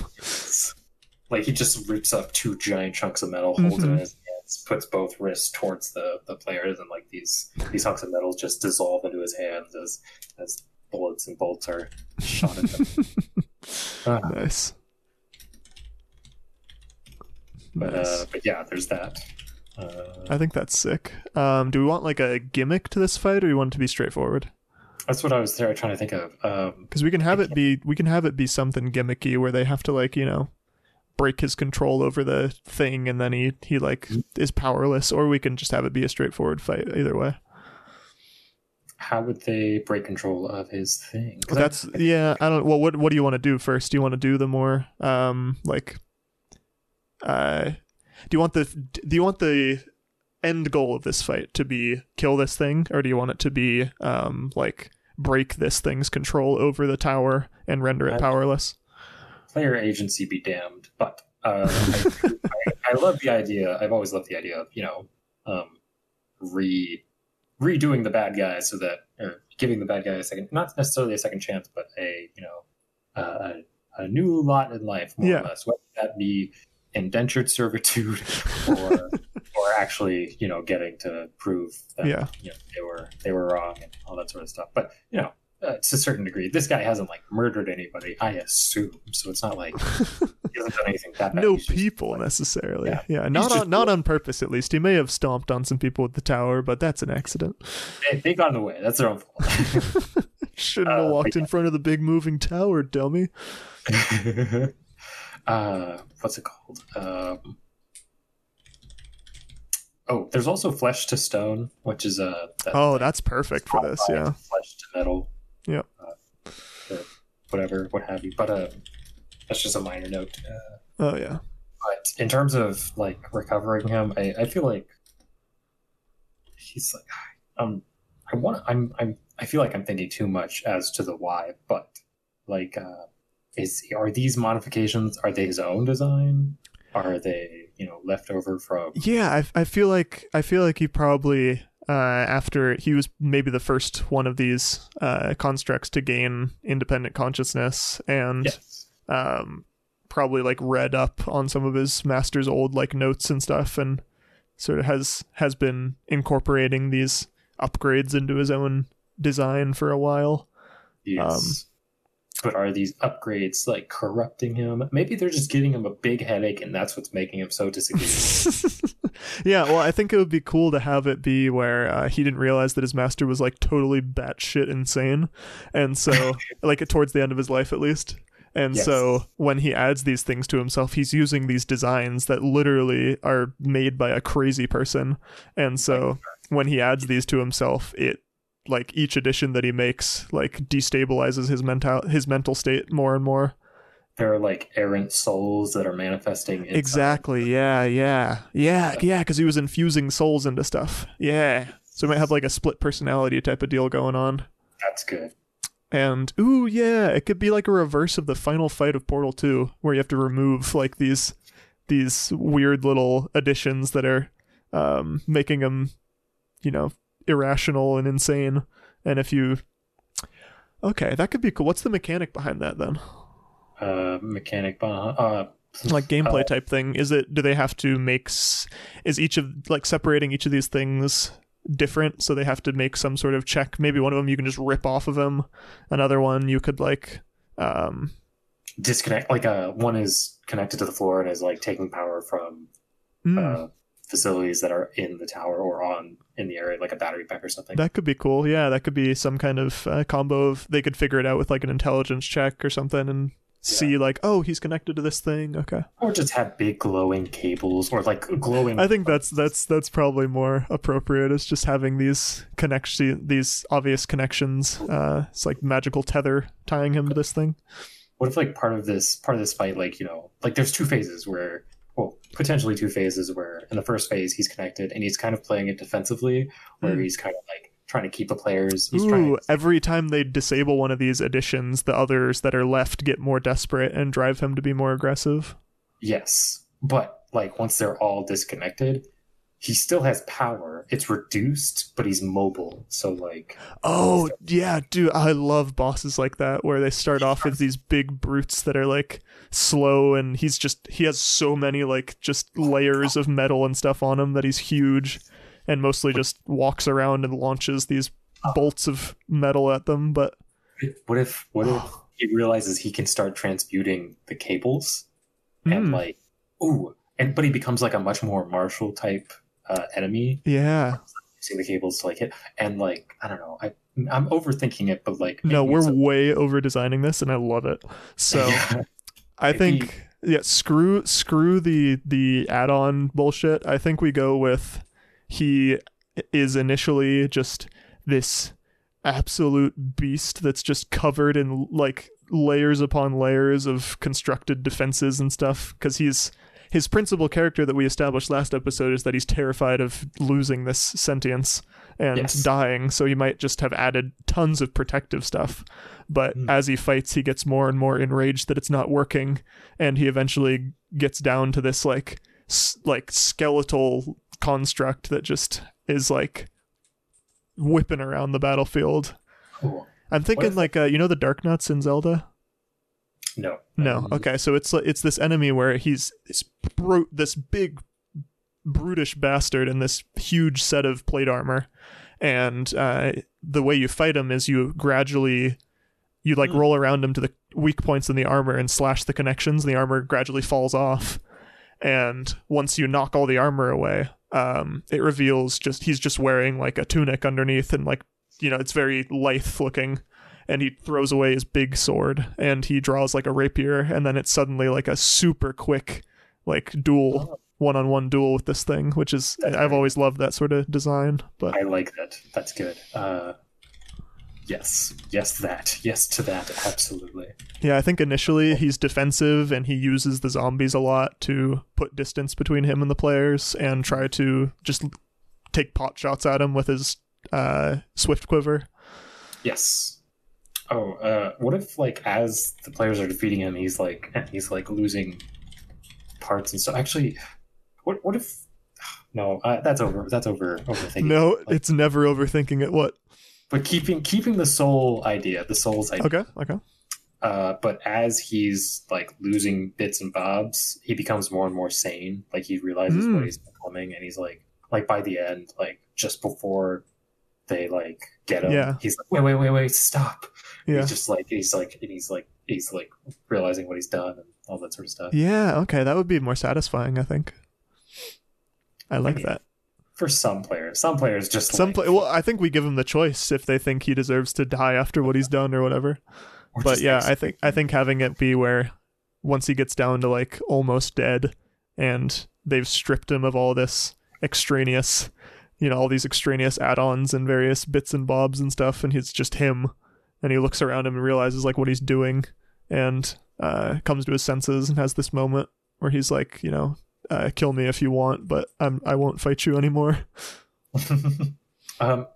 Speaker 2: Like he just rips up two giant chunks of metal, holds it in
Speaker 1: Mhm.
Speaker 2: his hands, puts both wrists towards the, the players, and like these these hunks of metal just dissolve into his hands as as bullets and bolts are shot at them. Ah,
Speaker 1: Nice.
Speaker 2: But
Speaker 1: Nice.
Speaker 2: uh, but yeah, there's that. Uh,
Speaker 1: I think that's sick. Um, do we want like a gimmick to this fight, or do we want it to be straightforward?
Speaker 2: that's what I was trying to think of. Um,
Speaker 1: Because we can have it be we can have it be something gimmicky where they have to like you know break his control over the thing and then he he like is powerless, or we can just have it be a straightforward fight. Either way.
Speaker 2: how would they break control of his thing? 'Cause I-
Speaker 1: That's yeah. I don't. Well, what what do you want to do first? Do you want to do the more um like uh do you want the do you want the end goal of this fight to be kill this thing, or do you want it to be um like break this thing's control over the tower and render it powerless?
Speaker 2: player agency be damned. But uh, I, I, I love the idea. I've always loved the idea of you know um, re redoing the bad guy so that or giving the bad guy a second, not necessarily a second chance, but a you know uh, a, a new lot in life, more
Speaker 1: Yeah.
Speaker 2: or less. Whether that be indentured servitude or or actually you know getting to prove that
Speaker 1: Yeah.
Speaker 2: you know they were they were wrong and all that sort of stuff. But you know. Uh, to a certain degree, this guy hasn't like murdered anybody, I assume. So it's not like he hasn't done anything that bad.
Speaker 1: no
Speaker 2: just,
Speaker 1: people
Speaker 2: like,
Speaker 1: necessarily.
Speaker 2: Yeah.
Speaker 1: Yeah, not on, not on purpose. At least he may have stomped on some people with the tower, but that's an accident.
Speaker 2: they, they got in the way. That's their own fault.
Speaker 1: Shouldn't
Speaker 2: Uh,
Speaker 1: have walked
Speaker 2: but
Speaker 1: in front of the big moving tower, dummy.
Speaker 2: uh, what's it called? Um, oh, there's also flesh to stone, which is a that,
Speaker 1: Oh, that's perfect for this. Yeah.
Speaker 2: flesh to metal.
Speaker 1: Yep.
Speaker 2: Uh, whatever, what have you. But uh, that's just a minor note. Uh,
Speaker 1: Oh yeah.
Speaker 2: but in terms of like recovering him, I, I feel like he's like I'm I want. I'm. I'm. I feel like I'm thinking too much as to the why, but like, uh, is are these modifications? Are they his own design? Are they you know left over from?
Speaker 1: Yeah, I, I feel like I feel like he probably uh, after he was maybe the first one of these uh, constructs to gain independent consciousness and
Speaker 2: Yes.
Speaker 1: um, probably like read up on some of his master's old like notes and stuff and sort of has has been incorporating these upgrades into his own design for a while
Speaker 2: Yes.
Speaker 1: Um,
Speaker 2: but are these upgrades like corrupting him? Maybe they're just giving him a big headache, and that's what's making him so disagreeable.
Speaker 1: yeah well i think it would be cool to have it be where uh, he didn't realize that his master was like totally batshit insane and so like towards the end of his life at least and
Speaker 2: Yes.
Speaker 1: so when he adds these things to himself he's using these designs that literally are made by a crazy person and so when he adds these to himself it like each addition that he makes like destabilizes his mental his mental state more and more
Speaker 2: there are like errant souls that are manifesting.
Speaker 1: Exactly. Yeah. Yeah. Yeah. Yeah. Because he was infusing souls into stuff. Yeah. So he might have like a split personality type of deal going on.
Speaker 2: That's good.
Speaker 1: And ooh, yeah, it could be like a reverse of the final fight of Portal Two, where you have to remove like these these weird little additions that are um, making him, you know, irrational and insane. And if you, okay, that could be cool. What's the mechanic behind that then?
Speaker 2: Uh, mechanic behind. Uh,
Speaker 1: like gameplay
Speaker 2: Uh,
Speaker 1: type thing is it do they have to make is each of like separating each of these things different so they have to make some sort of check maybe one of them you can just rip off of them. another one you could like um
Speaker 2: disconnect. Like uh, one is connected to the floor and is like taking power from
Speaker 1: mm,
Speaker 2: uh, facilities that are in the tower or on in the area, like a battery pack or something.
Speaker 1: that could be cool. Yeah that could be some kind of uh, combo of they could figure it out with like an intelligence check or something and see like oh he's connected to this thing. Okay.
Speaker 2: Or just have big glowing cables or like glowing.
Speaker 1: i think that's that's that's probably more appropriate is just having these connection these obvious connections uh it's like magical tether tying him to this thing.
Speaker 2: What if like part of this part of this fight, like you know, like there's two phases where, well, potentially two phases where in the first phase he's connected and he's kind of playing it defensively, where
Speaker 1: Mm.
Speaker 2: he's kind of like trying to keep the players. He's trying
Speaker 1: Ooh, every time they disable one of these additions, the others that are left get more desperate and drive him to be more aggressive.
Speaker 2: Yes, but like once they're all disconnected, he still has power. It's reduced, but he's mobile. So like,
Speaker 1: Oh, yeah, dude, I love bosses like that where they start off with these big brutes that are like slow and he's just he has so many like just layers of metal and stuff on him that he's huge and mostly just walks around and launches these bolts of metal at them, but
Speaker 2: what if what if he realizes he can start transmuting the cables and
Speaker 1: Mm,
Speaker 2: like, ooh, and but he becomes like a much more martial type uh, enemy
Speaker 1: yeah.
Speaker 2: using the cables to like hit and like I don't know. I I'm overthinking it, but like
Speaker 1: No, we're way over designing this and I love it. So
Speaker 2: Yeah.
Speaker 1: I
Speaker 2: Maybe-
Speaker 1: think yeah, screw screw the the add-on bullshit. I think we go with he is initially just this absolute beast that's just covered in like layers upon layers of constructed defenses and stuff cuz he's his principal character that we established last episode is that he's terrified of losing this sentience and
Speaker 2: Yes.
Speaker 1: dying, so he might just have added tons of protective stuff. But
Speaker 2: Hmm.
Speaker 1: as he fights, he gets more and more enraged that it's not working, and he eventually gets down to this like s- like skeletal construct that just is like whipping around the battlefield.
Speaker 2: Cool.
Speaker 1: I'm thinking
Speaker 2: if-
Speaker 1: like uh, you know the Darknuts in Zelda.
Speaker 2: No.
Speaker 1: No,
Speaker 2: Um,
Speaker 1: okay, so it's like- it's this enemy where he's this bru- this big brutish bastard in this huge set of plate armor, and uh, the way you fight him is you gradually you like
Speaker 2: Hmm.
Speaker 1: roll around him to the weak points in the armor and slash the connections. And the armor gradually falls off, and once you knock all the armor away, um, it reveals just he's just wearing like a tunic underneath, and like you know it's very lithe looking and he throws away his big sword and he draws like a rapier and then it's suddenly like a super quick like duel one-on-one duel with this thing which is
Speaker 2: That's
Speaker 1: i've always loved that sort of design but
Speaker 2: I like that. That's good. Uh, yes, yes, that. Yes to that. Absolutely.
Speaker 1: yeah i think initially he's defensive and he uses the zombies a lot to put distance between him and the players and try to just take pot shots at him with his uh, Swift Quiver.
Speaker 2: Yes. Oh, uh, what if like as the players are defeating him, he's like he's like losing parts and stuff. Actually, what what if? No, uh, that's over. That's over. Overthinking.
Speaker 1: No,
Speaker 2: Like,
Speaker 1: it's never overthinking it. What?
Speaker 2: but keeping keeping the soul idea, the soul's idea.
Speaker 1: Okay, okay.
Speaker 2: Uh, but as he's like losing bits and bobs, he becomes more and more sane. Like he realizes
Speaker 1: Mm.
Speaker 2: what he's becoming, and he's like, like by the end, like just before they like get him,
Speaker 1: Yeah.
Speaker 2: he's like, wait, wait, wait, wait, stop.
Speaker 1: Yeah.
Speaker 2: He's just like he's like and he's like he's like realizing what he's done and all that sort of stuff.
Speaker 1: Yeah, okay, that would be more satisfying, I think. I like
Speaker 2: mean,
Speaker 1: that.
Speaker 2: For some players, some players just
Speaker 1: Some
Speaker 2: like,
Speaker 1: play well, I think we give him the choice if they think he deserves to die after what he's done or whatever.
Speaker 2: or
Speaker 1: But yeah, I think I think having it be where once he gets down to like almost dead and they've stripped him of all this extraneous you know, all these extraneous add-ons and various bits and bobs and stuff and he's just him and he looks around him and realizes like what he's doing and uh comes to his senses and has this moment where he's like, you know, uh, kill me if you want, but I'm I won't fight you anymore.
Speaker 2: um,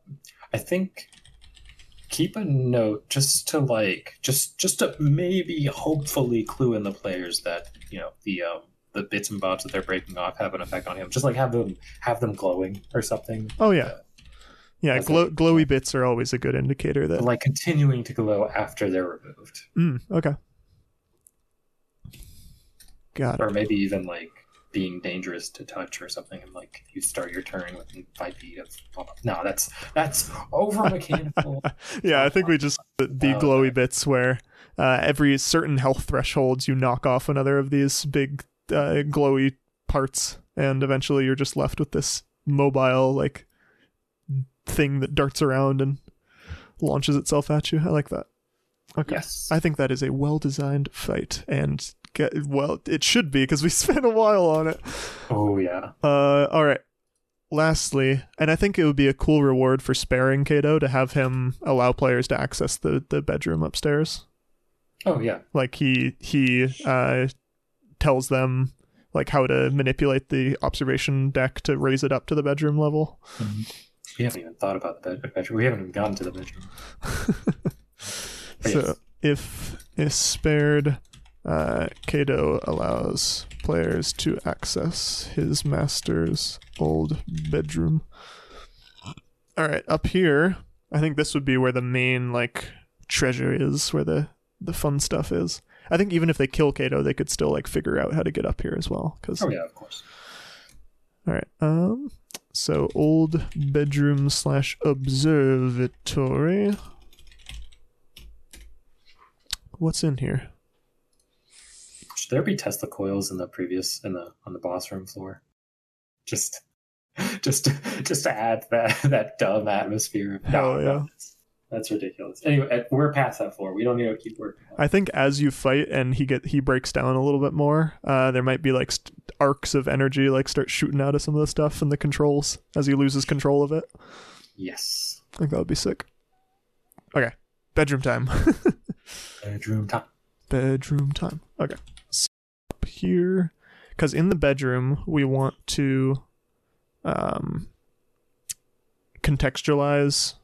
Speaker 2: I think keep a note just to like just just to maybe hopefully clue in the players that you know the um the bits and bobs that they're breaking off have an effect on him. Just like have them have them glowing or something.
Speaker 1: Oh yeah. Yeah,
Speaker 2: That's
Speaker 1: glow,
Speaker 2: like-
Speaker 1: glowy bits are always a good indicator that
Speaker 2: like continuing to glow after they're removed,
Speaker 1: Mm, okay. Got it.
Speaker 2: or maybe even like being dangerous to touch or something, and like you start your turn within five feet of. No, that's that's over mechanical.
Speaker 1: Yeah, I think we just the
Speaker 2: Oh,
Speaker 1: glowy
Speaker 2: okay.
Speaker 1: bits where uh, every certain health thresholds you knock off another of these big uh, glowy parts, and eventually you're just left with this mobile like thing that darts around and launches itself at you. I like that. Okay.
Speaker 2: yes.
Speaker 1: I think that is a well designed fight, and get, well, it should be because we spent a while on it.
Speaker 2: oh yeah.
Speaker 1: Uh, all right. Lastly, and I think it would be a cool reward for sparing Kato to have him allow players to access the the bedroom upstairs.
Speaker 2: Oh yeah.
Speaker 1: Like he he uh tells them like how to manipulate the observation deck to raise it up to the bedroom level.
Speaker 2: We haven't even thought about the bed- bedroom. We haven't even gotten to the bedroom.
Speaker 1: So
Speaker 2: yes.
Speaker 1: if is spared, uh, Kato allows players to access his master's old bedroom. All right, up here, I think this would be where the main like treasure is, where the the fun stuff is. I think even if they kill Kato, they could still like figure out how to get up here as well. Because
Speaker 2: Oh yeah, of course.
Speaker 1: all right, um, so old bedroom slash observatory. What's in here?
Speaker 2: Should there be Tesla coils in the previous in the on the boss room floor? Just, just, just to add that that dumb atmosphere.
Speaker 1: Of Hell yeah.
Speaker 2: that's, that's ridiculous. Anyway, we're past that floor. We don't need to keep working.
Speaker 1: I think as you fight and he get he breaks down a little bit more, uh, there might be like st- arcs of energy like start shooting out of some of the stuff and the controls as he loses control of it.
Speaker 2: Yes.
Speaker 1: I think that would be sick. Okay, bedroom time.
Speaker 2: Bedroom time.
Speaker 1: bedroom time. Okay, so up here, because in the bedroom we want to, um, contextualize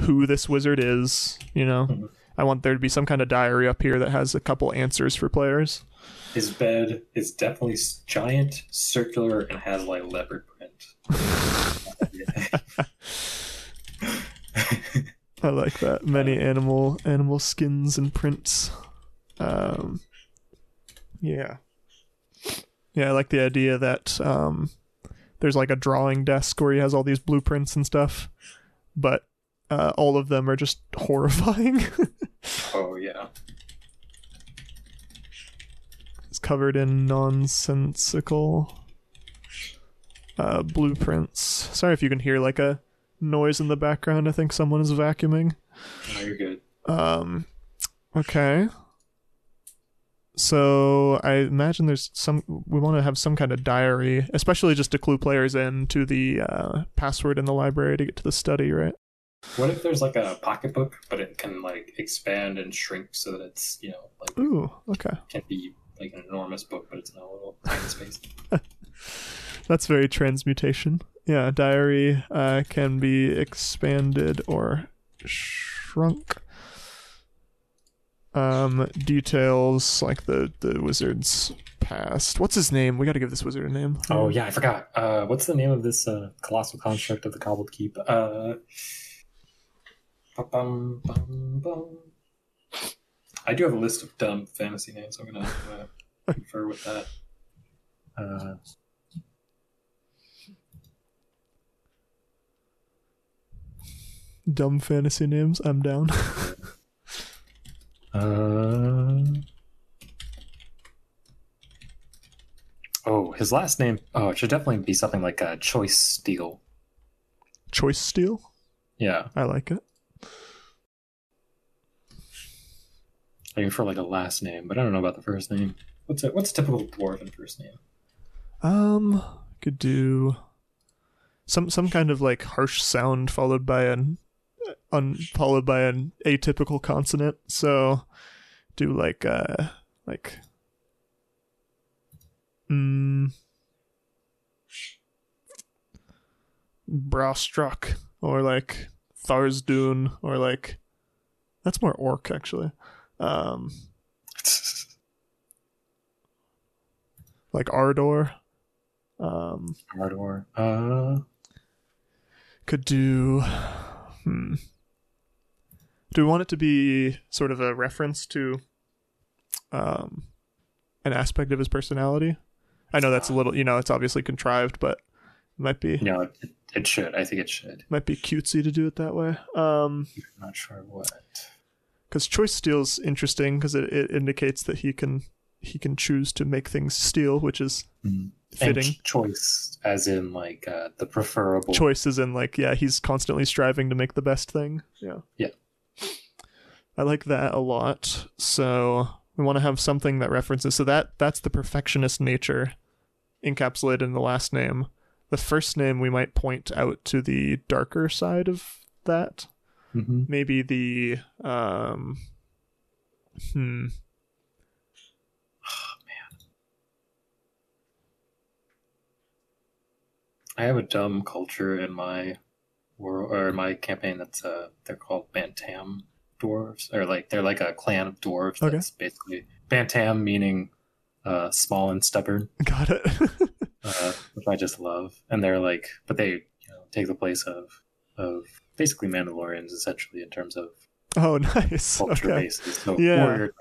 Speaker 1: who this wizard is. You know,
Speaker 2: Mhm.
Speaker 1: I want there to be some kind of diary up here that has a couple answers for players.
Speaker 2: His bed is definitely giant, circular, and has like leopard print.
Speaker 1: I like that. Many animal animal skins and prints. Um, yeah, yeah. I like the idea that um, there's like a drawing desk where he has all these blueprints and stuff, but uh, all of them are just horrifying.
Speaker 2: oh yeah.
Speaker 1: it's covered in nonsensical uh, blueprints. Sorry if you can hear like a noise in the background. I think someone is vacuuming.
Speaker 2: No, you're good.
Speaker 1: Um, okay. So I imagine there's some. We want to have some kind of diary, especially just to clue players in to the uh, password in the library to get to the study, right?
Speaker 2: What if there's like a pocketbook, but it can like expand and shrink so that it's you know like
Speaker 1: Ooh, okay.
Speaker 2: can be like an enormous book, but it's in a little tiny space.
Speaker 1: That's very transmutation. Yeah, diary uh, can be expanded or shrunk. Um, details like the the wizard's past. What's his name? We got to give this wizard a name.
Speaker 2: Oh yeah, I forgot. Uh, what's the name of this uh, colossal construct of the cobbled keep? Uh, bum, bum, bum. I do have a list of dumb fantasy names. I'm gonna uh, confer with that. Uh,
Speaker 1: Dumb fantasy names. I'm down.
Speaker 2: uh, oh, his last name. Oh, it should definitely be something like uh, Choice Steel.
Speaker 1: Choice Steel.
Speaker 2: Yeah,
Speaker 1: I like it.
Speaker 2: Looking for like a last name, but I don't know about the first name. What's a, what's a typical dwarven first name?
Speaker 1: Um, could do some some kind of like harsh sound followed by an un followed by an atypical consonant. So do like uh like mm Brostruck or like Tharsdun or like that's more orc actually. Um like Ardor. Um
Speaker 2: Ardor. Uh,
Speaker 1: could do hmm. Do we want it to be sort of a reference to um an aspect of his personality? I know that's a little, you know, it's obviously contrived, but it might be
Speaker 2: no, it, it should. I think it should.
Speaker 1: might be cutesy to do it that way. Um
Speaker 2: I'm not sure what.
Speaker 1: Because choice steel's interesting because it, it indicates that he can he can choose to make things steel, which is
Speaker 2: And
Speaker 1: fitting.
Speaker 2: ch- choice, as in like uh, the preferable.
Speaker 1: choice is in like yeah he's constantly striving to make the best thing yeah
Speaker 2: Yeah.
Speaker 1: i like that a lot so we want to have something that references so that that's the perfectionist nature encapsulated in the last name the first name we might point out to the darker side of that
Speaker 2: Mhm.
Speaker 1: maybe the um hmm oh, man.
Speaker 2: I have a dumb culture in my world or in my campaign that's uh they're called Bantam dwarves or like they're like a clan of dwarves
Speaker 1: Okay.
Speaker 2: that's basically Bantam meaning uh small and stubborn,
Speaker 1: got it
Speaker 2: uh, which I just love. And they're like but they you know take the place of of basically Mandalorians essentially in terms of
Speaker 1: oh nice
Speaker 2: culture
Speaker 1: okay
Speaker 2: basis. So
Speaker 1: Yeah.
Speaker 2: warrior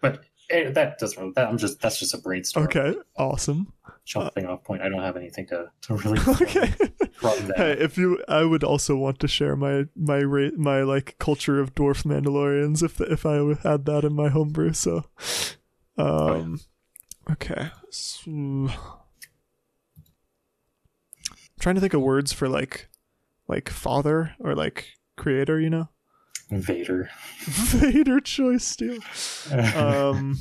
Speaker 2: but eh, that doesn't that I'm just that's just a brainstorm.
Speaker 1: okay awesome
Speaker 2: Jumping off point. I don't have anything to, to really
Speaker 1: okay. Hey, if you, I would also want to share my my my like culture of dwarf Mandalorians if if I had that in my homebrew. So, um, okay. So, trying to think of words for like like father or like creator. You know,
Speaker 2: Vader.
Speaker 1: Vader choice steel. Um.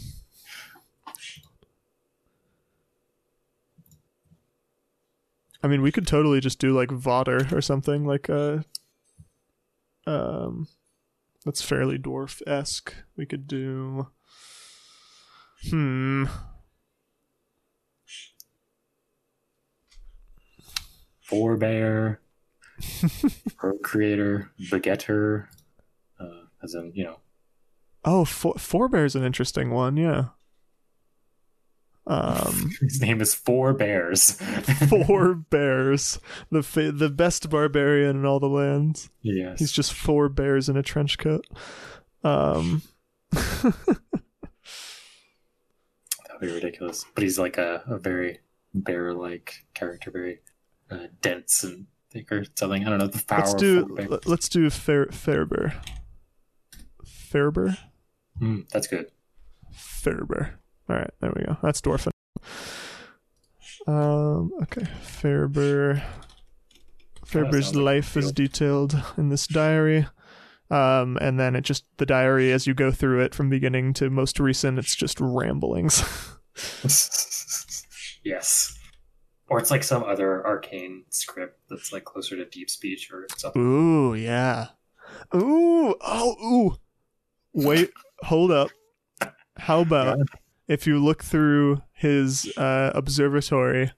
Speaker 1: I mean, we could totally just do like Vader or something like uh um that's fairly dwarf esque. We could do hmm
Speaker 2: Forebear, Procreator, Begetter, uh, as in, you know,
Speaker 1: oh for- forebear's an interesting one, yeah. Um
Speaker 2: his name is Four Bears.
Speaker 1: four bears, the fa- the best barbarian in all the lands.
Speaker 2: yes.
Speaker 1: He's just four bears in a trench coat. Um
Speaker 2: That'd be ridiculous. But he's like a, a very bear like character, very uh, dense and thick or something. I don't know. The power
Speaker 1: let's do let's do fair fairbear. Fairbear?
Speaker 2: Mm, that's good.
Speaker 1: Fairbear. All right, there we go. That's dwarfin. Um. Okay.
Speaker 2: Sounds like
Speaker 1: life is detailed in this diary. Um, and then it just the diary as you go through it from beginning to most recent, it's just ramblings.
Speaker 2: yes. Or it's like some other arcane script that's like closer to deep speech or something.
Speaker 1: Ooh, yeah. Ooh, oh, ooh. Wait, hold up. How about
Speaker 2: Yeah.
Speaker 1: if you look through his uh, observatory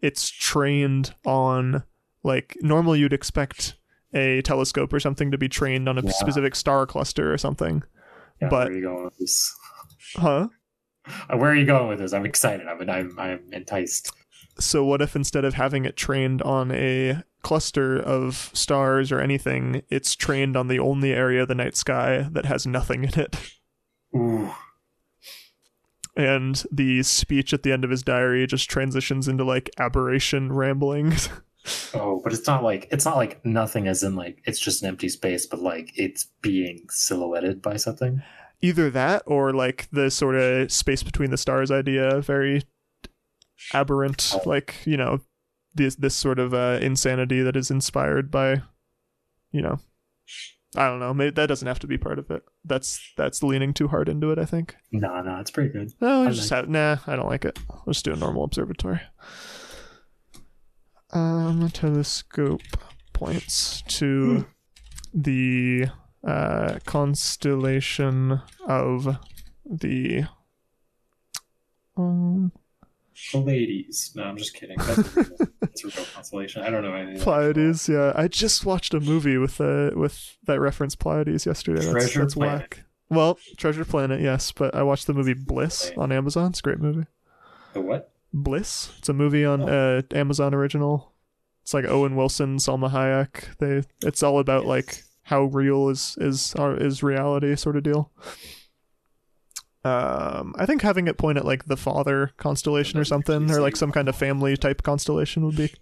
Speaker 1: it's trained on like normally you'd expect a telescope or something to be trained on a
Speaker 2: Yeah.
Speaker 1: specific star cluster or something.
Speaker 2: Yeah,
Speaker 1: But-
Speaker 2: where are you going with this?
Speaker 1: Huh?
Speaker 2: Uh, Where are you going with this? I'm excited. I'm I'm, I'm enticed.
Speaker 1: So what if instead of having it trained on a cluster of stars or anything, it's trained on the only area of the night sky that has nothing in it?
Speaker 2: Ooh,
Speaker 1: And the speech at the end of his diary just transitions into like aberration ramblings.
Speaker 2: oh, but it's not like it's not like nothing as in like it's just an empty space, but like it's being silhouetted by something.
Speaker 1: Either that or like the sort of space between the stars idea, very aberrant, like, you know, this this sort of uh, insanity that is inspired by, you know, I don't know. Maybe that doesn't have to be part of it. That's that's leaning too hard into it. I think.
Speaker 2: Nah, nah, it's pretty good.
Speaker 1: No, I
Speaker 2: I
Speaker 1: just
Speaker 2: like
Speaker 1: have nah. I don't like it. Let's do a normal observatory. Um, telescope points to the uh, constellation of the um,
Speaker 2: Pleiades. No, I'm just kidding. That's a real, that's a real constellation. I don't know anything.
Speaker 1: Pleiades. Yeah, I just watched a movie with uh with that reference Pleiades yesterday. That's,
Speaker 2: Treasure
Speaker 1: that's
Speaker 2: Planet.
Speaker 1: whack. Well, Treasure Planet, yes, but I watched the movie Bliss on Amazon. It's a great movie.
Speaker 2: The what?
Speaker 1: Bliss. It's a movie on uh, Amazon original. It's like Owen Wilson, Salma Hayek. They. It's all about like how real is is uh, is reality sort of deal. Um, I think having it point at like the father constellation or something, or like some kind of family type constellation would be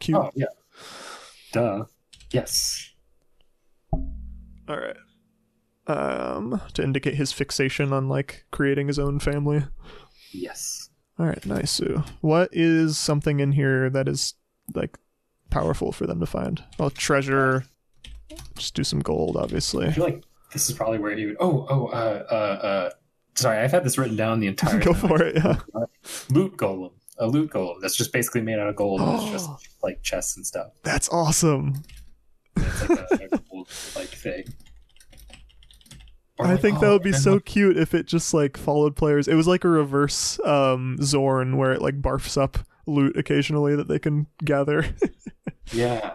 Speaker 1: cute.
Speaker 2: Oh yeah. Duh. Yes.
Speaker 1: All right. Um, to indicate his fixation on like creating his own family.
Speaker 2: Yes.
Speaker 1: All right, nice. Sue. What is something in here that is like powerful for them to find? Well, treasure. Just do some gold, obviously I
Speaker 2: feel like this is probably where he would. Oh, oh, uh, uh, uh. Sorry, I've had this written down the entire.
Speaker 1: Go
Speaker 2: time.
Speaker 1: for it. Yeah.
Speaker 2: Loot golem. A loot golem that's just basically made out of gold. and it's just like chests and stuff.
Speaker 1: That's awesome.
Speaker 2: It's like a, a gold like thing. Or
Speaker 1: I
Speaker 2: like-
Speaker 1: think that
Speaker 2: oh,
Speaker 1: would be so
Speaker 2: like-
Speaker 1: cute if it just like followed players. It was like a reverse um Zorn where it like barfs up loot occasionally that they can gather.
Speaker 2: Yeah.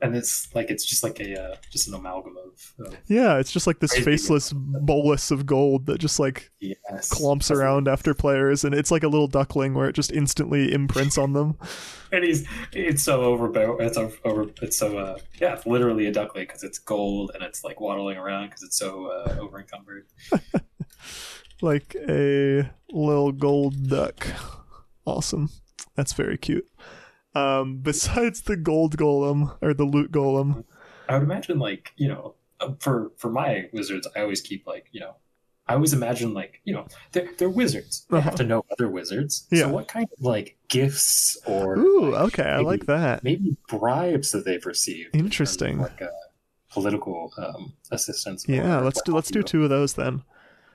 Speaker 2: And it's like it's just like a uh, just an amalgam of, of
Speaker 1: yeah, it's just like this faceless bolus of gold that just like
Speaker 2: yes,
Speaker 1: clumps
Speaker 2: That's-
Speaker 1: around after players and it's like a little duckling where it just instantly imprints on them.
Speaker 2: and he's it's so over it's over, over it's so uh yeah it's literally a duckling because it's gold and it's like waddling around because it's so uh, over encumbered
Speaker 1: like a little gold duck. Awesome. That's very cute. Um, besides the gold golem or the loot golem,
Speaker 2: i would imagine like you know uh, for for my wizards i always keep like you know i always imagine like you know they're, they're wizards they
Speaker 1: Uh-huh.
Speaker 2: have to know other wizards
Speaker 1: Yeah.
Speaker 2: so what kind of like gifts or
Speaker 1: ooh,
Speaker 2: like,
Speaker 1: okay, I like that.
Speaker 2: maybe bribes that they've received in
Speaker 1: Interesting.
Speaker 2: like uh, political um, assistance
Speaker 1: Yeah, let's do let's do two of those then.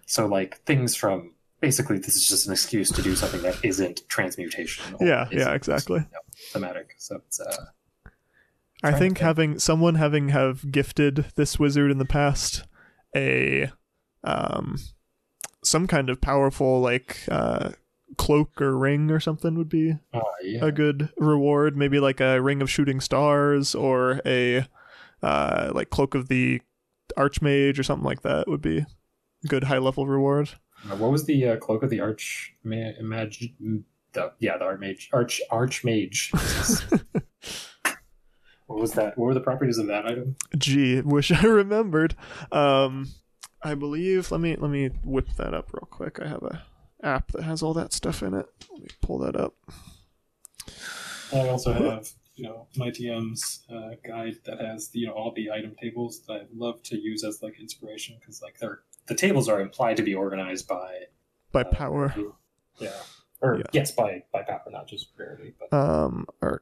Speaker 2: So like things from basically this is just an excuse to do something that isn't transmutation.
Speaker 1: Yeah,
Speaker 2: isn't,
Speaker 1: yeah, exactly.
Speaker 2: you know, thematic. So it's uh
Speaker 1: I think having someone having have gifted this wizard in the past a um some kind of powerful like uh cloak or ring or something would be
Speaker 2: oh, yeah.
Speaker 1: a good reward. Maybe like a ring of shooting stars or a uh, like cloak of the archmage or something like that would be a good high level reward.
Speaker 2: Uh, what was the uh, cloak of the arch? Ma- imagine the yeah the archmage arch archmage. what was that? What were the properties of that item?
Speaker 1: Gee, wish I remembered. Um, I believe. Let me let me whip that up real quick. I have a app that has all that stuff in it. Let me pull that up.
Speaker 2: I also have you know my DM's uh, guide that has you know all the item tables that I love to use as like inspiration because like they're the tables are implied to be organized by
Speaker 1: By
Speaker 2: uh,
Speaker 1: power.
Speaker 2: Yeah, or
Speaker 1: Yeah.
Speaker 2: yes, by by power, not just rarity. But
Speaker 1: Um, or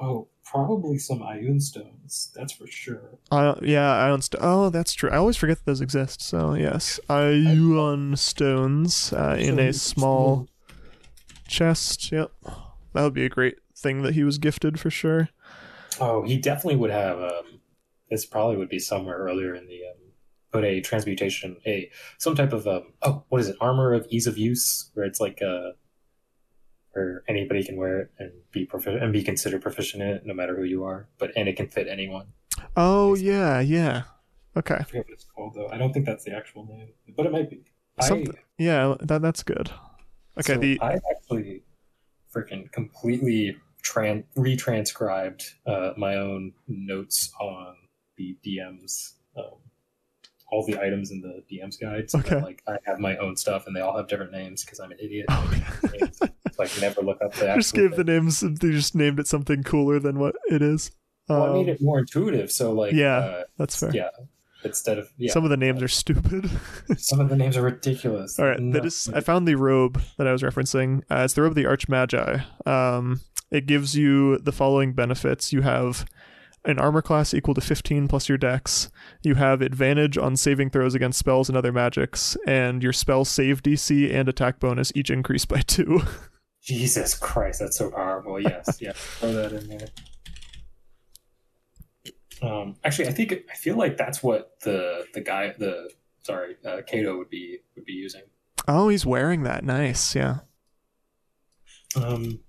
Speaker 2: oh, probably some Ioun stones. That's for sure.
Speaker 1: I, yeah, Ioun stones. Oh, that's true. I always forget that those exist. So yes, Ioun stones uh, in a small chest. Yep, that would be a great thing that he was gifted for sure.
Speaker 2: Oh, he definitely would have. Um, this probably would be somewhere earlier in the. Um, but a transmutation, a some type of um, oh, what is it? Armor of ease of use, where it's like a where anybody can wear it and be proficient and be considered proficient in it, no matter who you are. But and it can fit anyone.
Speaker 1: Oh yeah, yeah. Okay.
Speaker 2: I forget what it's called though. I don't think that's the actual name, but it might be.
Speaker 1: Something. Yeah, that that's good. Okay.
Speaker 2: so
Speaker 1: the
Speaker 2: I actually freaking completely tran- retranscribed uh, my own notes on the DMs. Um, all the items in the DMs guide. So that,
Speaker 1: Okay.
Speaker 2: like I have my own stuff, and they all have different names because I'm an idiot.
Speaker 1: Okay.
Speaker 2: Names. so I never look up the actual.
Speaker 1: just gave the names. They just named it something cooler than what it is.
Speaker 2: Well, I
Speaker 1: Um,
Speaker 2: made it more intuitive. So like,
Speaker 1: Yeah,
Speaker 2: uh,
Speaker 1: that's fair.
Speaker 2: yeah. Instead of yeah,
Speaker 1: Some of the names are stupid.
Speaker 2: some of the names are ridiculous.
Speaker 1: All right,
Speaker 2: No-
Speaker 1: that is. I found the robe that I was referencing. Uh, it's the robe of the Archmagi. Um, it gives you the following benefits. You have an armor class equal to 15 plus your dex. You have advantage on saving throws against spells and other magics, and your spell save DC and attack bonus each increase by two.
Speaker 2: Jesus Christ, that's so powerful. Yes, yeah, throw that in there. Um, actually, I think I feel like that's what the the guy, the sorry, uh, Kato would be would be using.
Speaker 1: oh, he's wearing that. Nice. Yeah.
Speaker 2: Um,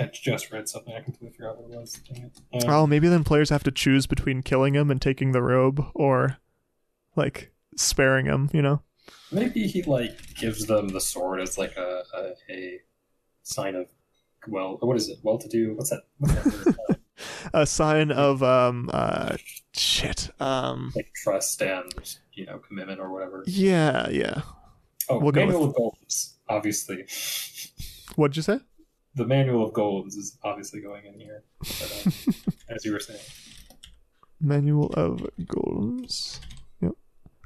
Speaker 2: I just read something. I completely forgot what it was. It. Um,
Speaker 1: Oh, maybe then players have to choose between killing him and taking the robe, or like sparing him. You know.
Speaker 2: Maybe he like gives them the sword as like a a, a sign of well, what is it? Well to do. What's that? What's that?
Speaker 1: A sign of um uh shit um
Speaker 2: like trust and you know commitment or whatever.
Speaker 1: yeah yeah
Speaker 2: Oh,
Speaker 1: We'll go
Speaker 2: manual of golems, obviously.
Speaker 1: what'd you say
Speaker 2: The manual of golems is obviously going in here, but, um, as you were saying.
Speaker 1: manual of golems yep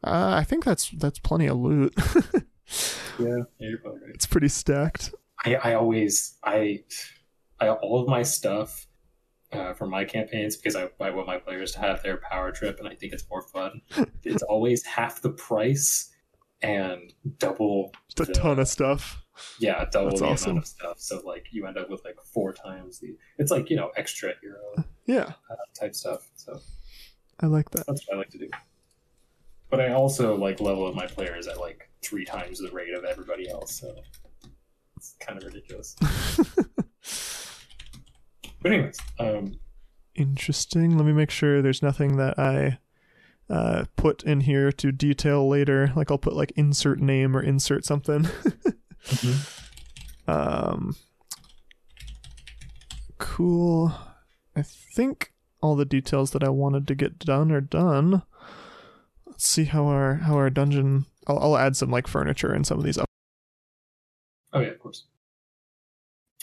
Speaker 1: uh, i think that's that's plenty of loot
Speaker 2: Yeah, yeah, you're probably right.
Speaker 1: it's pretty stacked
Speaker 2: I, I always I, I all of my stuff uh, for my campaigns because I, I want my players to have their power trip and I think it's more fun. it's always half the price and double
Speaker 1: just a
Speaker 2: the-
Speaker 1: ton of stuff
Speaker 2: yeah double
Speaker 1: That's
Speaker 2: the
Speaker 1: awesome.
Speaker 2: amount of stuff. So like you end up with like four times the. It's like you know extra hero
Speaker 1: yeah
Speaker 2: uh, type stuff. So
Speaker 1: i like that
Speaker 2: that's what I like to do. But I also like level up my players at like three times the rate of everybody else. So it's kind of ridiculous. But anyways, um,
Speaker 1: interesting let me make sure there's nothing that i uh put in here to detail later like i'll put like insert name or insert something Um, cool. I think all the details that I wanted to get done are done. Let's see how our how our dungeon. I'll, I'll add some like furniture and some of these up.
Speaker 2: oh yeah, of course.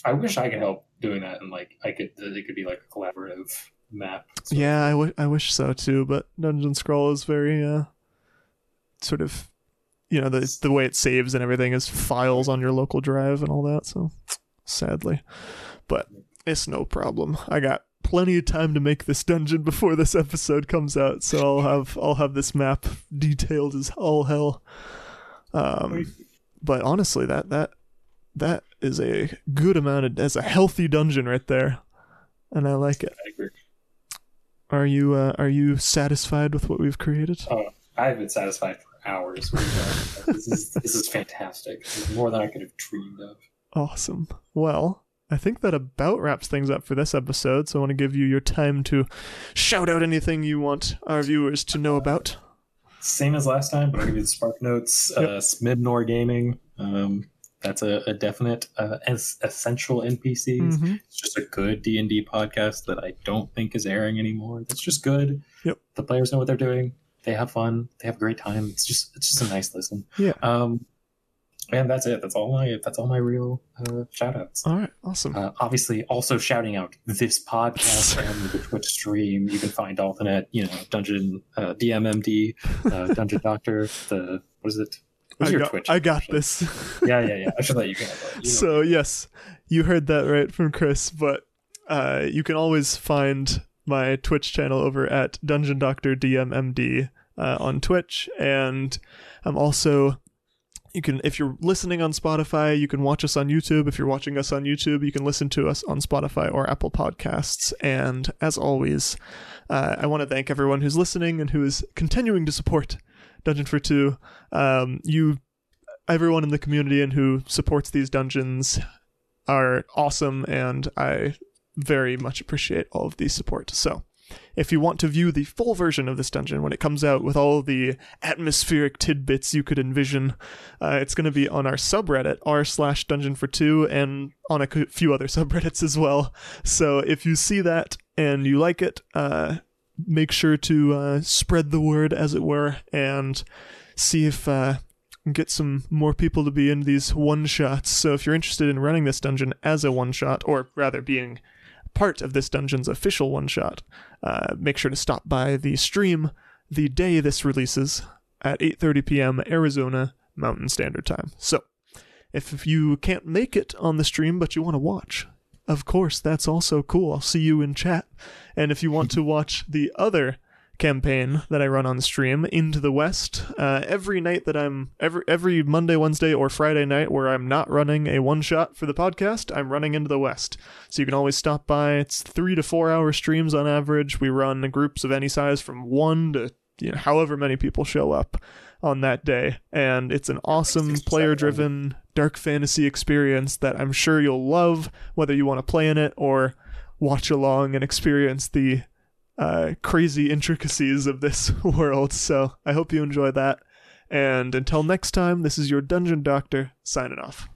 Speaker 2: I wish I could help doing that, and like I could, it could be like a collaborative map. So-
Speaker 1: Yeah, I, w- I wish so too, but Dungeon Scrawl is very uh sort of you know the the way it saves and everything is files on your local drive and all that. So sadly, but it's no problem. I got plenty of time to make this dungeon before this episode comes out, so I'll have I'll have this map detailed as all hell. Um, but honestly, that that that is a good amount of as a healthy dungeon right there, and I like it. Are you uh, are you satisfied with what we've created?
Speaker 2: Oh, I've been satisfied hours. this is this is fantastic. More than I could have dreamed of.
Speaker 1: Awesome. Well, I think that about wraps things up for this episode. So I want to give you your time to shout out anything you want our viewers to know about.
Speaker 2: Same as last time, but I'll give you the Spark Notes. Uh, Smidnor Gaming. Um, that's a, a definite uh, es- essential NPCs.
Speaker 1: Mhm.
Speaker 2: It's just a good D and D podcast that I don't think is airing anymore. That's just good.
Speaker 1: Yep.
Speaker 2: The players know what they're doing. They have fun. They have a great time. It's just it's just a nice listen.
Speaker 1: Yeah.
Speaker 2: Um, and that's it. That's all my that's all my real uh, shout outs.
Speaker 1: All right. Awesome.
Speaker 2: Uh, obviously, also shouting out this podcast and the Twitch stream. You can find alternate, you know, Dungeon uh, DMMD, uh, Dungeon Doctor. The what is it? What's
Speaker 1: I
Speaker 2: your
Speaker 1: got,
Speaker 2: Twitch?
Speaker 1: I got this.
Speaker 2: Yeah, yeah, yeah. I should let you go. you know.
Speaker 1: so yes, you heard that right from Chris. But uh, you can always find my Twitch channel over at Dungeon Doctor DMMD uh, on Twitch, and I'm also. You can, if you're listening on Spotify, you can watch us on YouTube. If you're watching us on YouTube, you can listen to us on Spotify or Apple Podcasts. And as always, uh, I want to thank everyone who's listening and who is continuing to support Dungeon for Two. Um, you everyone in the community and who supports these dungeons are awesome, and I very much appreciate all of the support. So, if you want to view the full version of this dungeon when it comes out with all the atmospheric tidbits you could envision, uh, it's going to be on our subreddit r slash dungeon for two and on a few other subreddits as well. So if you see that and you like it, uh, make sure to uh, spread the word, as it were, and see if uh, get some more people to be in these one shots. So if you're interested in running this dungeon as a one shot, or rather being part of this dungeon's official one shot, uh, make sure to stop by the stream the day this releases at 8:30 p.m. Arizona Mountain Standard Time. So if you can't make it on the stream but you want to watch, of course that's also cool. I'll see you in chat. And if you want to watch the other campaign that I run on stream, Into the West. Uh, every night that I'm every every Monday, Wednesday, or Friday night where I'm not running a one shot for the podcast, I'm running Into the West. So you can always stop by. It's three to four hour streams on average. We run groups of any size from one to you know, however many people show up on that day, and it's an awesome player driven dark fantasy experience that I'm sure you'll love, whether you want to play in it or watch along and experience the uh, crazy intricacies of this world. So I hope you enjoy that. And until next time, this is your Dungeon Doctor signing off.